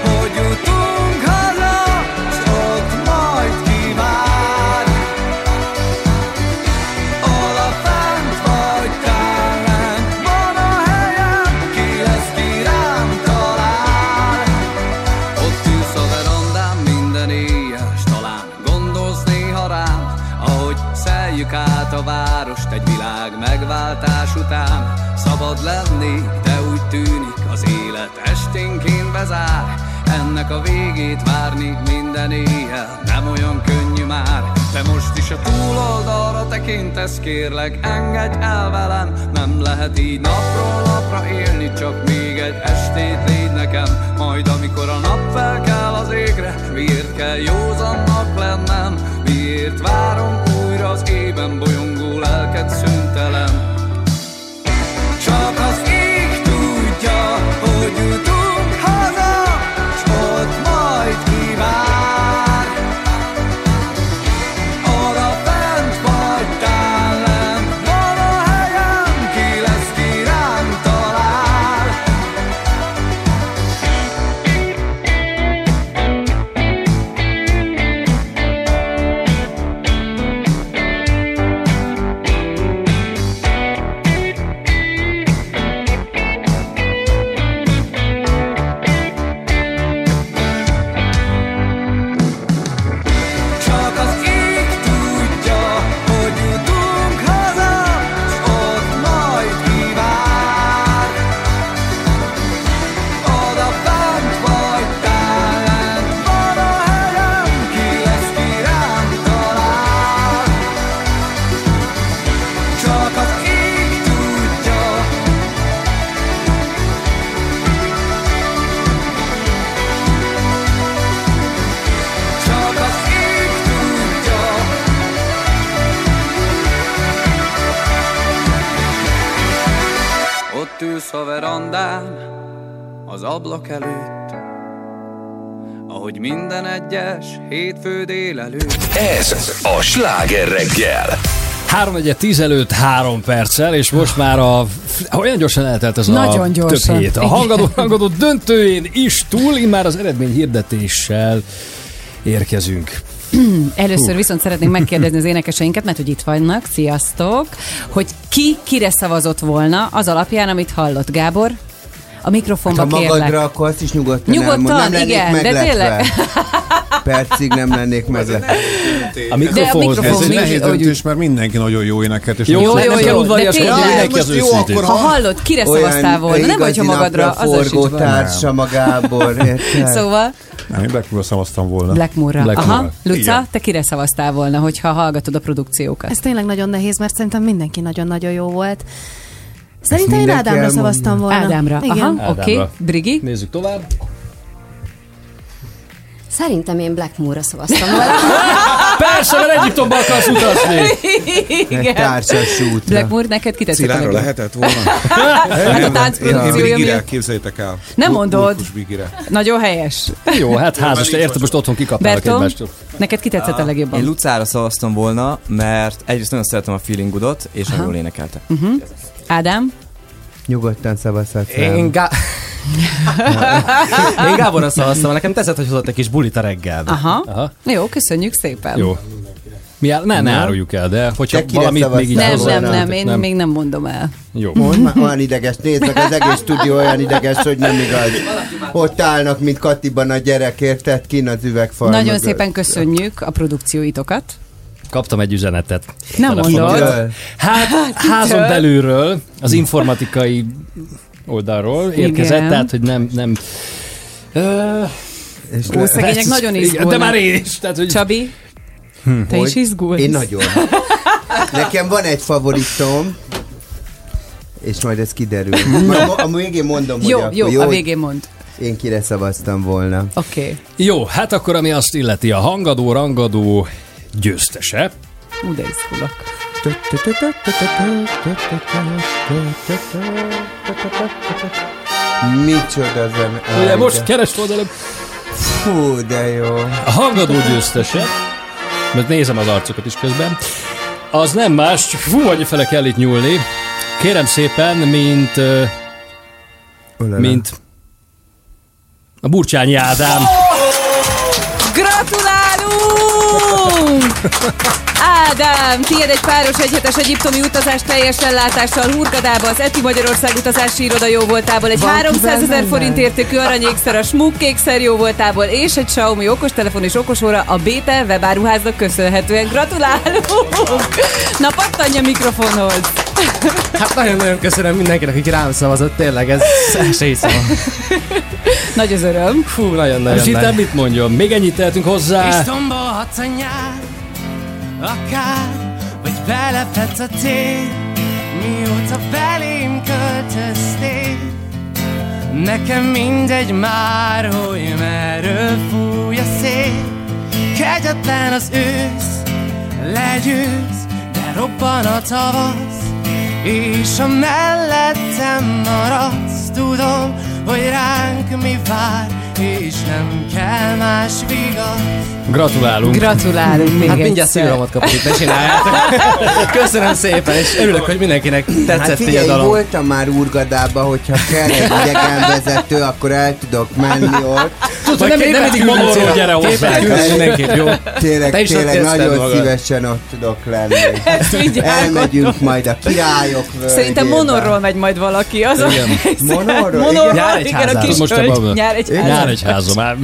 hogy jutunk haza, s ott majd kivár. Oda fent vagy tán lent, van a helyem. Ott ülsz a verandán minden éjjel, gondolsz néha rám, ahogy a várost egy világ megváltás után. Szabad lenni, de úgy tűnik, az élet esténként bezár. Ennek a végét várni minden éjjel nem olyan könnyű már. Te most is a túloldalra tekintesz, kérlek, engedj el velem. Nem lehet így napról napra élni, csak még egy estét légy nekem. Majd amikor a nap felkel az égre, miért kell józannak lennem? Miért várom újra az ében bolyongó lelket szüntelen? Tudja, ablak előtt, ahogy minden egyes hétfő délelőtt. Ez a sláger reggel. 3 1 10 előtt 3 perccel, és most már a olyan gyorsan eltelt ez a Nagyon gyorsan. több hét. A hangadó, hangadó döntőjén is túl, immár az eredmény hirdetéssel érkezünk. Először viszont szeretnénk megkérdezni az énekeseinket, mert hogy itt vannak, sziasztok, hogy ki kire szavazott volna az alapján, amit hallott. Gábor, a mikrofonba Hát, ha kérlek. magadra, akkor azt is nyugodtan, Nyugodtan, elmond. Nem lennék igen, de meglepve. tényleg. (laughs) percig nem lennék meg. A mikrofonhoz mikrofon Ez egy nehéz döntés, mert mindenki nagyon jó énekelt. És Jó, jó, jó, kell jó, de tényleg. mindenki az Most jó, őszintén. akkor Ha hallod, kire szavaztál volna? Nem vagy, ha magadra, az forgó társa magából, érted? Szóval Nem, én Blackpool-ra szavaztam volna. Blackmoorra. Blackmoorra. Aha. Luca, Igen. te kire szavaztál volna, hogyha hallgatod a produkciókat? Ez tényleg nagyon nehéz, mert szerintem mindenki nagyon-nagyon jó volt. Szerintem én Ádámra elmondja. szavaztam volna. Ádámra, Igen. aha, oké. Brigi? Nézzük tovább. Szerintem én Blackmoorra szavaztam volna. (laughs) Persze, mert Egyiptomba akarsz utazni. Igen. társas útra. Blackmoor, neked kiteszett a legjobb? lehetett volna? (laughs) Hát a tánc Én- Én produkciója Brigire, miatt. képzeljétek el. Nem mondod. Nagyon helyes. Jó, hát házas, te érted, most otthon kikapálok egymástól. neked kitetszett a legjobban? Én Lucára szavaztam volna, mert egyrészt nagyon szeretem a Feeling Goodot, és nagyon jól énekelte. Ádám? Nyugodtan szavazhatsz. Én, Gá... (laughs) Én Gáborra szavaztam, nekem tetszett, hogy hozott egy kis bulit a reggelbe. Aha. Aha. Jó, köszönjük szépen. Jó. Mi áll, ne, ne áruljuk el, de hogyha Te valamit még így Nem, nem, nem, én még nem mondom el. Jó. Mondd már, olyan ideges, nézd meg, az egész stúdió olyan ideges, hogy nem igaz. Ott állnak, mint Katiban a gyerek, érted? Kín az üvegfal. Nagyon mögött. szépen köszönjük a produkcióitokat. Kaptam egy üzenetet. Nem mondod. Hát, házon belülről, az informatikai oldalról érkezett, Igen. tehát, hogy nem... nem Ö, Ó, szegények persze, nagyon igen, izgulnak. De már én is. Tehát, hogy... Csabi, te Hogy? is izgulsz? Én nagyon. Nekem van egy favoritom, és majd ez kiderül. Majd a, a végén mondom, Jó, hogy jó, akkor a végén mond. Én kire szavaztam volna. Oké. Okay. Jó, hát akkor ami azt illeti, a hangadó, rangadó győztese. Ú, de izgulok. Micsoda zene. Ugye Áj, most de- keresd oldalom. Fú, de jó. A hangadó győztese, mert nézem az arcokat is közben, az nem más, csak fú, annyi fele kell itt nyúlni. Kérem szépen, mint... ö, mint... A Burcsányi Ádám. Gratulálunk! Ádám, tiéd egy páros egyhetes egyiptomi utazás teljes ellátással Hurgadába, az Eti Magyarország utazási iroda jó voltából, egy Van 300 ezer forint értékű aranyékszer, a smukkékszer jó voltából, és egy Xiaomi okostelefon és okosóra a Bétel webáruháznak köszönhetően. Gratulálunk! Na, pattanja mikrofonhoz! Hát nagyon-nagyon köszönöm mindenkinek, aki rám szavazott, tényleg ez el se hiszem. Nagy az öröm. Fú, nagyon-nagyon Most itt mit mondjon, még ennyit tehetünk hozzá. És tombolhatsz a nyár, akár, vagy belepedsz a tél, mióta belém költöztél. Nekem mindegy már, hogy merről fúj a szél. Kegyetlen az ősz, legyőz, de robban a tavasz, és a mellettem maradsz, tudom, hogy ránk mi vár, és nem kell más vigasz. Gratulálunk. Gratulálunk még Hát mindjárt szívromat kapok itt, ne csináljátok. Köszönöm szépen, és örülök, hogy mindenkinek tetszett Hát így a figyelj, dalom. voltam már Urgadába, hogyha kell egy idegenvezető, akkor el tudok menni ott. Tudod, nem- nem mindig monológ, gyere hozzá. Képet küldesz mindenképp, jó? Tényleg, Te is tényleg nagyon magad. szívesen ott tudok lenni. Ezt Elmegyünk majd a királyok Szerintem völgyébe. monorról megy majd valaki. Az a Igen. (laughs) Monorról? Monorról, Igen. igen, a kis Most Nyár egy háza. Nyár egy házom. már.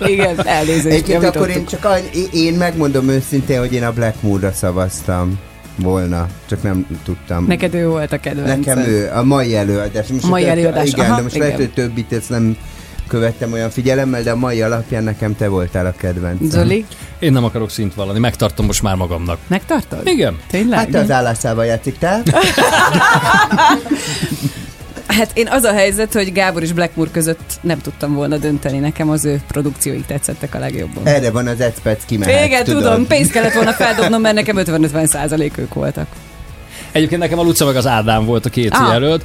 (laughs) Igen, elnézést. Egyébként akkor én csak én megmondom őszintén, hogy én a Blackmoor-ra szavaztam volna, csak nem tudtam. Neked ő volt a kedvenc. Nekem ő, a mai előadás. Most A mai a előadás, Igen, aha, de most igen. lehet, hogy többit ezt nem követtem olyan figyelemmel, de a mai alapján nekem te voltál a kedvenc. Zoli, Én nem akarok szint vallani, megtartom most már magamnak. megtartod? Igen. Tényleg? Hát te az állászával játszik, te? (laughs) Hát én az a helyzet, hogy Gábor és Blackmoor között nem tudtam volna dönteni. Nekem az ő produkciói tetszettek a legjobban. Erre van az Ecpec kimehet, Igen, tudod. tudom, pénzt kellett volna feldobnom, mert nekem 50-50 százalék ők voltak. Egyébként nekem a Luca meg az Ádám volt a két Ah, jelölt.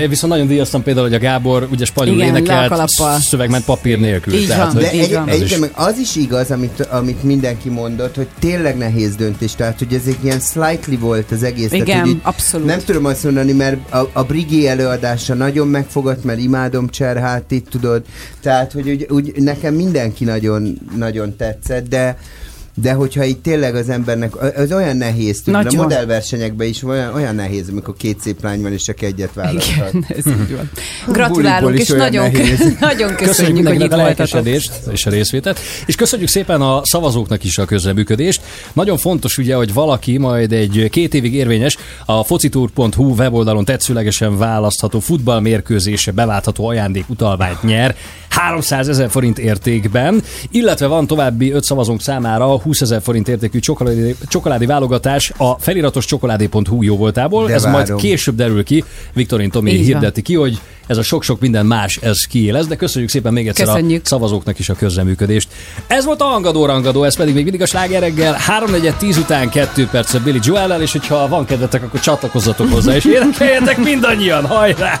Én viszont nagyon díjaztam például, hogy a Gábor ugye spanyol Igen, énekelt, kalappal. szöveg ment papír nélkül. Így tehát, van, De egy, az egyébként is. meg az is igaz, amit, amit mindenki mondott, hogy tényleg nehéz döntés, tehát hogy ez egy ilyen slightly volt az egész. Igen, tehát, hogy abszolút. Nem tudom azt mondani, mert a, a Brigi előadása nagyon megfogott, mert imádom Cserhátit, tudod, tehát hogy úgy, úgy nekem mindenki nagyon, nagyon tetszett, de de hogyha itt tényleg az embernek, az olyan nehéz, tudod, a modellversenyekben is olyan, olyan nehéz, amikor két szép lány van, és csak egyet választhat. Igen, ez így van. Gratulálunk, és nagyon, nehéz. (laughs) nagyon köszönjük, hogy mindenkinek itt a lelkesedést és a részvételt, és köszönjük szépen a szavazóknak is a közreműködést. Nagyon fontos ugye, hogy valaki majd egy két évig érvényes a focitour.hu weboldalon tetszőlegesen választható futballmérkőzése beváltható ajándék utalványt nyer 300 ezer forint értékben, illetve van további öt szavazónk számára 20 ezer forint értékű csokoládé, csokoládé válogatás a feliratos csokoládé.hu jó voltából. De Ez majd várom. később derül ki. Viktorin Tomi Így van. hirdeti ki, hogy ez a sok-sok minden más, ez kié lesz, de köszönjük szépen még egyszer Köszönjük. a szavazóknak is a közreműködést. Ez volt a Hangadó Rangadó, ez pedig még mindig a sláger reggel, 3 10 után 2 perc Billy Joel-el, és hogyha van kedvetek, akkor csatlakozzatok hozzá, és (laughs) énekeljetek mindannyian, hajrá!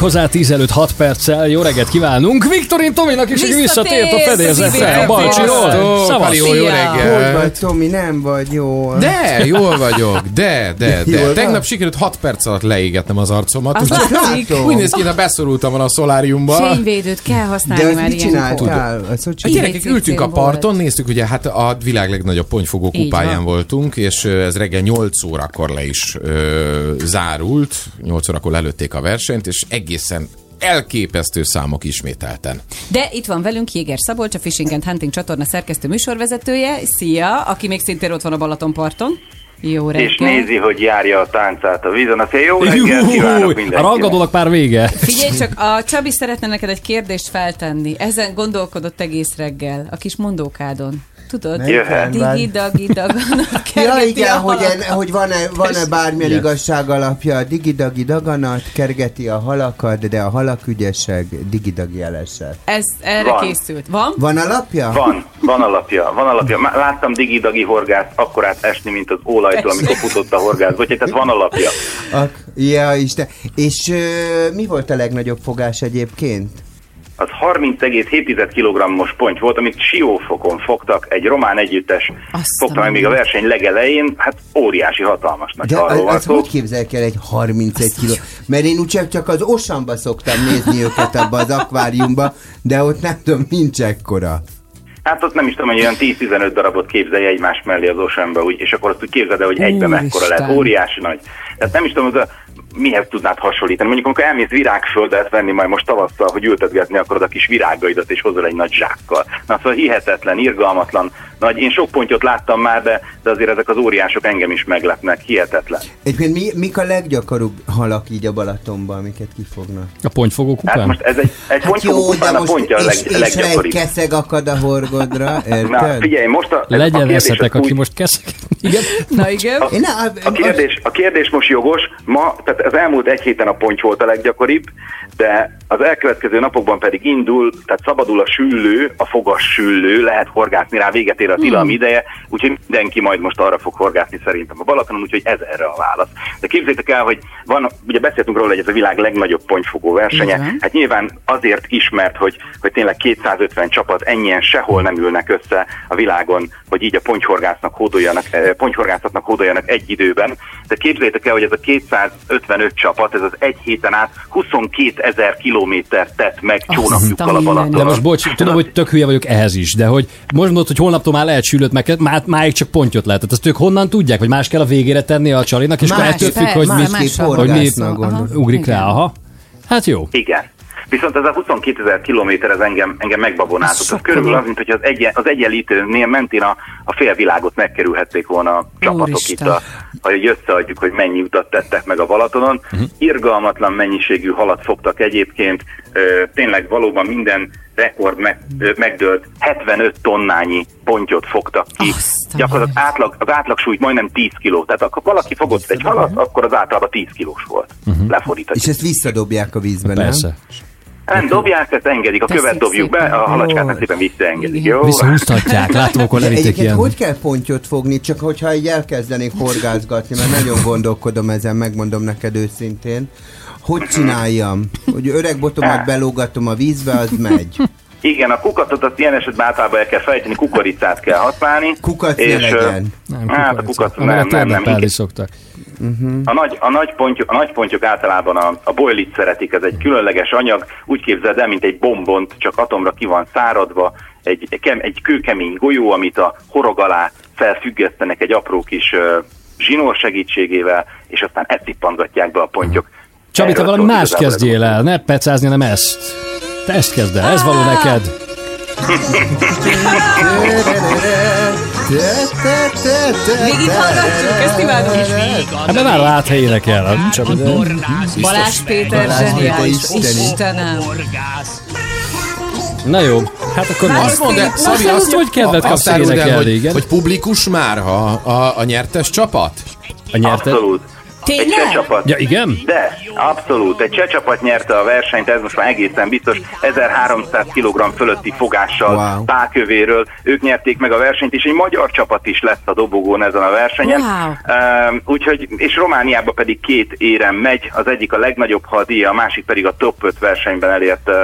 Méghozzá 10 előtt 6 perccel jó reggelt kívánunk. Viktorin Tominak is, visszatért a fedélzetre a Balcsiról. Szavaz. Jó, jó reggel. Hogy vagy, Tomi? Nem vagy jó. De, jól vagyok, de, de, (laughs) de. Jól Tegnap van? sikerült 6 perc alatt leégetnem az arcomat. Látom. (laughs) Úgy néz ki, beszorultam volna a szoláriumba. Fényvédőt kell használni De már mit csináltál? A gyerekek ültünk a parton, néztük, ugye hát a világ legnagyobb ponyfogó kupáján van. voltunk, és ez reggel 8 órakor le is zárult, 8 órakor lelőtték a versenyt, és egészen elképesztő számok ismételten. De itt van velünk Jéger Szabolcs, a Fishing and Hunting csatorna szerkesztő műsorvezetője. Szia, aki még szintén ott van a Balatonparton. Jó reggel. és nézi, hogy járja a táncát a vízon. Azt jó reggelt kívánok A mindenkinek. rangadónak már vége. Figyelj csak, a Csabi szeretne neked egy kérdést feltenni. Ezen gondolkodott egész reggel, a kis mondókádon. Tudod? Jöhet. Digi, dagi, daganat, (laughs) Ja igen, a hogy, en, hogy van-e, van-e bármilyen Yes. igazság alapja, digidagi daganat, kergeti a halakat, de a halak ügyesek, digidagi elesett. Ez erre Van. készült. Van? Van alapja? Van, van alapja, van alapja. Láttam digi-dagi horgász akkorát esni, mint az ólajtól, amikor futott a horgász. Úgyhogy tehát van alapja. Ak- ja, Isten. És ö, mi volt a legnagyobb fogás egyébként? Az 30,7 kg-os ponty volt, amit siófokon fogtak, egy román együttes fogta meg még a verseny legelején, hát óriási, hatalmas nagy De halról az, van szó. hogy képzeljük el egy 31 kiló? Mert én úgy csak, az osamba szoktam nézni őket abba az akváriumba, de ott nem tudom, nincs ekkora. Hát ott nem is tudom, hogy olyan 10-15 darabot képzelje egymás mellé az oceánba, úgy, és akkor azt úgy képzeld el, hogy egyben Úristen. mekkora lehet, óriási nagy. Tehát nem is tudom, az a, mihez tudnád hasonlítani. Mondjuk, amikor elmész virágföldet venni majd most tavasszal, hogy ültetgetni akarod a kis virágaidat, és hozol egy nagy zsákkal. Na szóval hihetetlen, irgalmatlan, nagy. Én sok pontyot láttam már, de, de azért ezek az óriások engem is meglepnek, hihetetlen. Egyébként mi, mik a leggyakoribb halak így a Balatonban, amiket kifognak? A pontyfogó kupán? Hát most ez egy, egy hát pontyfogó kupán a pontja a leg, és, és ha egy leggyakoribb. keszeg akad a horgodra, (laughs) Na, érted? figyelj, most a, ez a Legyen kérdés az eszetek, aki úgy- most keszek. Igen. Na igen. A, a, kérdés, a kérdés most jogos. Ma, tehát az elmúlt egy héten a ponty volt a leggyakoribb, de az elkövetkező napokban pedig indul, tehát szabadul a süllő, a fogas süllő, lehet horgászni rá, véget ér a tilalmi Hmm. ideje, úgyhogy mindenki majd most arra fog horgászni szerintem a Balatonon, úgyhogy ez erre a válasz. De képzeljétek el, hogy van, ugye beszéltünk róla, hogy ez a világ legnagyobb pontyfogó versenye. Igen. Hát nyilván azért ismert, hogy, hogy tényleg 250 csapat ennyien sehol nem ülnek össze a világon, hogy így a pontyhorgásznak hódoljanak, eh, pontyhorgászatnak hódoljanak egy időben. De képzeljétek el, hogy ez a 255 csapat, ez az egy héten át 22 ezer kilométert tett meg csónakjukkal a Balatonon. De most bocs, tudom, hogy tök hülye vagyok ehhez is, de hogy most mondod, hogy holnaptól már lehet sülőt, meg már, máig csak pontyot lehetett. Azt ők honnan tudják, hogy más kell a végére tenni a csalinak, és Más, akkor ettől függ, hogy más, más hogy mi horgásznak, gondolom. ugrik rá. Igen. Aha. Hát jó. Igen. Viszont ez a 22 ezer kilométer, ez engem, engem megbabonáltott. Ez körülbelül az, mint hogy az, egyen, az egyenlítőnél mentén a, a fél világot megkerülhették volna a csapatok Úristen. itt, a, hogy összeadjuk, hogy mennyi utat tettek meg a Balatonon. Irgalmatlan mennyiségű halat fogtak egyébként, tényleg valóban minden rekord meg, megdőlt, 75 tonnányi pontyot fogtak ki. Gyakorlatilag átlag, az átlagsúly majdnem 10 kiló. Tehát akkor valaki fogott egy halat, akkor az általában 10 kilós volt. Lefordítani. És ezt visszadobják a vízbe, Persze. nem? Nem dobják, ezt engedik, a Teszik követ dobjuk be, a halacskát Jó. szépen visszaengedik, jó? Visszahúztatják, látom, akkor levitték ilyen. hogy kell pontyot fogni, csak hogyha így elkezdenék horgászgatni, mert nagyon gondolkodom ezen, megmondom neked őszintén. Hogy csináljam? Hogy öreg botomat belógatom a vízbe, az megy. Igen, a kukatot azt ilyen esetben általában el kell fejteni, kukoricát kell használni. Kukac ne és, ö, legyen. Nem, hát a kukac Amire nem, nem, nem. térdepelni igen. Szoktak. A nagy, a, nagy pontyok, a nagy pontyok általában a, a boilit szeretik, ez egy különleges anyag, úgy képzeld el, mint egy bombont, csak atomra ki van száradva, egy, egy, kem, egy kőkemény golyó, amit a horog alá felfüggesztenek egy apró kis uh, zsinór segítségével, és aztán ezt tippantgatják be a pontyok. Csabi, te valami más kezdjél el, ne pecázni, hanem ezt. Te ezt kezd el, ez való neked. (laughs) (laughs) Végighallgatjuk, ezt imádom. Ebben már áthelyének el. Csabi, de... Balázs Péter zseniális. Istenem. Na jó, hát akkor Hát Azt mondd el, Szabi, az, azt, hogy kedvet kapsz énekelni, hogy, igen. hogy publikus már a, a, a nyertes csapat? A nyerte? Abszolút. Egy Tényleg? cseh csapat. Ja, igen? De, abszolút. Egy cseh csapat nyerte a versenyt, ez most már egészen biztos 1300 kg fölötti fogással, Wow. pálkövéről. Ők nyerték meg a versenyt, és egy magyar csapat is lesz a dobogón ezen a versenyen. Wow. Um, úgyhogy, és Romániába pedig két érem megy, az egyik a legnagyobb hadíja, a másik pedig a top 5 versenyben elért uh,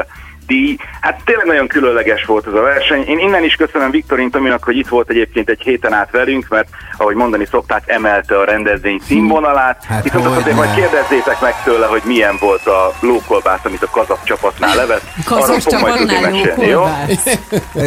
díj. Hát tényleg nagyon különleges volt ez a verseny. Én innen is köszönöm Viktorin Tominak, hogy itt volt egyébként egy héten át velünk, mert ahogy mondani szokták, emelte a rendezvény színvonalát. Hát Viszont azt azért majd kérdezzétek meg tőle, hogy milyen volt a lókolbász, amit a kazak csapatnál levett. Kazak csapatnál mesélni, jó? lókolbász.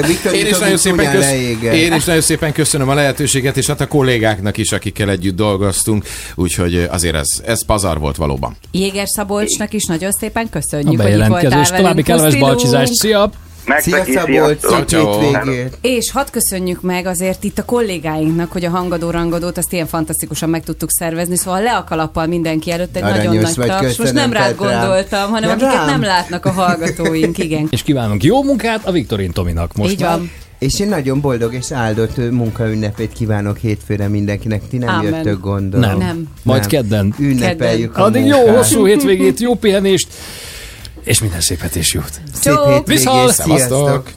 Viktor, Én is, nagyon szépen kösz... Én is nagyon szépen köszönöm a lehetőséget, és hát a kollégáknak is, akikkel együtt dolgoztunk, úgyhogy azért ez, ez pazar volt valóban. Jéger Szabolcsnak is nagyon szépen A köszönjük, hogy itt voltál további velünk. kellemes. Balcsizást. Szia! Nektek Szia Szabolcs, hétvégét. És hadd köszönjük meg azért itt a kollégáinknak, hogy a hangadó rangadót azt ilyen fantasztikusan meg tudtuk szervezni, szóval le a kalappal mindenki előtt egy Aranyos nagyon nagy vagy, taps. Most nem rád gondoltam, hanem Nem akiket rám? nem látnak a hallgatóink, igen. (laughs) És kívánunk jó munkát a Viktorin Tominak most Így van. És én nagyon boldog és áldott munkaünnepét kívánok hétfőre mindenkinek. Ti nem Amen. jöttök, gondolom. Nem. Nem. Majd kedden. Ünnepeljük a Addig jó, munkát. hosszú hétvégét, jó pihenést, és minden szépet és jót. Szép hétvégét, Viszont! sziasztok! Szevasztok!